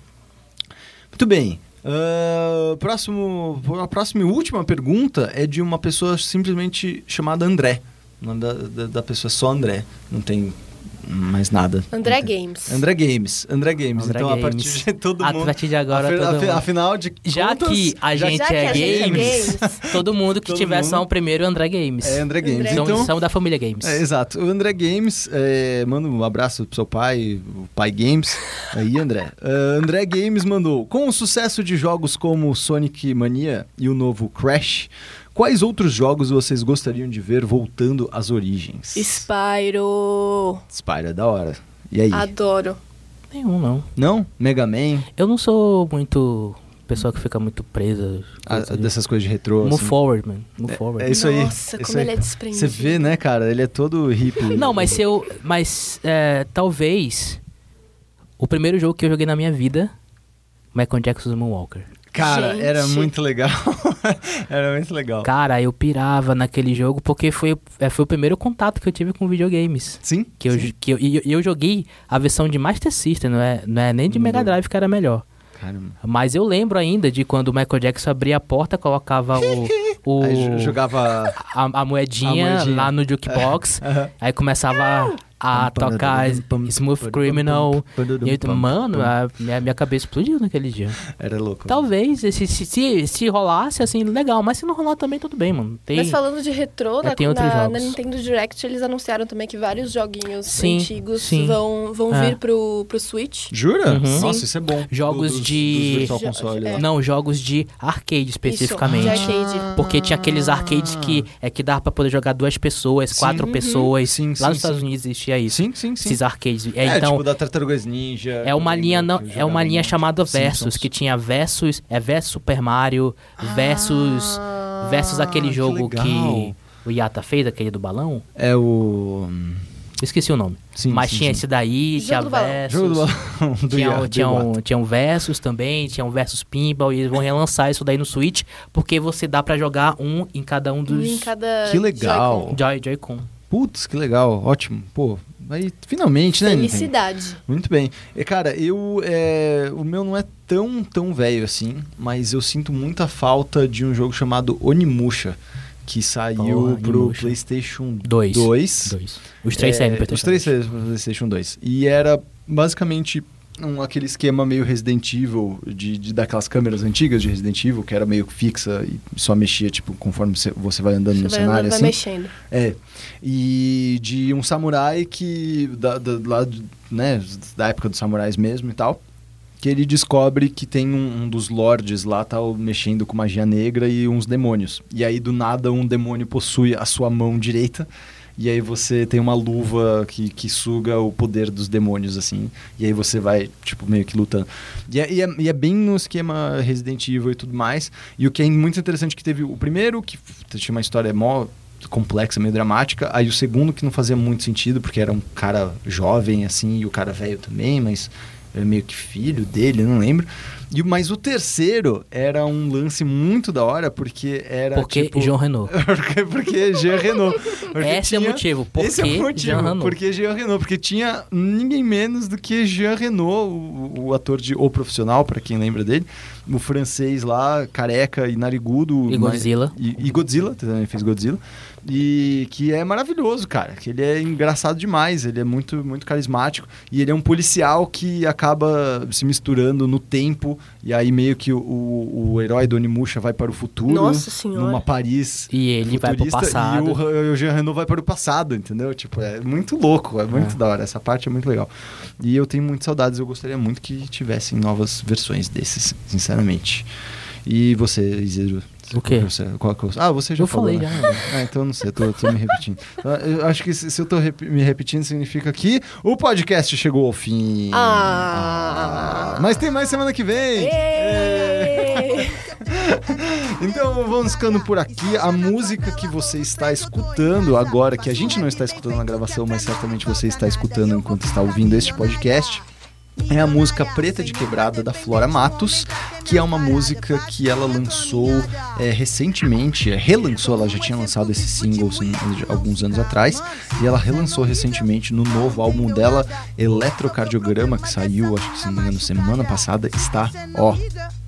Muito bem. Ah, próximo, a próxima e última pergunta é de uma pessoa simplesmente chamada André. O nome da, da, da pessoa é só André. Não tem mais nada. André. Games. André Games. André Games. André então a Games. partir de todo A mundo. partir de agora, afi- todo afi- mundo- afinal de Já contas, que a já gente Já que é a gente é games, games. todo mundo que Todo tiver mundo- só o primeiro é André Games. é André Games. André São, Então, são da família Games. É, exato. O André Games, é, manda um abraço pro seu pai, o pai Games. Aí, André. Ah, André Games mandou: Com o sucesso de jogos como Sonic Mania e o novo Crash, quais outros jogos vocês gostariam de ver voltando às origens? Spyro. Spyro é da hora. E aí? Adoro. Nenhum, não. Não? Mega Man? Eu não sou muito Pessoa que fica muito presa. Ah, dessas coisas de retrô. Move assim. forward, man. Move forward. É isso aí. Nossa, isso como aí. ele é desprendido. Você vê, né, cara? Ele é todo hippie. Não, mas se eu. Mas é, talvez. O primeiro jogo que eu joguei na minha vida. Michael Jackson's Moonwalker. Cara, Gente. era muito legal. era muito legal. Cara, eu pirava naquele jogo porque foi, é, foi o primeiro contato que eu tive com videogames. Sim? Que eu, sim. que eu, e eu, eu joguei a versão de Master System, não é, não é nem de Mega. Drive que era melhor. Caramba. Mas eu lembro ainda de quando o Michael Jackson abria a porta, colocava o, o- Aí jo- jogava. a, a moedinha, A moedinha. lá no jukebox. aí começava a tocar Smooth Criminal. E eu, mano, a minha, minha cabeça explodiu naquele dia. Era louco. Talvez, se, se, se, se rolasse, assim, legal. Mas se não rolar também, tudo bem, mano. Tem... Mas falando de retrô, É, na, tem outros na- jogos. na Nintendo Direct eles anunciaram também que vários joguinhos Sim, antigos sim. vão, vão É. vir pro, pro Switch. Jura? Uhum. Nossa, Sim. isso é bom. Jogos dos- de- Dos console é. lá. Não, jogos de arcade especificamente. Isso, de arcade. Porque tinha aqueles arcades que é que dava pra poder jogar duas pessoas, Sim. quatro Uhum. pessoas. Sim, Lá sim, nos Estados sim. Unidos existia isso. Sim, sim, sim. Esses arcades. É, É, então, tipo da Tartarugas Ninja. é uma linha não, que é uma linha chamada Simpsons. Versus, que tinha Versus, é Versus Super Mario, Versus Ah, versus aquele que jogo que, legal. o Yata fez, aquele do balão. É o. Esqueci o nome. Sim, Mas sim, tinha sim. esse daí, Jogo tinha. Versus. Jogo do balão do Tinha, um- do tinha, um, tinha um Versus também, tinha um Versus Pinball, e eles vão relançar isso daí no Switch, porque você dá pra jogar um em cada um um dos em cada Que legal. Joy-Con. Joy- Joy-Con. Putz, que legal. Ótimo. Pô, aí finalmente, né, Nintendo? Felicidade. Muito bem. E, cara, eu. é, o meu não é tão, tão velho assim, mas eu sinto muita falta de um jogo chamado Onimusha, que saiu Porra, pro Onimusha. PlayStation Dois. 2. Dois. Os três É, saíram Os três saíram pro PlayStation 2. E era basicamente um, aquele esquema meio Resident Evil, de, de daquelas câmeras antigas de Resident Evil, que era meio fixa e só mexia, tipo, conforme você, você vai andando Você no vai, cenário, andando, vai assim. mexendo. É. E de um samurai que. Da, da, lá, né, da época dos samurais mesmo e tal. Que ele descobre que tem um, um dos lords lá, tá mexendo com magia negra e uns demônios. E aí, do nada, um demônio possui a sua mão direita. E aí você tem uma luva que, que suga o poder dos demônios, assim. E aí você vai, tipo, meio que lutando. E é, e é, e é bem no esquema Resident Evil e tudo mais. E o que é muito interessante é que teve o primeiro, que tinha uma história mó complexa, meio dramática. Aí o segundo que não fazia muito sentido, porque era um cara jovem, assim, e o cara velho também, mas era meio que filho dele, não lembro. E, mas o terceiro era um lance muito da hora, porque era Porque tipo... João Renault. porque, porque Jean Renault. Porque Esse é o tinha- motivo. Por esse é o motivo, Jean Renault? porque Jean Renault, porque tinha ninguém menos do que Jean Renault, o, o ator de O Profissional, pra quem lembra dele, o francês lá, careca e narigudo. E mas- Godzilla. E, e Godzilla, também fez Godzilla. E que é maravilhoso, cara, que ele é engraçado demais, ele é muito, muito carismático, e ele é um policial que acaba se misturando no tempo, e aí meio que o, o, o herói do Onimusha vai para o futuro, Nossa Senhora. numa Paris E ele vai pro futurista, passado. E o, o Jean Renault vai para o passado, entendeu? Tipo, é muito louco, é muito É. da hora. Essa parte é muito legal. E eu tenho muitas saudades, eu gostaria muito que tivessem novas versões desses, sinceramente. E você, Isidro? O quê? Você, qual que eu- ah, você já Eu falou, falei né? Ah, então eu não sei, eu tô, tô me repetindo. Ah, Eu acho que se, se eu tô rep- me repetindo, significa que o podcast chegou ao fim. Ah. Ah, Mas tem mais semana que vem. Êêêê! Então vamos ficando por aqui. A música que você está escutando agora, que a gente não está escutando na gravação, mas certamente você está escutando enquanto está ouvindo este podcast. É a música Preta de Quebrada da Flora Matos, que é uma música que ela lançou é, recentemente, é, relançou, ela já tinha lançado esse single alguns anos atrás, e ela relançou recentemente no novo álbum dela, Eletrocardiograma, que saiu, acho que se não me engano, semana passada, está, ó,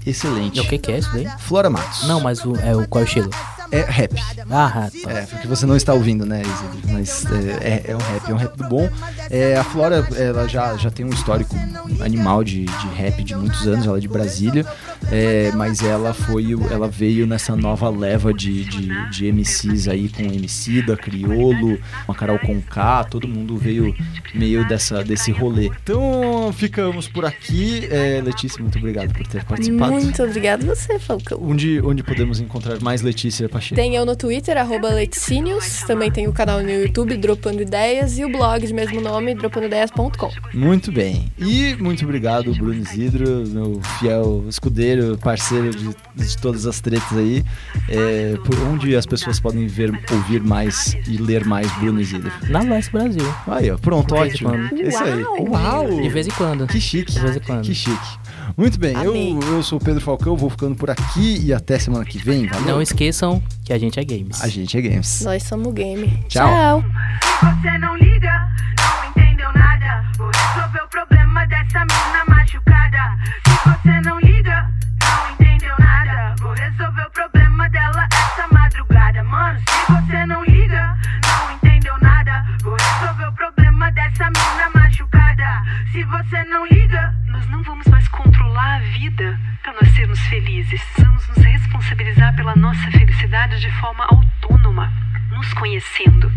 excelente. E o que, que é isso daí? Flora Matos. Não, mas o, é o qual é o estilo? É rap. Ah, tá. É, porque você não está ouvindo, né, Isidro? Mas é, é, é um rap, é um rap do bom. É, a Flora, ela já, já tem um histórico animal de, de rap de muitos anos, ela é de Brasília, é, mas ela foi, ela veio nessa nova leva de, de, de MCs aí com Emicida, Criolo, uma Carol Conká, todo mundo veio meio dessa, desse rolê. Então ficamos por aqui. É, Letícia, muito obrigado por ter participado. Muito obrigado você, Falcão. Onde, onde podemos encontrar mais Letícia Pacheco? Acha? Tem eu no Twitter, arroba Leticínios. Também tem o canal no YouTube, Dropando Ideias. E o blog de mesmo nome, dropandoideias.com. Muito bem. E muito obrigado, Bruno Isidro, meu fiel escudeiro, parceiro de, de todas as tretas aí. É, por onde as pessoas podem ver, ouvir mais e ler mais Bruno Isidro. Na Leste Brasil. Aí, ó, pronto, De vez em ótimo. quando. Isso aí. Uau! Uau! De vez em quando. Que chique. De vez em quando. Que chique. Muito bem, eu, eu sou o Pedro Falcão, vou ficando por aqui e até semana que vem. Valeu. Não esqueçam que a gente é games. A gente é Games. Nós somos game. Tchau. Tchau. Você não liga, não entendeu nada. Vou resolver o problema dessa mina machucada. Se você não liga, não entendeu nada. Vou resolver o problema dela essa madrugada. Mano, se você não liga, não entendeu nada. Vou resolver o problema dessa mina machucada. Se você não liga, Nós não vamos mais controlar a vida para nós sermos felizes. Vamos nos responsabilizar pela nossa felicidade de forma autônoma, nos conhecendo.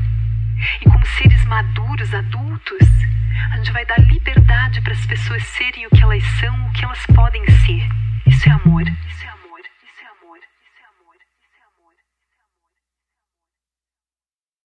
E como seres maduros, adultos, a gente vai dar liberdade para as pessoas serem o que elas são, o que elas podem ser.